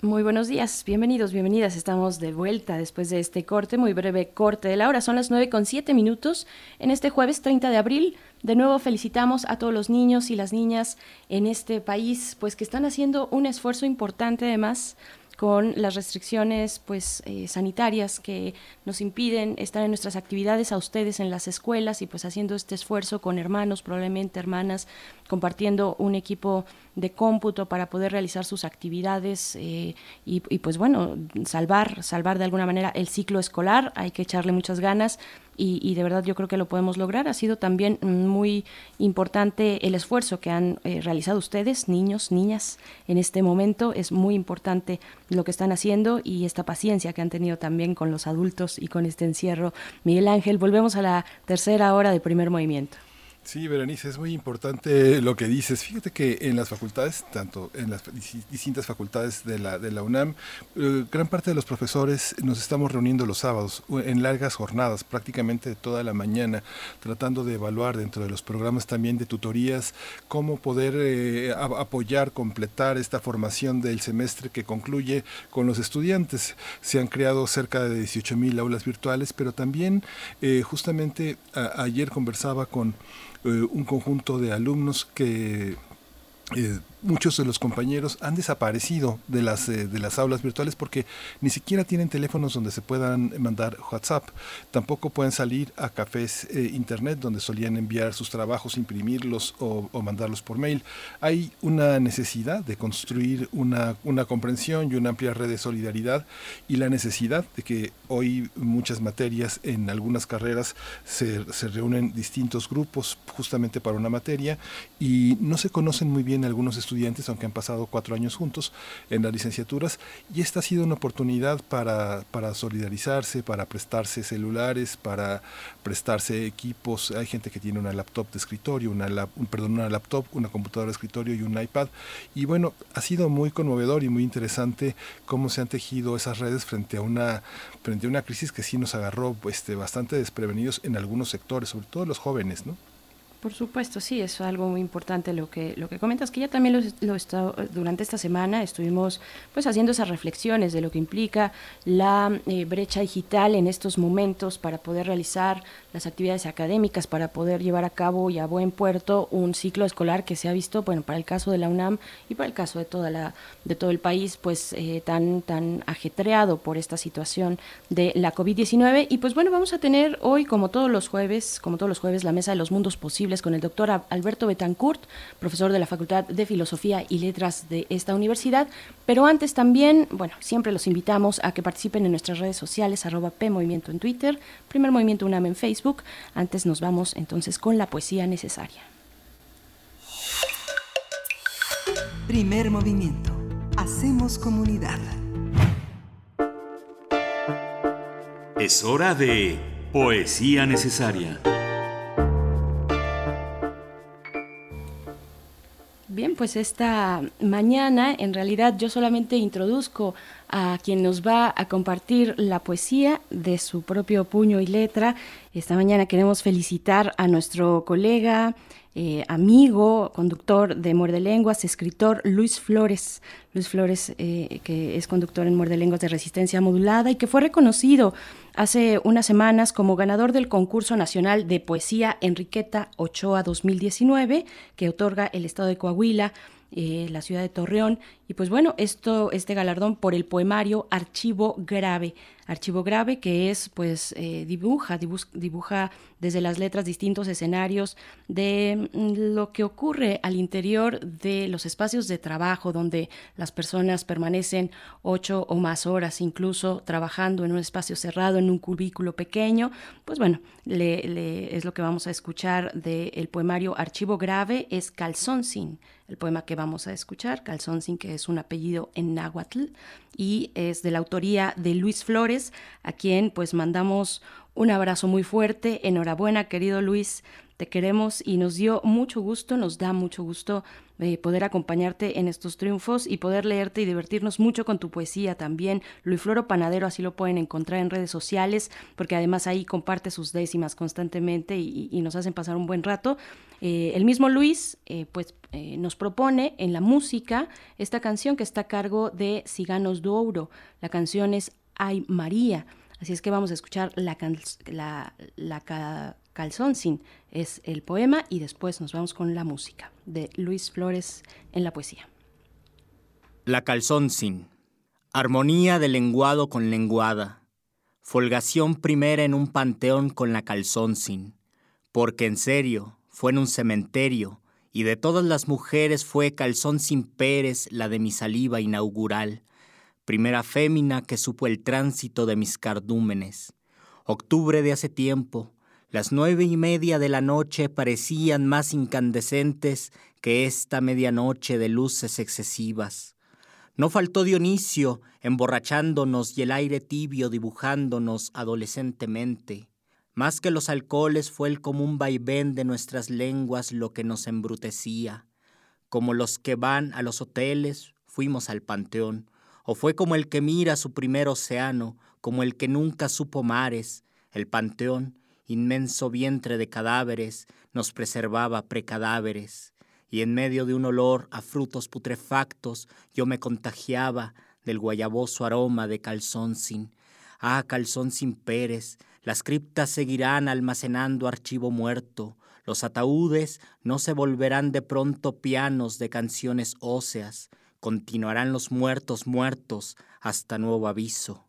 Muy buenos días, bienvenidos, bienvenidas. Estamos de vuelta después de este corte, muy breve corte de la hora. Son las 9 con 7 minutos en este jueves 30 de abril. De nuevo felicitamos a todos los niños y las niñas en este país, pues que están haciendo un esfuerzo importante además con las restricciones pues eh, sanitarias que nos impiden estar en nuestras actividades a ustedes en las escuelas y pues haciendo este esfuerzo con hermanos, probablemente hermanas, compartiendo un equipo de cómputo para poder realizar sus actividades eh, y, pues bueno, salvar, salvar de alguna manera el ciclo escolar, hay que echarle muchas ganas y, de verdad yo creo que lo podemos lograr. Ha sido también muy importante el esfuerzo que han eh, realizado ustedes, niños, niñas, en este momento. Es muy importante lo que están haciendo y esta paciencia que han tenido también con los adultos y con este encierro. Miguel Ángel, volvemos a la tercera hora del primer movimiento. Sí, Berenice, es muy importante lo que dices. Fíjate que en las facultades, tanto en las distintas facultades de la, de la UNAM, eh, gran parte de los profesores nos estamos reuniendo los sábados en largas jornadas, prácticamente toda la mañana, tratando de evaluar dentro de los programas también de tutorías cómo poder eh, apoyar, completar esta formación del semestre que concluye con los estudiantes. Se han creado cerca de 18 mil aulas virtuales, pero también eh, justamente ayer conversaba con un conjunto de alumnos que eh, muchos de los compañeros han desaparecido de las, eh, de las aulas virtuales porque ni siquiera tienen teléfonos donde se puedan mandar WhatsApp. Tampoco pueden salir a cafés eh, internet donde solían enviar sus trabajos, imprimirlos o, mandarlos por mail. Hay una necesidad de construir una, una comprensión y una amplia red de solidaridad y la necesidad de que hoy muchas materias en algunas carreras se, se reúnen distintos grupos justamente para una materia y no se conocen muy bien algunos estudiantes estudiantes, aunque han pasado cuatro años juntos en las licenciaturas, y esta ha sido una oportunidad para, para solidarizarse, para prestarse celulares, para prestarse equipos. Hay gente que tiene una laptop de escritorio, una, perdón, una laptop, una computadora de escritorio y un iPad. Y bueno, ha sido muy conmovedor y muy interesante cómo se han tejido esas redes frente a una, frente a una crisis que sí nos agarró este, bastante desprevenidos en algunos sectores, sobre todo los jóvenes, ¿no? Por supuesto, sí, es algo muy importante lo que lo que comentas, que ya también lo, lo está, durante esta semana estuvimos pues haciendo esas reflexiones de lo que implica la eh, brecha digital en estos momentos para poder realizar las actividades académicas, para poder llevar a cabo y a buen puerto un ciclo escolar que se ha visto, bueno, para el caso de la UNAM y para el caso de toda la de todo el país, pues eh, tan tan ajetreado por esta situación de la COVID-19 y pues bueno, vamos a tener hoy como todos los jueves, como todos los jueves la mesa de los mundos posibles con el doctor Alberto Betancourt, profesor de la Facultad de Filosofía y Letras de esta universidad. Pero antes también, bueno, siempre los invitamos a que participen en nuestras redes sociales, arroba PMovimiento en Twitter, Primer Movimiento UNAM en Facebook. Antes nos vamos entonces con la poesía necesaria. Primer movimiento. Hacemos comunidad. Es hora de Poesía necesaria. Bien, pues esta mañana en realidad yo solamente introduzco a quien nos va a compartir la poesía de su propio puño y letra. Esta mañana queremos felicitar a nuestro colega, eh, amigo, conductor de Muerde Lenguas, escritor Luis Flores. Luis Flores, eh, que es conductor en Muerde Lenguas de Resistencia Modulada y que fue reconocido hace unas semanas como ganador del concurso nacional de poesía Enriqueta Ochoa 2019, que otorga el Estado de Coahuila eh, la ciudad de Torreón. Y pues bueno, esto, este galardón por el poemario Archivo Grave. Archivo Grave que es, pues, eh, dibuja, dibuja desde las letras distintos escenarios de mm, lo que ocurre al interior de los espacios de trabajo, donde las personas permanecen ocho o más horas, incluso trabajando en un espacio cerrado, en un cubículo pequeño. Pues bueno, le, es lo que vamos a escuchar del poemario Archivo Grave, es Calzón Sin el poema que vamos a escuchar, Calzón Sin, que es un apellido en náhuatl, y es de la autoría de Luis Flores, a quien pues mandamos un abrazo muy fuerte. Enhorabuena, querido Luis, te queremos y nos dio mucho gusto, nos da mucho gusto eh, poder acompañarte en estos triunfos y poder leerte y divertirnos mucho con tu poesía también. Luis Floro Panadero, así lo pueden encontrar en redes sociales, porque además ahí comparte sus décimas constantemente y, nos hacen pasar un buen rato. Eh, el mismo Luis, eh, pues nos propone en la música esta canción que está a cargo de Ciganos Douro. La canción es Ay María. Así es que vamos a escuchar la, la, la Calzón Sin es el poema y después nos vamos con la música de Luis Flores en la poesía. La Calzón Sin. Armonía de lenguado con lenguada. Folgación primera en un panteón con la calzón sin. Porque en serio, fue en un cementerio, y de todas las mujeres fue calzón sin Pérez la de mi saliva inaugural, primera fémina que supo el tránsito de mis cardúmenes. Octubre de hace tiempo, las nueve y media de la noche parecían más incandescentes que esta medianoche de luces excesivas. No faltó Dionisio emborrachándonos y el aire tibio dibujándonos adolescentemente. Más que los alcoholes fue el común vaivén de nuestras lenguas lo que nos embrutecía. Como los que van a los hoteles, fuimos al panteón. O fue como el que mira su primer océano, como el que nunca supo mares, el panteón, inmenso vientre de cadáveres, nos preservaba precadáveres, y en medio de un olor a frutos putrefactos yo me contagiaba del guayaboso aroma de calzón sin. Ah, calzón sin Pérez, las criptas seguirán almacenando archivo muerto, los ataúdes no se volverán de pronto pianos de canciones óseas, continuarán los muertos muertos hasta nuevo aviso.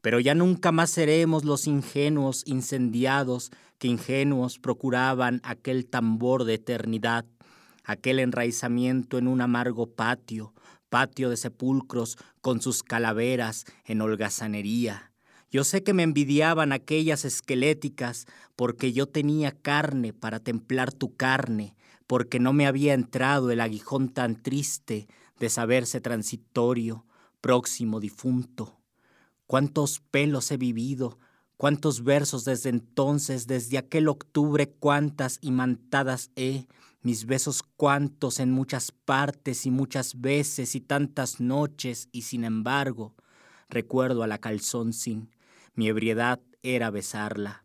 Pero ya nunca más seremos los ingenuos incendiados que ingenuos procuraban aquel tambor de eternidad, aquel enraizamiento en un amargo patio, patio de sepulcros con sus calaveras en holgazanería. Yo sé que me envidiaban aquellas esqueléticas porque yo tenía carne para templar tu carne, porque no me había entrado el aguijón tan triste de saberse transitorio, próximo difunto. Cuántos pelos he vivido, cuántos versos desde entonces, desde aquel octubre, cuántas imantadas he, mis besos cuántos en muchas partes y muchas veces y tantas noches, y sin embargo, recuerdo a la calzón sin, mi ebriedad era besarla.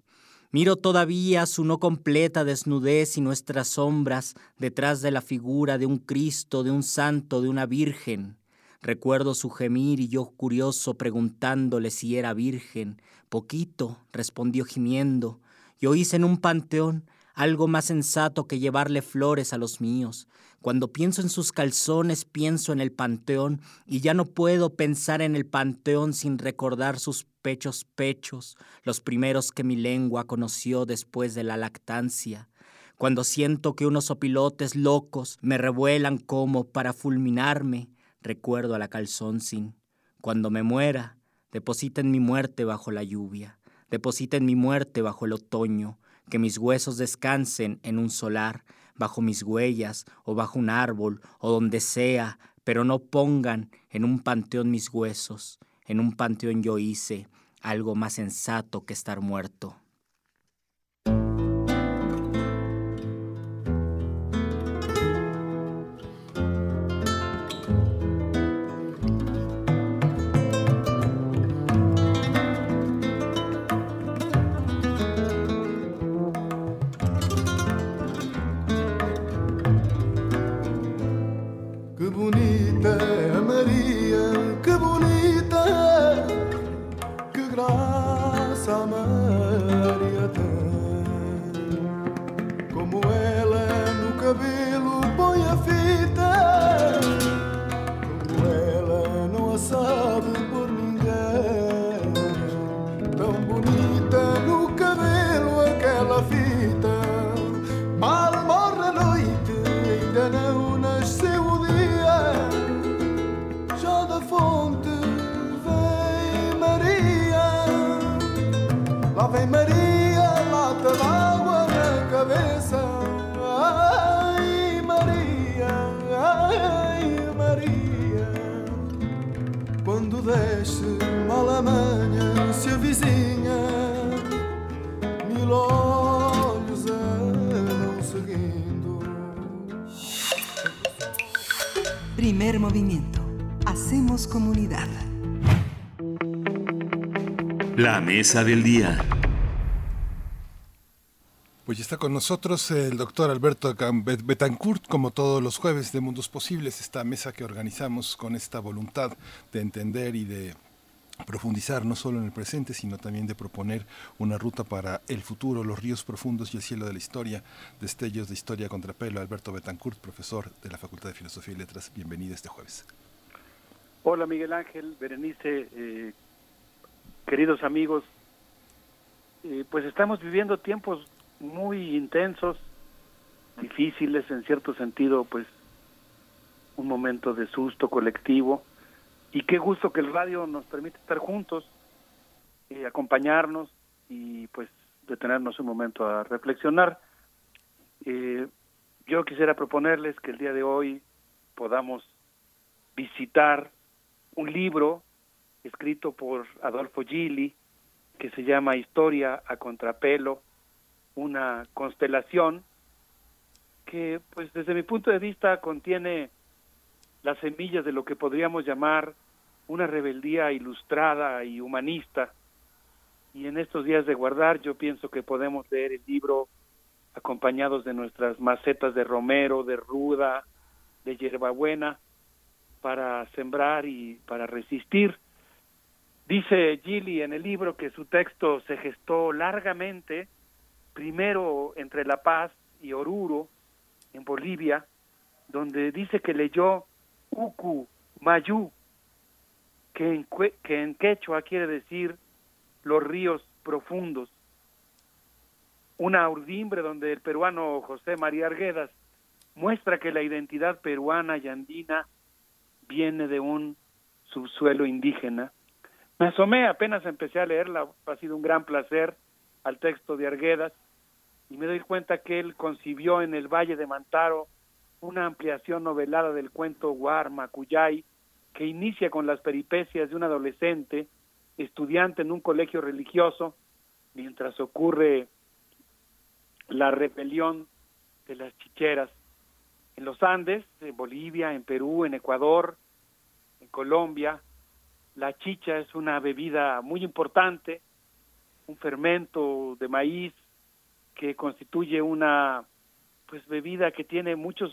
Miro todavía su no completa desnudez y nuestras sombras detrás de la figura de un Cristo, de un santo, de una Virgen. Recuerdo su gemir y yo curioso preguntándole si era virgen. Poquito, respondió gimiendo. Yo hice en un panteón algo más sensato que llevarle flores a los míos. Cuando pienso en sus calzones, pienso en el panteón, y ya no puedo pensar en el panteón sin recordar sus pechos pechos, los primeros que mi lengua conoció después de la lactancia. Cuando siento que unos opilotes locos me revuelan como para fulminarme, recuerdo a la calzón sin. Cuando me muera, depositen mi muerte bajo la lluvia, depositen mi muerte bajo el otoño, que mis huesos descansen en un solar, bajo mis huellas o bajo un árbol o donde sea, pero no pongan en un panteón mis huesos. En un panteón yo hice algo más sensato que estar muerto. Cabeça. Ai Maria, ai Maria. Quando desce malamanha se avizinha, mil olhos andam seguindo. Primer movimiento. Hacemos comunidad. La mesa del día. Pues está con nosotros el doctor Alberto Betancourt, como todos los jueves de Mundos Posibles, esta mesa que organizamos con esta voluntad de entender y de profundizar no solo en el presente, sino también de proponer una ruta para el futuro, los ríos profundos y el cielo de la historia, destellos de historia contra pelo. Alberto Betancourt, profesor de la Facultad de Filosofía y Letras, bienvenido este jueves. Hola Miguel Ángel, Berenice, eh, queridos amigos, eh, pues estamos viviendo tiempos muy intensos, difíciles en cierto sentido, pues un momento de susto colectivo y qué gusto que el radio nos permite estar juntos, eh, acompañarnos y pues detenernos un momento a reflexionar. Eh, yo quisiera proponerles que el día de hoy podamos visitar un libro escrito por Adolfo Gili que se llama Historia a contrapelo, una constelación que pues desde mi punto de vista contiene las semillas de lo que podríamos llamar una rebeldía ilustrada y humanista. Y en estos días de guardar yo pienso que podemos leer el libro acompañados de nuestras macetas de romero, de ruda, de hierbabuena, para sembrar y para resistir. Dice Gili en el libro que su texto se gestó largamente, primero entre La Paz y Oruro, en Bolivia, donde dice que leyó Uku Mayu, que en, que en quechua quiere decir los ríos profundos. Una urdimbre donde el peruano José María Arguedas muestra que la identidad peruana y andina viene de un subsuelo indígena. Me asomé, apenas empecé a leerla, ha sido un gran placer al texto de Arguedas y me doy cuenta que él concibió en el Valle de Mantaro una ampliación novelada del cuento Guar Macuyay que inicia con las peripecias de un adolescente estudiante en un colegio religioso mientras ocurre la rebelión de las chicheras en los Andes, en Bolivia, en Perú, en Ecuador, en Colombia. La chicha es una bebida muy importante, un fermento de maíz que constituye una pues bebida que tiene muchos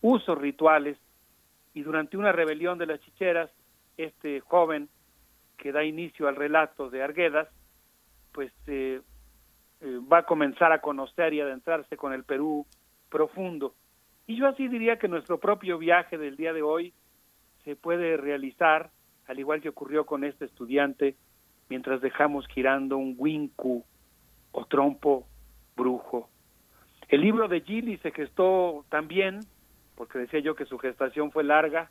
usos rituales y durante una rebelión de las chicheras este joven que da inicio al relato de Arguedas pues eh, eh, va a comenzar a conocer y adentrarse con el Perú profundo. Y yo así diría que nuestro propio viaje del día de hoy se puede realizar, al igual que ocurrió con este estudiante, mientras dejamos girando un winku o trompo brujo. El libro de Gili se gestó también, porque decía yo que su gestación fue larga,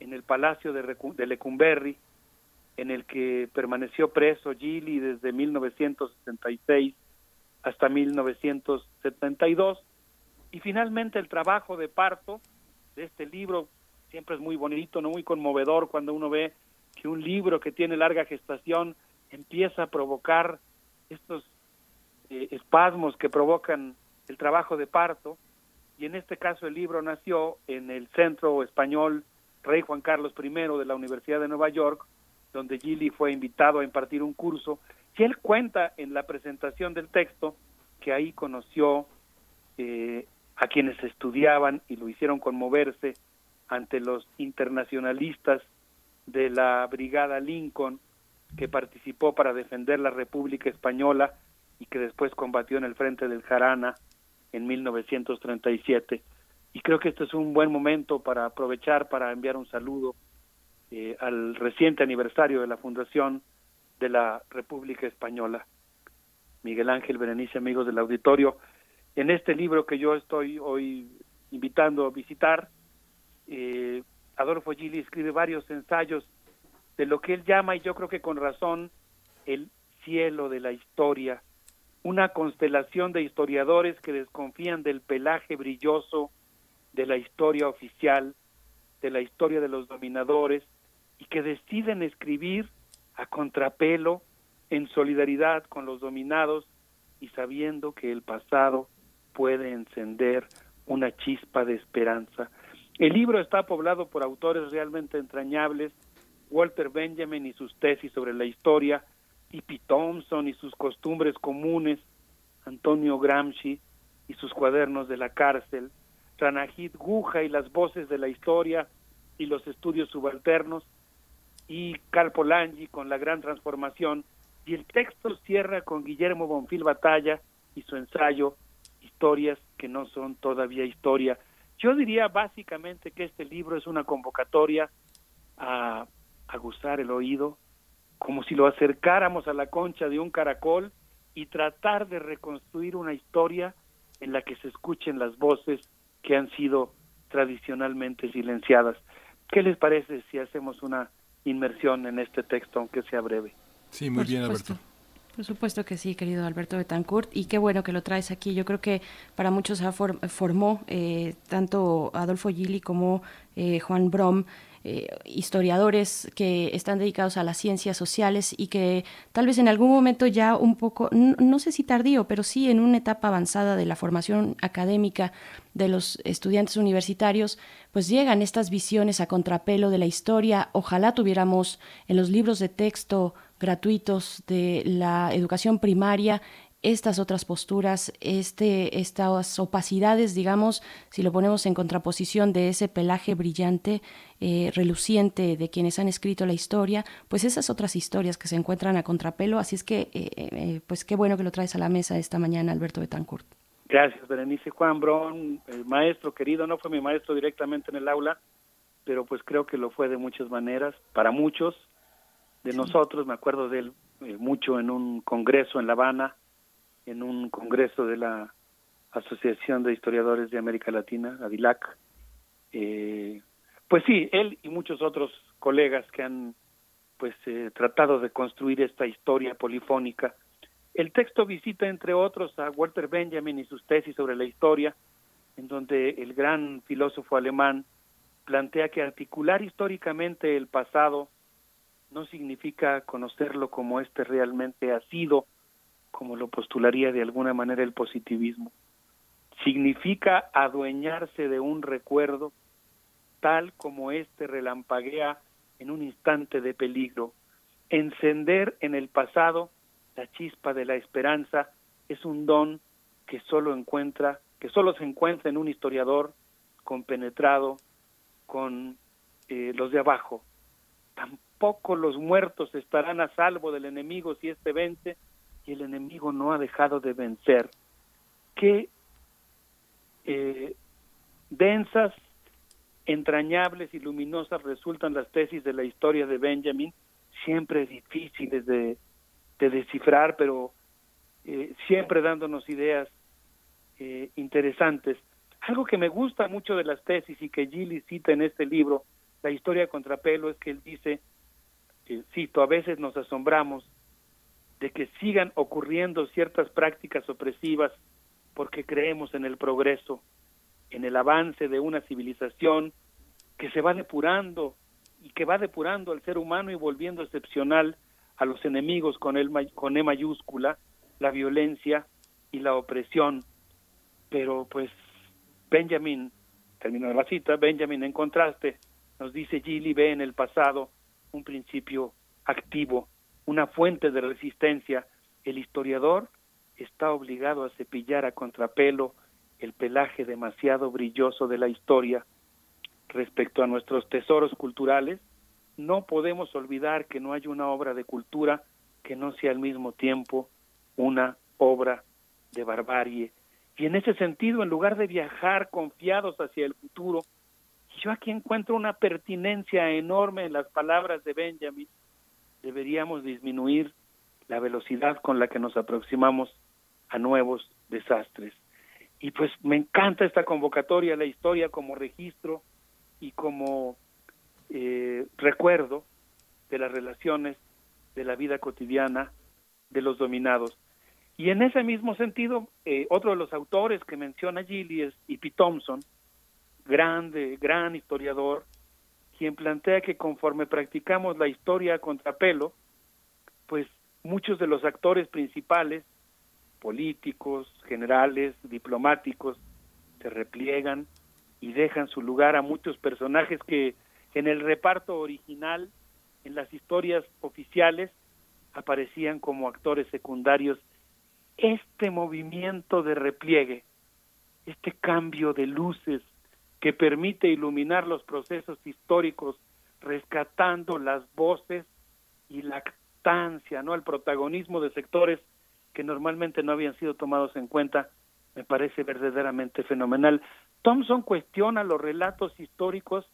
en el Palacio de, de Lecumberri, en el que permaneció preso Gili desde 1966 hasta 1972 y finalmente el trabajo de parto de este libro siempre es muy bonito, no muy conmovedor cuando uno ve que un libro que tiene larga gestación empieza a provocar estos eh, espasmos que provocan el trabajo de parto y en este caso el libro nació en el Centro Español Rey Juan Carlos I de la Universidad de Nueva York, donde Gili fue invitado a impartir un curso y él cuenta en la presentación del texto que ahí conoció eh, a quienes estudiaban y lo hicieron conmoverse ante los internacionalistas de la Brigada Lincoln que participó para defender la República Española y que después combatió en el frente del Jarana en 1937. Y creo que este es un buen momento para aprovechar para enviar un saludo eh, al reciente aniversario de la fundación de la República Española. Miguel Ángel Berenice, amigos del auditorio, en este libro que yo estoy hoy invitando a visitar, eh, Adolfo Gili escribe varios ensayos de lo que él llama, y yo creo que con razón, el cielo de la historia, una constelación de historiadores que desconfían del pelaje brilloso de la historia oficial, de la historia de los dominadores, y que deciden escribir a contrapelo, en solidaridad con los dominados y sabiendo que el pasado puede encender una chispa de esperanza. El libro está poblado por autores realmente entrañables, Walter Benjamin y sus tesis sobre la historia, P. Thompson y sus costumbres comunes, Antonio Gramsci y sus cuadernos de la cárcel, Ranajit Guja y las voces de la historia y los estudios subalternos, y Carl Polanyi con la gran transformación, y el texto cierra con Guillermo Bonfil Batalla y su ensayo Historias que no son todavía historia. Yo diría básicamente que este libro es una convocatoria a aguzar el oído, como si lo acercáramos a la concha de un caracol y tratar de reconstruir una historia en la que se escuchen las voces que han sido tradicionalmente silenciadas. ¿Qué les parece si hacemos una inmersión en este texto, aunque sea breve? Sí, muy bien, Alberto. Por supuesto que sí, querido Alberto Betancourt, y qué bueno que lo traes aquí. Yo creo que para muchos formó eh, tanto Adolfo Gili como eh, Juan Brom eh, historiadores que están dedicados a las ciencias sociales y que tal vez en algún momento ya un poco, no, sé si tardío, pero sí en una etapa avanzada de la formación académica de los estudiantes universitarios, pues llegan estas visiones a contrapelo de la historia. Ojalá tuviéramos en los libros de texto gratuitos de la educación primaria estas otras posturas, este, estas opacidades, digamos, si lo ponemos en contraposición de ese pelaje brillante, eh, reluciente de quienes han escrito la historia, pues esas otras historias que se encuentran a contrapelo. Así es que, eh, eh, pues qué bueno que lo traes a la mesa esta mañana, Alberto Betancourt. Gracias, Berenice Juan Brón, el maestro querido, no fue mi maestro directamente en el aula, pero pues creo que lo fue de muchas maneras, para muchos de nosotros, me acuerdo de él mucho en un congreso en La Habana, en un congreso de la Asociación de Historiadores de América Latina, ADILAC. Eh, pues sí, él y muchos otros colegas que han pues eh, tratado de construir esta historia polifónica. El texto visita entre otros a Walter Benjamin y sus tesis sobre la historia, en donde el gran filósofo alemán plantea que articular históricamente el pasado no significa conocerlo como éste realmente ha sido, como lo postularía de alguna manera el positivismo. Significa adueñarse de un recuerdo tal como éste relampaguea en un instante de peligro. Encender en el pasado la chispa de la esperanza es un don que solo encuentra, que solo se encuentra en un historiador compenetrado con eh, los de abajo. Tampoco los muertos estarán a salvo del enemigo si éste vence, y el enemigo no ha dejado de vencer. Qué eh, densas, entrañables y luminosas resultan las tesis de la historia de Benjamin, siempre difíciles de, descifrar, pero eh, siempre dándonos ideas eh, interesantes. Algo que me gusta mucho de las tesis y que Gilly cita en este libro, La historia contrapelo, es que él dice, cito, a veces nos asombramos de que sigan ocurriendo ciertas prácticas opresivas porque creemos en el progreso, en el avance de una civilización que se va depurando y que va depurando al ser humano y volviendo excepcional a los enemigos con, el, con E mayúscula, la violencia y la opresión. Pero pues Benjamin, termino la cita, Benjamin en contraste nos dice Gilly ve en el pasado un principio activo una fuente de resistencia, el historiador está obligado a cepillar a contrapelo el pelaje demasiado brilloso de la historia. Respecto a nuestros tesoros culturales, no podemos olvidar que no hay una obra de cultura que no sea al mismo tiempo una obra de barbarie. Y en ese sentido, en lugar de viajar confiados hacia el futuro, yo aquí encuentro una pertinencia enorme en las palabras de Benjamin, deberíamos disminuir la velocidad con la que nos aproximamos a nuevos desastres. Y pues me encanta esta convocatoria, la historia como registro y como eh, recuerdo de las relaciones de la vida cotidiana de los dominados. Y en ese mismo sentido, eh, otro de los autores que menciona Gilly es E.P. Thompson, grande, gran historiador, quien plantea que conforme practicamos la historia a contrapelo, pues muchos de los actores principales, políticos, generales, diplomáticos, se repliegan y dejan su lugar a muchos personajes que en el reparto original, en las historias oficiales, aparecían como actores secundarios. Este movimiento de repliegue, este cambio de luces que permite iluminar los procesos históricos, rescatando las voces y la actancia, ¿no? El protagonismo de sectores que normalmente no habían sido tomados en cuenta, me parece verdaderamente fenomenal. Thompson cuestiona los relatos históricos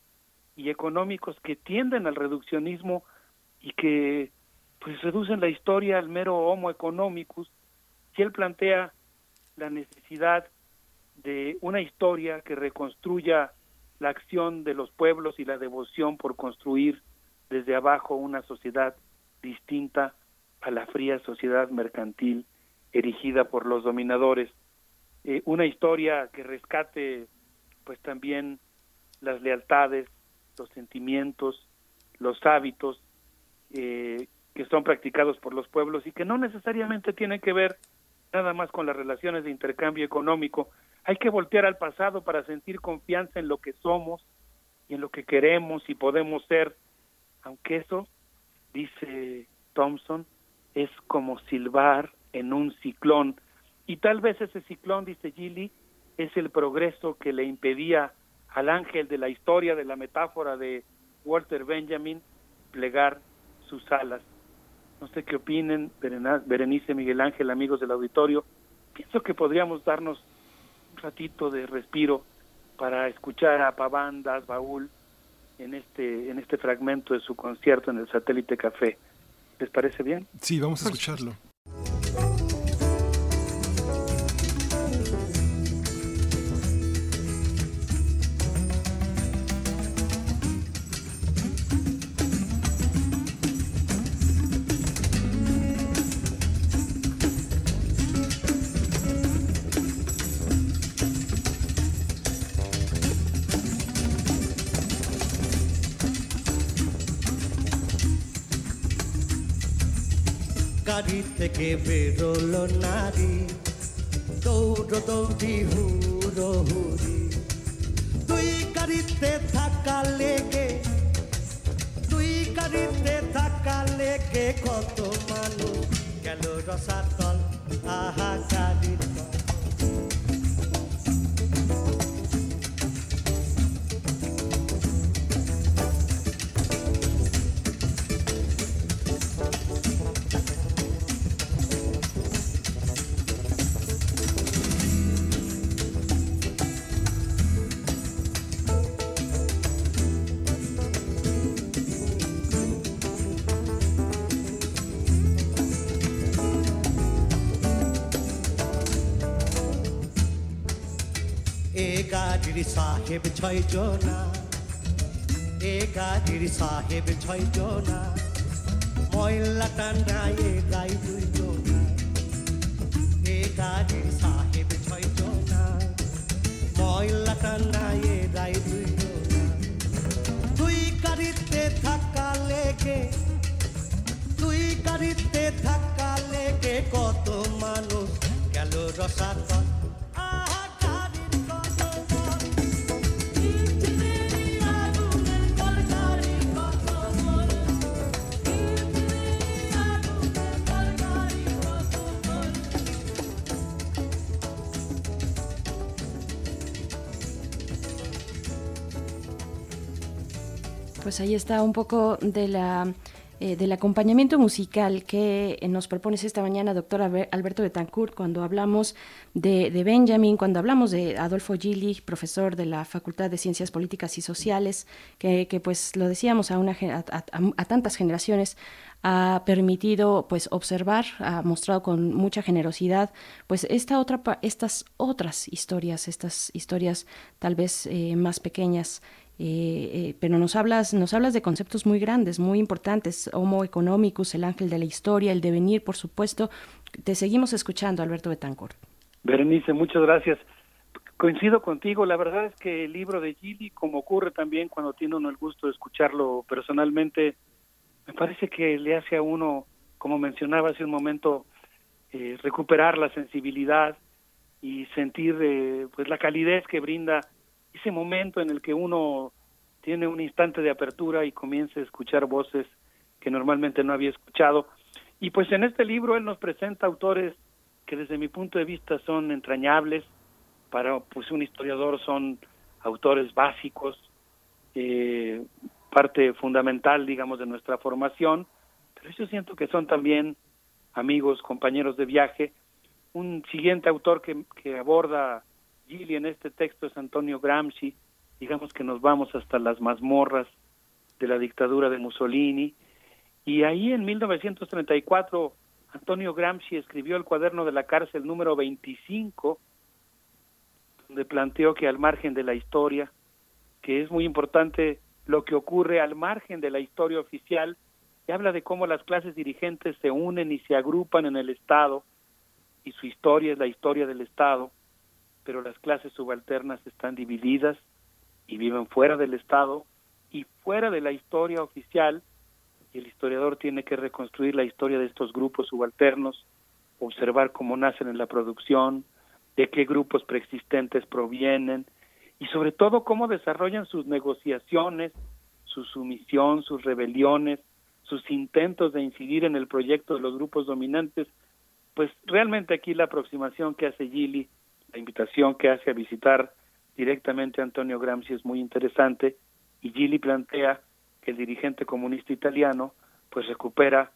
y económicos que tienden al reduccionismo y que pues reducen la historia al mero homo economicus y él plantea la necesidad de una historia que reconstruya la acción de los pueblos y la devoción por construir desde abajo una sociedad distinta a la fría sociedad mercantil erigida por los dominadores. Eh, una historia que rescate pues también las lealtades, los sentimientos, los hábitos eh, que son practicados por los pueblos y que no necesariamente tienen que ver nada más con las relaciones de intercambio económico. Hay que voltear al pasado para sentir confianza en lo que somos y en lo que queremos y podemos ser, aunque eso, dice Thompson, es como silbar en un ciclón. Y tal vez ese ciclón, dice Gilly, es el progreso que le impedía al ángel de la historia, de la metáfora de Walter Benjamin, plegar sus alas. No sé qué opinen, Berenice, Miguel Ángel, amigos del auditorio. Pienso que podríamos darnos ratito de respiro para escuchar a Pavandas, Baúl, en este, en este fragmento de su concierto en el Satélite Café. ¿Les parece bien? Sí, vamos a escucharlo. থেকে বেরোল নারী, দৌড় দৌড়ি, হুড়ো হুড়ি। তুই গাড়িতে থাকা লেগে তুই গাড়িতে থাকা লেগে কত মানুষ গেল রসাতল আহা গাড়ির সাহেব ছয় জনা এ গাড়ির সাহেব ছয় জনা ময়লা টান্ডায় গাই দুই জনা এ গাড়ির সাহেব ছয় জনা ময়লা টান্ডায় গাই দুই জনা তুই গাড়িতে থাকা লেগে তুই গাড়িতে থাকা লেগে কত মানুষ গেল রসাতল। Ahí está un poco de la eh, del acompañamiento musical que eh, nos propones esta mañana, doctor Alber- Alberto Betancourt, cuando hablamos de, Benjamin, cuando hablamos de Adolfo Gili, profesor de la Facultad de Ciencias Políticas y Sociales, que, pues lo decíamos a, una, a tantas generaciones ha permitido pues observar, ha mostrado con mucha generosidad pues esta otra estas otras historias, estas historias tal vez eh, más pequeñas eh, eh, pero nos hablas, nos hablas de conceptos muy grandes, muy importantes, Homo economicus, el ángel de la historia, el devenir, por supuesto. Te seguimos escuchando, Alberto Betancourt. Berenice, muchas gracias. Coincido contigo, la verdad es que el libro de Gili, como ocurre también cuando tiene uno el gusto de escucharlo personalmente, me parece que le hace a uno, como mencionaba hace un momento, eh, recuperar la sensibilidad y sentir eh, pues la calidez que brinda ese momento en el que uno tiene un instante de apertura y comienza a escuchar voces que normalmente no había escuchado. Y pues en este libro él nos presenta autores que desde mi punto de vista son entrañables, para pues un historiador son autores básicos, eh, parte fundamental, digamos, de nuestra formación, pero yo siento que son también amigos, compañeros de viaje. Un siguiente autor que, que aborda Gili en este texto es Antonio Gramsci, digamos que nos vamos hasta las mazmorras de la dictadura de Mussolini, y ahí en 1934 Antonio Gramsci escribió el cuaderno de la cárcel número 25, donde planteó que al margen de la historia, que es muy importante lo que ocurre al margen de la historia oficial, y habla de cómo las clases dirigentes se unen y se agrupan en el Estado, y su historia es la historia del Estado, pero las clases subalternas están divididas y viven fuera del Estado y fuera de la historia oficial, y el historiador tiene que reconstruir la historia de estos grupos subalternos, observar cómo nacen en la producción, de qué grupos preexistentes provienen y sobre todo cómo desarrollan sus negociaciones, su sumisión, sus rebeliones, sus intentos de incidir en el proyecto de los grupos dominantes, pues realmente aquí la aproximación que hace Gili la invitación que hace a visitar directamente a Antonio Gramsci es muy interesante y Gili plantea que el dirigente comunista italiano pues recupera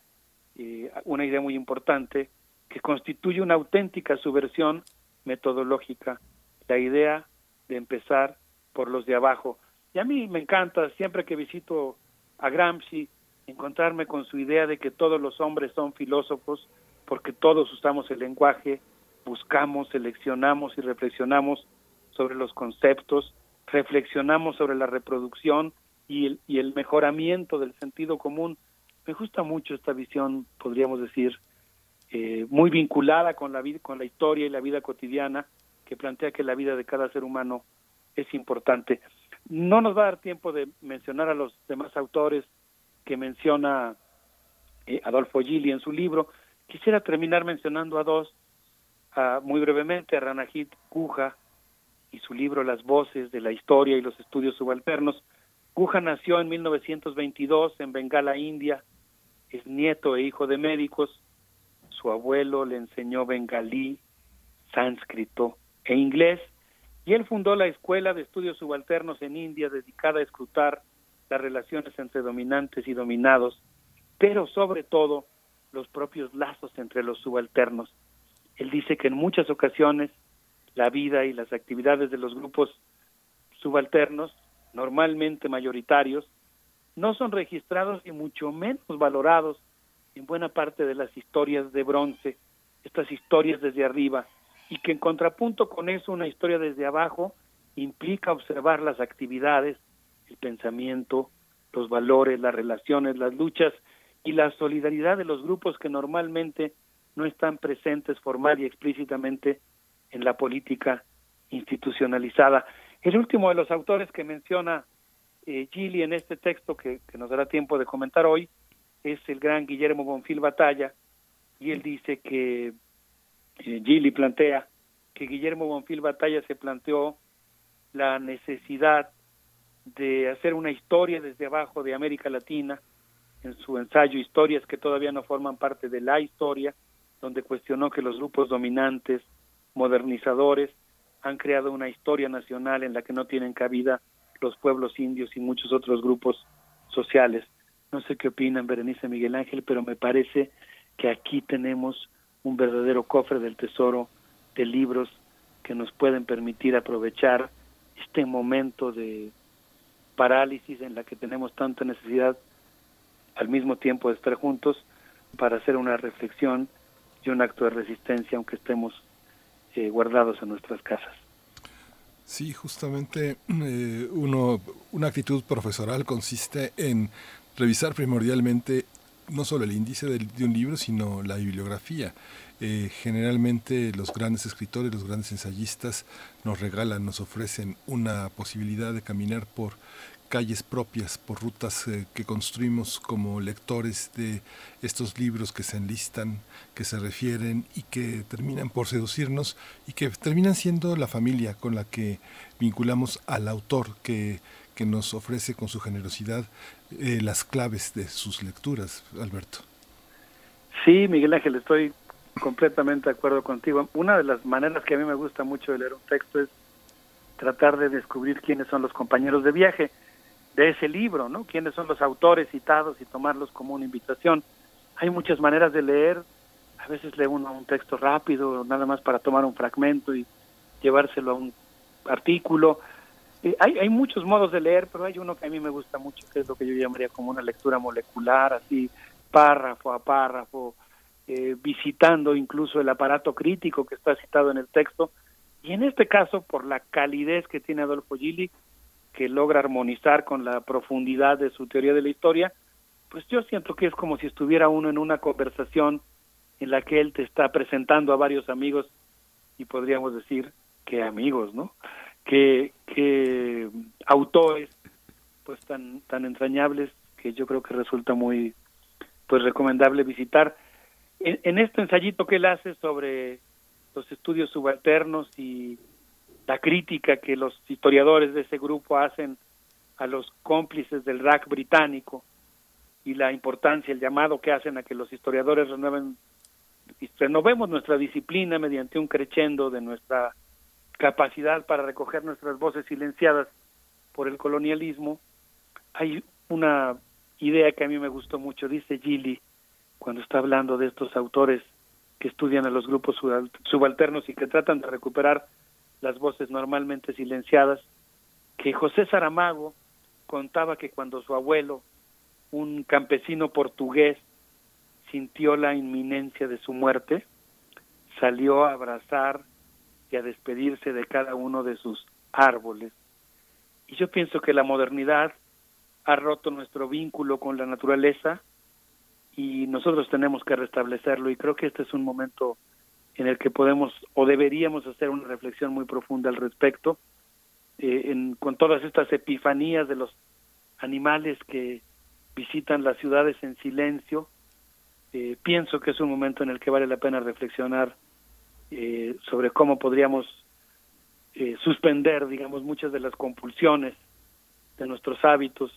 eh, una idea muy importante que constituye una auténtica subversión metodológica, la idea de empezar por los de abajo. Y a mí me encanta, siempre que visito a Gramsci, encontrarme con su idea de que todos los hombres son filósofos, porque todos usamos el lenguaje, buscamos, seleccionamos y reflexionamos sobre los conceptos, reflexionamos sobre la reproducción y el, y el mejoramiento del sentido común. Me gusta mucho esta visión, podríamos decir, eh, muy vinculada con la con la historia y la vida cotidiana, que plantea que la vida de cada ser humano es importante. No nos va a dar tiempo de mencionar a los demás autores que menciona eh, Adolfo Gili en su libro. Quisiera terminar mencionando a dos muy brevemente a Ranajit Guja y su libro Las voces de la historia y los estudios subalternos. Guja nació en 1922 en Bengala, India. Es nieto e hijo de médicos. Su abuelo le enseñó bengalí, sánscrito e inglés y él fundó la Escuela de Estudios Subalternos en India dedicada a escrutar las relaciones entre dominantes y dominados, pero sobre todo los propios lazos entre los subalternos. Él dice que en muchas ocasiones la vida y las actividades de los grupos subalternos, normalmente mayoritarios, no son registrados y mucho menos valorados en buena parte de las historias de bronce, estas historias desde arriba, y que en contrapunto con eso una historia desde abajo implica observar las actividades, el pensamiento, los valores, las relaciones, las luchas y la solidaridad de los grupos que normalmente no están presentes formal y explícitamente en la política institucionalizada. El último de los autores que menciona eh, Gili en este texto que, nos dará tiempo de comentar hoy es el gran Guillermo Bonfil Batalla y él dice que eh, Gili plantea que Guillermo Bonfil Batalla se planteó la necesidad de hacer una historia desde abajo de América Latina en su ensayo Historias que todavía no forman parte de la historia donde cuestionó que los grupos dominantes, modernizadores, han creado una historia nacional en la que no tienen cabida los pueblos indios y muchos otros grupos sociales. No sé qué opinan Berenice Miguel Ángel, pero me parece que aquí tenemos un verdadero cofre del tesoro de libros que nos pueden permitir aprovechar este momento de parálisis en la que tenemos tanta necesidad al mismo tiempo de estar juntos para hacer una reflexión y un acto de resistencia aunque estemos eh, guardados en nuestras casas. Sí, justamente eh, uno, una actitud profesoral consiste en revisar primordialmente no solo el índice de, de un libro, sino la bibliografía. Eh, generalmente los grandes escritores, los grandes ensayistas nos regalan, nos ofrecen una posibilidad de caminar por calles propias, por rutas eh, que construimos como lectores de estos libros que se enlistan, que se refieren y que terminan por seducirnos y que terminan siendo la familia con la que vinculamos al autor que, que nos ofrece con su generosidad eh, las claves de sus lecturas, Alberto. Sí, Miguel Ángel, estoy completamente de acuerdo contigo. Una de las maneras que a mí me gusta mucho de leer un texto es tratar de descubrir quiénes son los compañeros de viaje de ese libro, ¿no? Quiénes son los autores citados y tomarlos como una invitación. Hay muchas maneras de leer. A veces lee uno un texto rápido, nada más para tomar un fragmento y llevárselo a un artículo. Eh, hay, muchos modos de leer, pero hay uno que a mí me gusta mucho, que es lo que yo llamaría como una lectura molecular, así párrafo a párrafo, eh, visitando incluso el aparato crítico que está citado en el texto. Y en este caso, por la calidez que tiene Adolfo Gili, que logra armonizar con la profundidad de su teoría de la historia, pues yo siento que es como si estuviera uno en una conversación en la que él te está presentando a varios amigos y podríamos decir que amigos, ¿no? Que, que autores pues tan tan entrañables que yo creo que resulta muy pues recomendable visitar. En, en este ensayito que él hace sobre los estudios subalternos y la crítica que los historiadores de ese grupo hacen a los cómplices del RAC británico y la importancia, el llamado que hacen a que los historiadores renueven, renovemos nuestra disciplina mediante un crescendo de nuestra capacidad para recoger nuestras voces silenciadas por el colonialismo. Hay una idea que a mí me gustó mucho, dice Gilly, cuando está hablando de estos autores que estudian a los grupos subalternos y que tratan de recuperar las voces normalmente silenciadas, que José Saramago contaba que cuando su abuelo, un campesino portugués, sintió la inminencia de su muerte, salió a abrazar y a despedirse de cada uno de sus árboles. Y yo pienso que la modernidad ha roto nuestro vínculo con la naturaleza y nosotros tenemos que restablecerlo y creo que este es un momento en el que podemos o deberíamos hacer una reflexión muy profunda al respecto, eh, en, con todas estas epifanías de los animales que visitan las ciudades en silencio, eh, pienso que es un momento en el que vale la pena reflexionar eh, sobre cómo podríamos suspender, digamos, muchas de las compulsiones de nuestros hábitos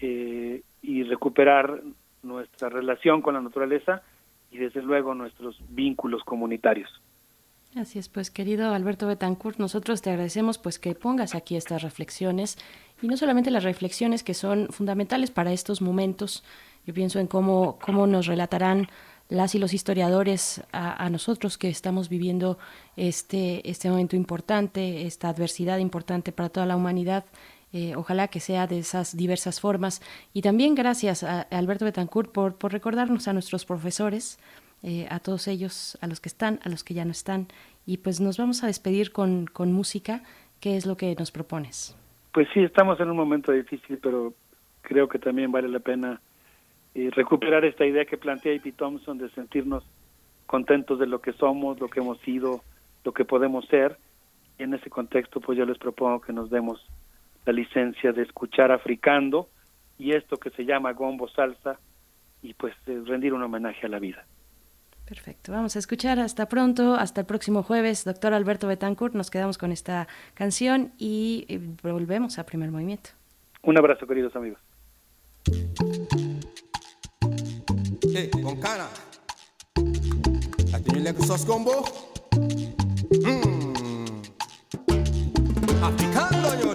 y recuperar nuestra relación con la naturaleza y desde luego nuestros vínculos comunitarios. Así es, pues querido Alberto Betancourt, nosotros te agradecemos pues que pongas aquí estas reflexiones y no solamente las reflexiones que son fundamentales para estos momentos, yo pienso en cómo, cómo nos relatarán las y los historiadores a, a, nosotros que estamos viviendo este, este momento importante, esta adversidad importante para toda la humanidad. Eh, ojalá que sea de esas diversas formas. Y también gracias a, Alberto Betancourt por, por, recordarnos a nuestros profesores, eh, a todos ellos, a los que están, a los que ya no están. Y pues nos vamos a despedir con, con música. ¿Qué es lo que nos propones? Pues sí, estamos en un momento difícil, pero creo que también vale la pena eh, recuperar esta idea que plantea Ipy Thompson de sentirnos contentos de lo que somos, lo que hemos sido, lo que podemos ser. Y en ese contexto, pues yo les propongo que nos demos la licencia de escuchar africando y esto que se llama gombo salsa y pues rendir un homenaje a la vida. Perfecto, vamos a escuchar hasta pronto, hasta el próximo jueves, doctor Alberto Betancourt, nos quedamos con esta canción y volvemos a primer movimiento. Un abrazo queridos amigos. Hey, con cara. Aquí que sos combo. Mm. Africando yo,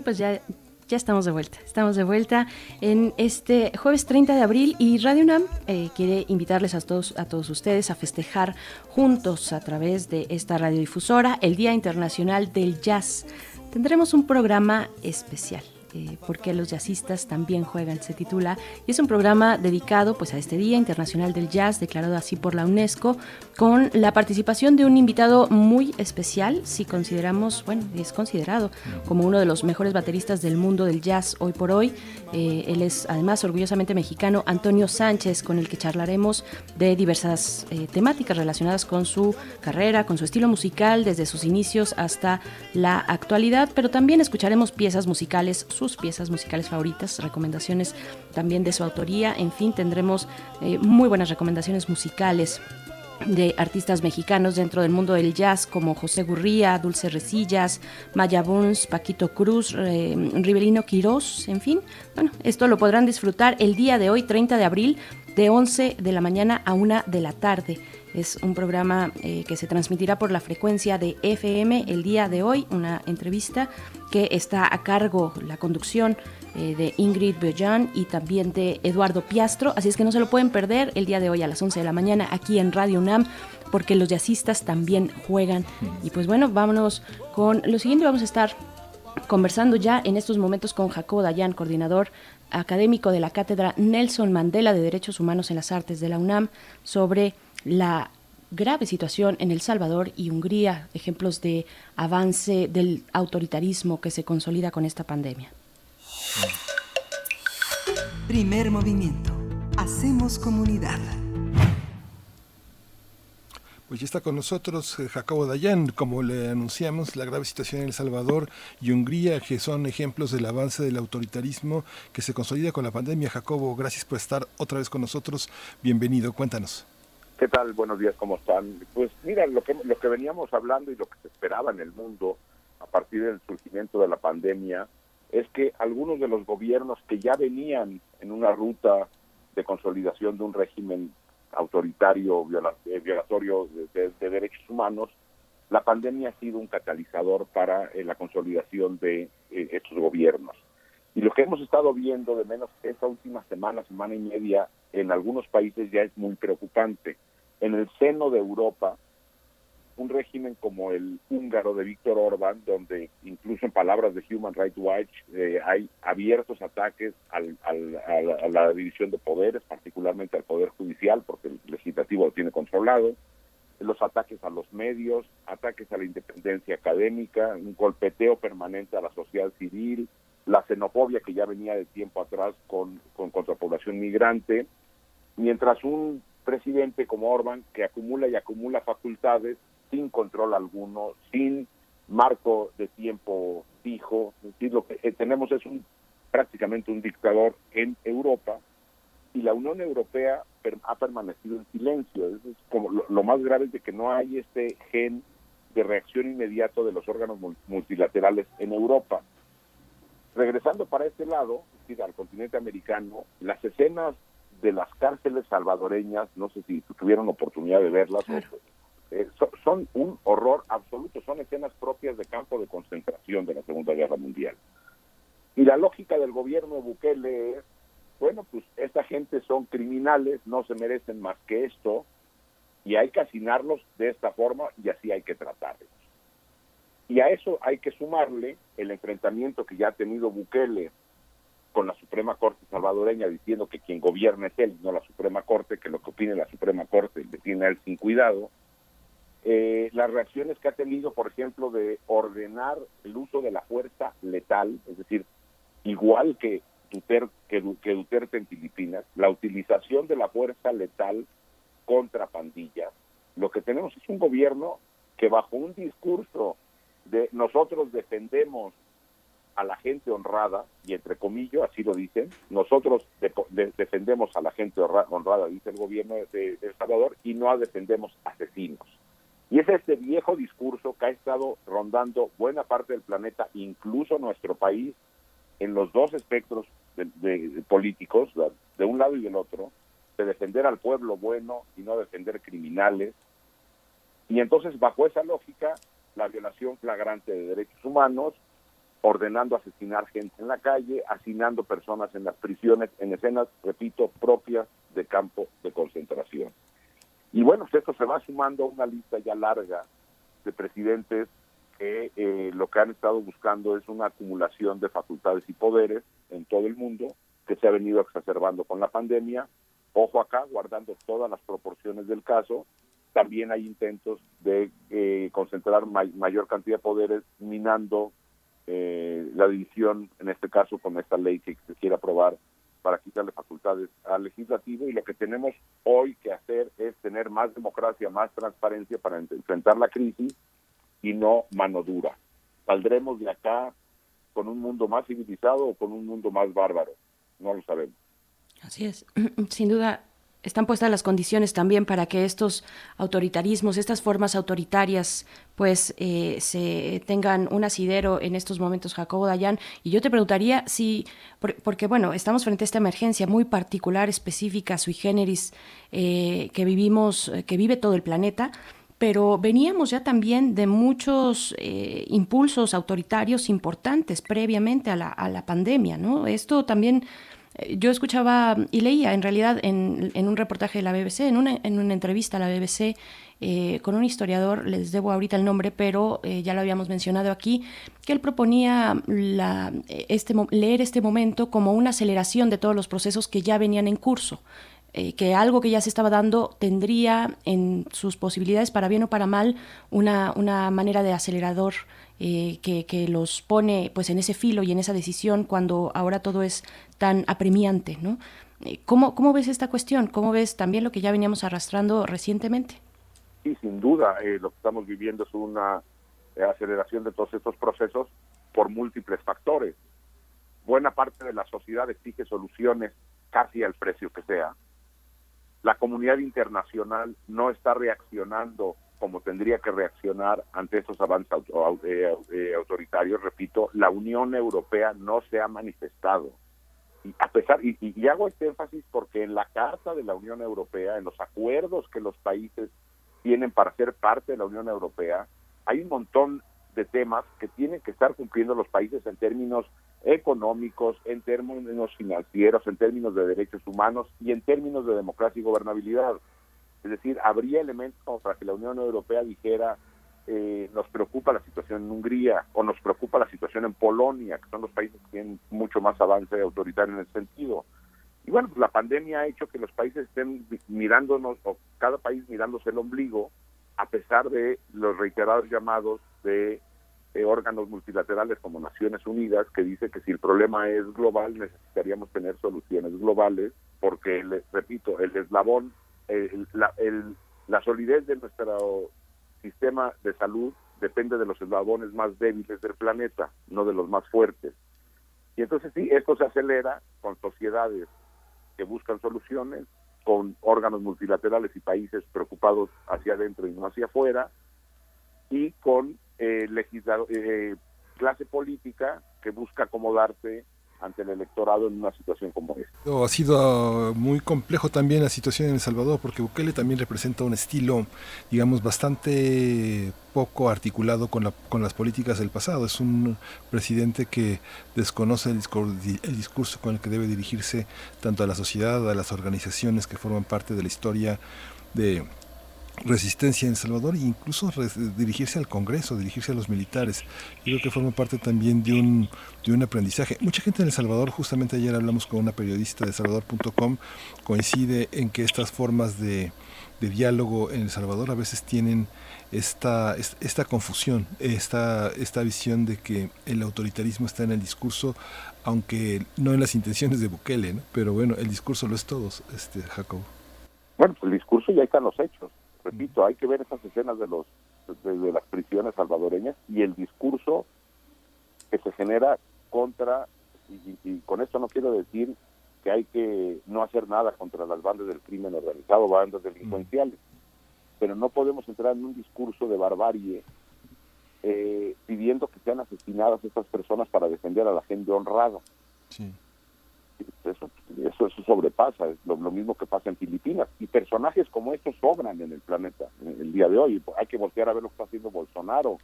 Bien, pues ya, ya estamos de vuelta. Estamos de vuelta en este jueves 30 de abril y Radio UNAM eh, quiere invitarles a todos, a todos ustedes a festejar juntos a través de esta radiodifusora el Día Internacional del Jazz. Tendremos un programa especial. Porque los jazzistas también juegan, se titula, y es un programa dedicado pues a este Día Internacional del Jazz, declarado así por la UNESCO, con la participación de un invitado muy especial, si consideramos, bueno, es considerado como uno de los mejores bateristas del mundo del jazz hoy por hoy. Eh, él es además orgullosamente mexicano, Antonio Sánchez, con el que charlaremos de diversas eh, temáticas relacionadas con su carrera, con su estilo musical, desde sus inicios hasta la actualidad, pero también escucharemos piezas musicales, sus piezas musicales favoritas, recomendaciones también de su autoría, en fin, tendremos eh, muy buenas recomendaciones musicales de artistas mexicanos dentro del mundo del jazz como José Gurría, Dulce Resillas, Maya Burns, Paquito Cruz, eh, Rivelino Quirós, en fin. Bueno, esto lo podrán disfrutar el día de hoy, 30 de abril, de 11 de la mañana a 1 de la tarde. Es un programa eh, que se transmitirá por la frecuencia de FM el día de hoy, una entrevista que está a cargo, la conducción eh, de Ingrid Bojan y también de Eduardo Piastro, así es que no se lo pueden perder el día de hoy a las 11 de la mañana aquí en Radio UNAM, porque los jazzistas también juegan. Y pues bueno, vámonos con lo siguiente, vamos a estar conversando ya en estos momentos con Jacobo Dayan, coordinador académico de la Cátedra Nelson Mandela de Derechos Humanos en las Artes de la UNAM, sobre la grave situación en El Salvador y Hungría, ejemplos de avance del autoritarismo que se consolida con esta pandemia. Primer movimiento. Hacemos comunidad. Pues ya está con nosotros eh, Jacobo Dayan, como le anunciamos, la grave situación en El Salvador y Hungría, que son ejemplos del avance del autoritarismo que se consolida con la pandemia. Jacobo, gracias por estar otra vez con nosotros. Bienvenido, cuéntanos. ¿Qué tal? Buenos días, ¿cómo están? Pues mira, lo que, lo que veníamos hablando y lo que se esperaba en el mundo a partir del surgimiento de la pandemia es que algunos de los gobiernos que ya venían en una ruta de consolidación de un régimen autoritario, eh, violatorio de derechos humanos, la pandemia ha sido un catalizador para eh, la consolidación de eh, estos gobiernos. Y lo que hemos estado viendo, de menos esta última semana, semana y media, en algunos países ya es muy preocupante. En el seno de Europa, un régimen como el húngaro de Víctor Orbán, donde incluso en palabras de Human Rights Watch eh, hay abiertos ataques al- al- a, la, división de poderes, particularmente al Poder Judicial, porque el legislativo lo tiene controlado, los ataques a los medios, ataques a la independencia académica, un golpeteo permanente a la sociedad civil, la xenofobia que ya venía de tiempo atrás con, con contra población migrante, mientras un presidente como Orban que acumula y acumula facultades sin control alguno, sin marco de tiempo fijo. Decir, lo que eh, tenemos es un prácticamente un dictador en Europa y la Unión Europea ha permanecido en silencio. Eso es como lo, más grave es de que no hay este gen de reacción inmediato de los órganos mul- multilaterales en Europa. Regresando para este lado, al continente americano, las escenas de las cárceles salvadoreñas, no sé si tuvieron oportunidad de verlas, o- eh, so- son un horror absoluto, son escenas propias de campo de concentración de la Segunda Guerra Mundial. Y la lógica del gobierno de Bukele es, bueno, pues esta gente son criminales, no se merecen más que esto, y hay que asignarlos de esta forma y así hay que tratarlos. Y a eso hay que sumarle el enfrentamiento que ya ha tenido Bukele con la Suprema Corte salvadoreña diciendo que quien gobierna es él, no la Suprema Corte, que lo que opine la Suprema Corte le tiene a él sin cuidado. Eh, las reacciones que ha tenido, por ejemplo, de ordenar el uso de la fuerza letal, es decir, igual que Duterte, que, Du- que Duterte en Filipinas, la utilización de la fuerza letal contra pandillas. Lo que tenemos es un gobierno que bajo un discurso de nosotros defendemos a la gente honrada, y entre comillas, así lo dicen, nosotros de- de- defendemos a la gente honra- honrada, dice el gobierno de, de El Salvador, y no defendemos asesinos. Y es este viejo discurso que ha estado rondando buena parte del planeta, incluso nuestro país, en los dos espectros de, de- políticos, de- un lado y del otro, de defender al pueblo bueno y no defender criminales. Y entonces, bajo esa lógica, la violación flagrante de derechos humanos, ordenando asesinar gente en la calle, asignando personas en las prisiones, en escenas, repito, propias de campo de concentración. Y bueno, pues esto se va sumando a una lista ya larga de presidentes que eh, lo que han estado buscando es una acumulación de facultades y poderes en todo el mundo que se ha venido exacerbando con la pandemia. Ojo acá, guardando todas las proporciones del caso, también hay intentos de eh, concentrar may- mayor cantidad de poderes minando eh, la división, en este caso con esta ley que se quiere aprobar para quitarle facultades al legislativo y lo que tenemos hoy que hacer es tener más democracia, más transparencia para en- enfrentar la crisis y no mano dura. Saldremos de acá con un mundo más civilizado o con un mundo más bárbaro, no lo sabemos. Así es. *clears throat* Sin duda, están puestas las condiciones también para que estos autoritarismos, estas formas autoritarias, pues eh, se tengan un asidero en estos momentos, Jacobo Dayan. Y yo te preguntaría si, por- porque bueno, estamos frente a esta emergencia muy particular, específica, sui generis, eh, que vivimos, eh, que vive todo el planeta. Pero veníamos ya también de muchos impulsos autoritarios importantes previamente a la, a la pandemia, ¿no? Esto también yo escuchaba y leía en realidad en, un reportaje de la BBC, en una, en una entrevista a la BBC eh, con un historiador, les debo ahorita el nombre, pero eh, ya lo habíamos mencionado aquí, que él proponía la, este, mo- leer este momento como una aceleración de todos los procesos que ya venían en curso. eh, que algo que ya se estaba dando tendría en sus posibilidades, para bien o para mal, una, una manera de acelerador eh, que, que los pone pues en ese filo y en esa decisión cuando ahora todo es tan apremiante, ¿no? Eh, ¿Cómo, ¿Cómo ves esta cuestión? ¿Cómo ves también lo que ya veníamos arrastrando recientemente? Sí, sin duda, eh, lo que estamos viviendo es una eh, aceleración de todos estos procesos por múltiples factores. Buena parte de la sociedad exige soluciones casi al precio que sea. La comunidad internacional no está reaccionando como tendría que reaccionar ante estos avances au- au- autoritarios. Repito, la Unión Europea no se ha manifestado. Y a pesar y, y- hago este énfasis porque en la Carta de la Unión Europea, en los acuerdos que los países tienen para ser parte de la Unión Europea, hay un montón de temas que tienen que estar cumpliendo los países en términos económicos, en términos financieros, en términos de derechos humanos y en términos de democracia y gobernabilidad. Es decir, habría elementos para que la Unión Europea dijera, eh, nos preocupa la situación en Hungría o nos preocupa la situación en Polonia, que son los países que tienen mucho más avance autoritario en ese sentido. Y bueno, pues la pandemia ha hecho que los países estén mirándonos, o cada país mirándose el ombligo, a pesar de los reiterados llamados de eh, órganos multilaterales como Naciones Unidas, que dice que si el problema es global, necesitaríamos tener soluciones globales, porque, repito, el eslabón el- la, el- la solidez de nuestro sistema de salud depende de los eslabones más débiles del planeta, no de los más fuertes. Y entonces sí, esto se acelera con sociedades que buscan soluciones, con órganos multilaterales y países preocupados hacia adentro y no hacia afuera, y con eh, legisla- eh, clase política que busca acomodarse ante el electorado en una situación como esta. Ha sido muy complejo también la situación en El Salvador porque Bukele también representa un estilo, digamos, bastante poco articulado con, la, con las políticas del pasado. Es un presidente que desconoce el discurso, el discurso con el que debe dirigirse tanto a la sociedad, a las organizaciones que forman parte de la historia de resistencia en El Salvador e incluso dirigirse al Congreso, dirigirse a los militares. Yo creo que forma parte también de un, de un aprendizaje. Mucha gente en El Salvador, justamente ayer hablamos con una periodista de salvador.com, coincide en que estas formas de, de diálogo en El Salvador a veces tienen esta, es- esta confusión, esta, esta visión de que el autoritarismo está en el discurso, aunque no en las intenciones de Bukele, ¿no? pero bueno, el discurso lo es todo, este, Jacobo. Bueno, pues el discurso ya están los hechos. Repito, hay que ver esas escenas de los de, las prisiones salvadoreñas y el discurso que se genera contra y, y- con esto no quiero decir que hay que no hacer nada contra las bandas del crimen organizado, bandas delincuenciales, pero no podemos entrar en un discurso de barbarie eh, pidiendo que sean asesinadas estas personas para defender a la gente honrada. Eso, eso, eso sobrepasa, es lo, mismo que pasa en Filipinas. Y personajes como estos sobran en el planeta en el día de hoy. Hay que voltear a ver lo que está haciendo Bolsonaro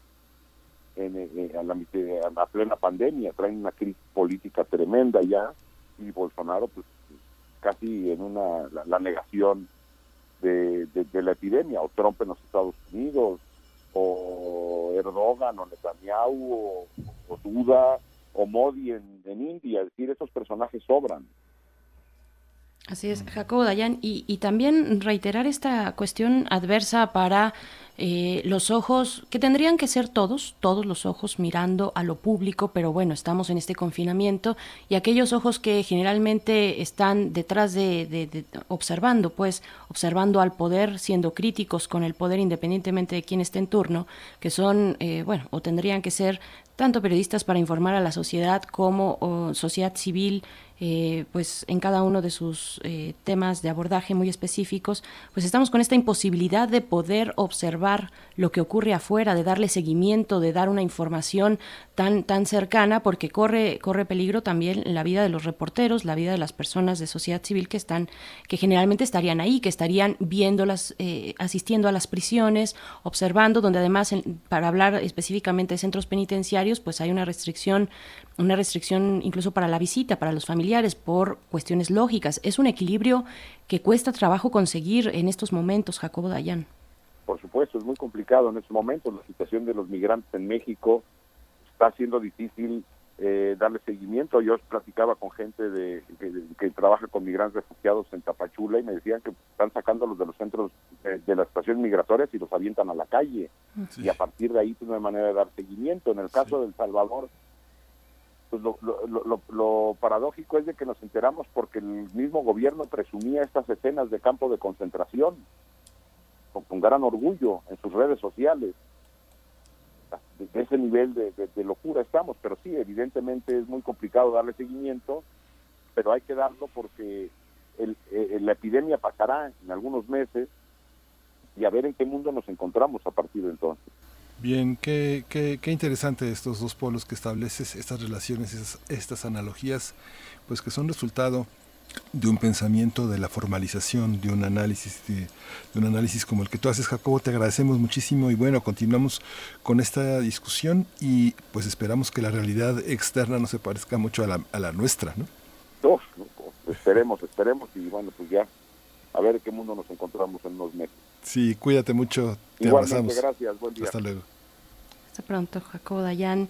en, en- a, la, a la plena pandemia. Traen una crisis política tremenda ya y Bolsonaro pues casi en una la, la negación de, la epidemia. O Trump en los Estados Unidos, o Erdogan, o Netanyahu, o Duda, o Modi en, India. Es decir, esos personajes sobran. Así es, Jacobo Dayan, y, y también reiterar esta cuestión adversa para eh, los ojos, que tendrían que ser todos, todos los ojos mirando a lo público, pero bueno, estamos en este confinamiento, y aquellos ojos que generalmente están detrás de, de- de- observando, pues, observando al poder, siendo críticos con el poder independientemente de quién esté en turno, que son, eh, bueno, o tendrían que ser tanto periodistas para informar a la sociedad como sociedad civil, eh, pues en cada uno de sus eh, temas de abordaje muy específicos, pues estamos con esta imposibilidad de poder observar lo que ocurre afuera, de darle seguimiento, de dar una información tan tan cercana, porque corre corre peligro también la vida de los reporteros, la vida de las personas de sociedad civil que están, que generalmente estarían ahí, que estarían viéndolas, eh, asistiendo a las prisiones, observando, donde además para hablar específicamente de centros penitenciarios, pues hay una restricción una restricción incluso para la visita, para los familiares, por cuestiones lógicas. Es un equilibrio que cuesta trabajo conseguir en estos momentos, Jacobo Dayan. Por supuesto, es muy complicado en estos momentos. La situación de los migrantes en México está siendo difícil eh, darle seguimiento. Yo platicaba con gente de, que, que trabaja con migrantes refugiados en Tapachula y me decían que están sacándolos de los centros eh, de las estaciones migratorias y los avientan a la calle. Y a partir de ahí pues, no hay manera de dar seguimiento. En el caso de El Salvador, pues lo, lo, paradójico es de que nos enteramos porque el mismo gobierno presumía estas escenas de campo de concentración con, gran orgullo en sus redes sociales. De, ese nivel de, de- de locura estamos, pero sí, evidentemente es muy complicado darle seguimiento, pero hay que darlo porque el- eh, la epidemia pasará en algunos meses y a ver en qué mundo nos encontramos a partir de entonces. Bien, qué, qué, qué interesante estos dos polos que estableces, estas relaciones, esas- estas analogías, pues que son resultado de un pensamiento, de la formalización, de un análisis, de, un análisis como el que tú haces, Jacobo. Te agradecemos muchísimo y bueno, continuamos con esta discusión y pues esperamos que la realidad externa no se parezca mucho a la, a la nuestra, ¿no? No, esperemos, esperemos y bueno, pues ya a ver qué mundo nos encontramos en unos meses. Sí, cuídate mucho, te Igualmente, abrazamos. gracias, buen día. Hasta luego. Hasta pronto, Jacobo Dayan.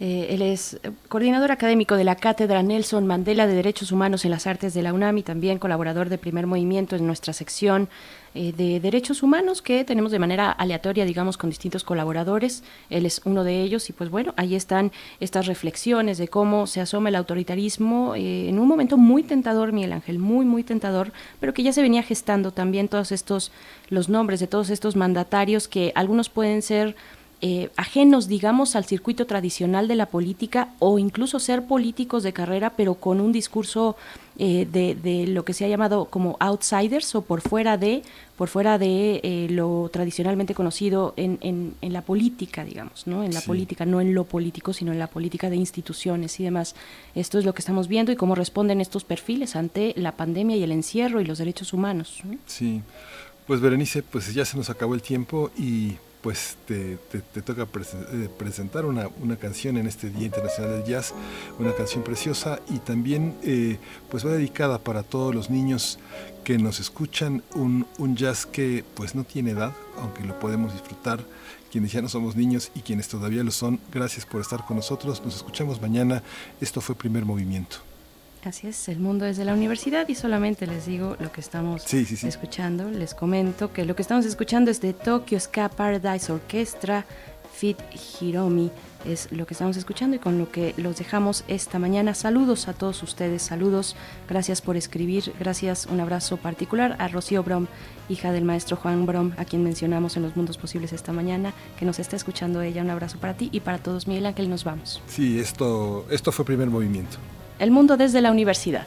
Eh, él es eh, coordinador académico de la Cátedra Nelson Mandela de Derechos Humanos en las Artes de la UNAM y también colaborador de Primer Movimiento en nuestra sección eh, de Derechos Humanos que tenemos de manera aleatoria, digamos, con distintos colaboradores. Él es uno de ellos y pues bueno, ahí están estas reflexiones de cómo se asoma el autoritarismo en un momento muy tentador, Miguel Ángel, muy, muy tentador, pero que ya se venía gestando también todos estos, los nombres de todos estos mandatarios que algunos pueden ser eh, ajenos, digamos, al circuito tradicional de la política o incluso ser políticos de carrera, pero con un discurso eh, de, lo que se ha llamado como outsiders o por fuera de, por fuera de eh, lo tradicionalmente conocido en, en, la política, digamos, ¿no? En la política, no en lo político, sino en la política de instituciones y demás. Esto es lo que estamos viendo y cómo responden estos perfiles ante la pandemia y el encierro y los derechos humanos. Sí, pues Berenice, pues ya se nos acabó el tiempo y pues te, toca eh, presentar una, canción en este Día Internacional del Jazz, una canción preciosa y también eh, pues va dedicada para todos los niños que nos escuchan, un, un jazz que pues no tiene edad, aunque lo podemos disfrutar quienes ya no somos niños y quienes todavía lo son. Gracias por estar con nosotros. Nos escuchamos mañana. Esto fue Primer Movimiento. Así es, el mundo es de la universidad y solamente les digo lo que estamos escuchando. Les comento que lo que estamos escuchando es de Tokyo Ska Paradise Orchestra Fit Hiromi. Es lo que estamos escuchando y con lo que los dejamos esta mañana. Saludos a todos ustedes, saludos. Gracias por escribir. Gracias, un abrazo particular a Rocío Brom, hija del maestro Juan Brom, a quien mencionamos en los mundos posibles esta mañana, que nos está escuchando ella. Un abrazo para ti y para todos. Miguel Ángel, nos vamos. Sí, esto, esto fue primer movimiento. El mundo desde la universidad.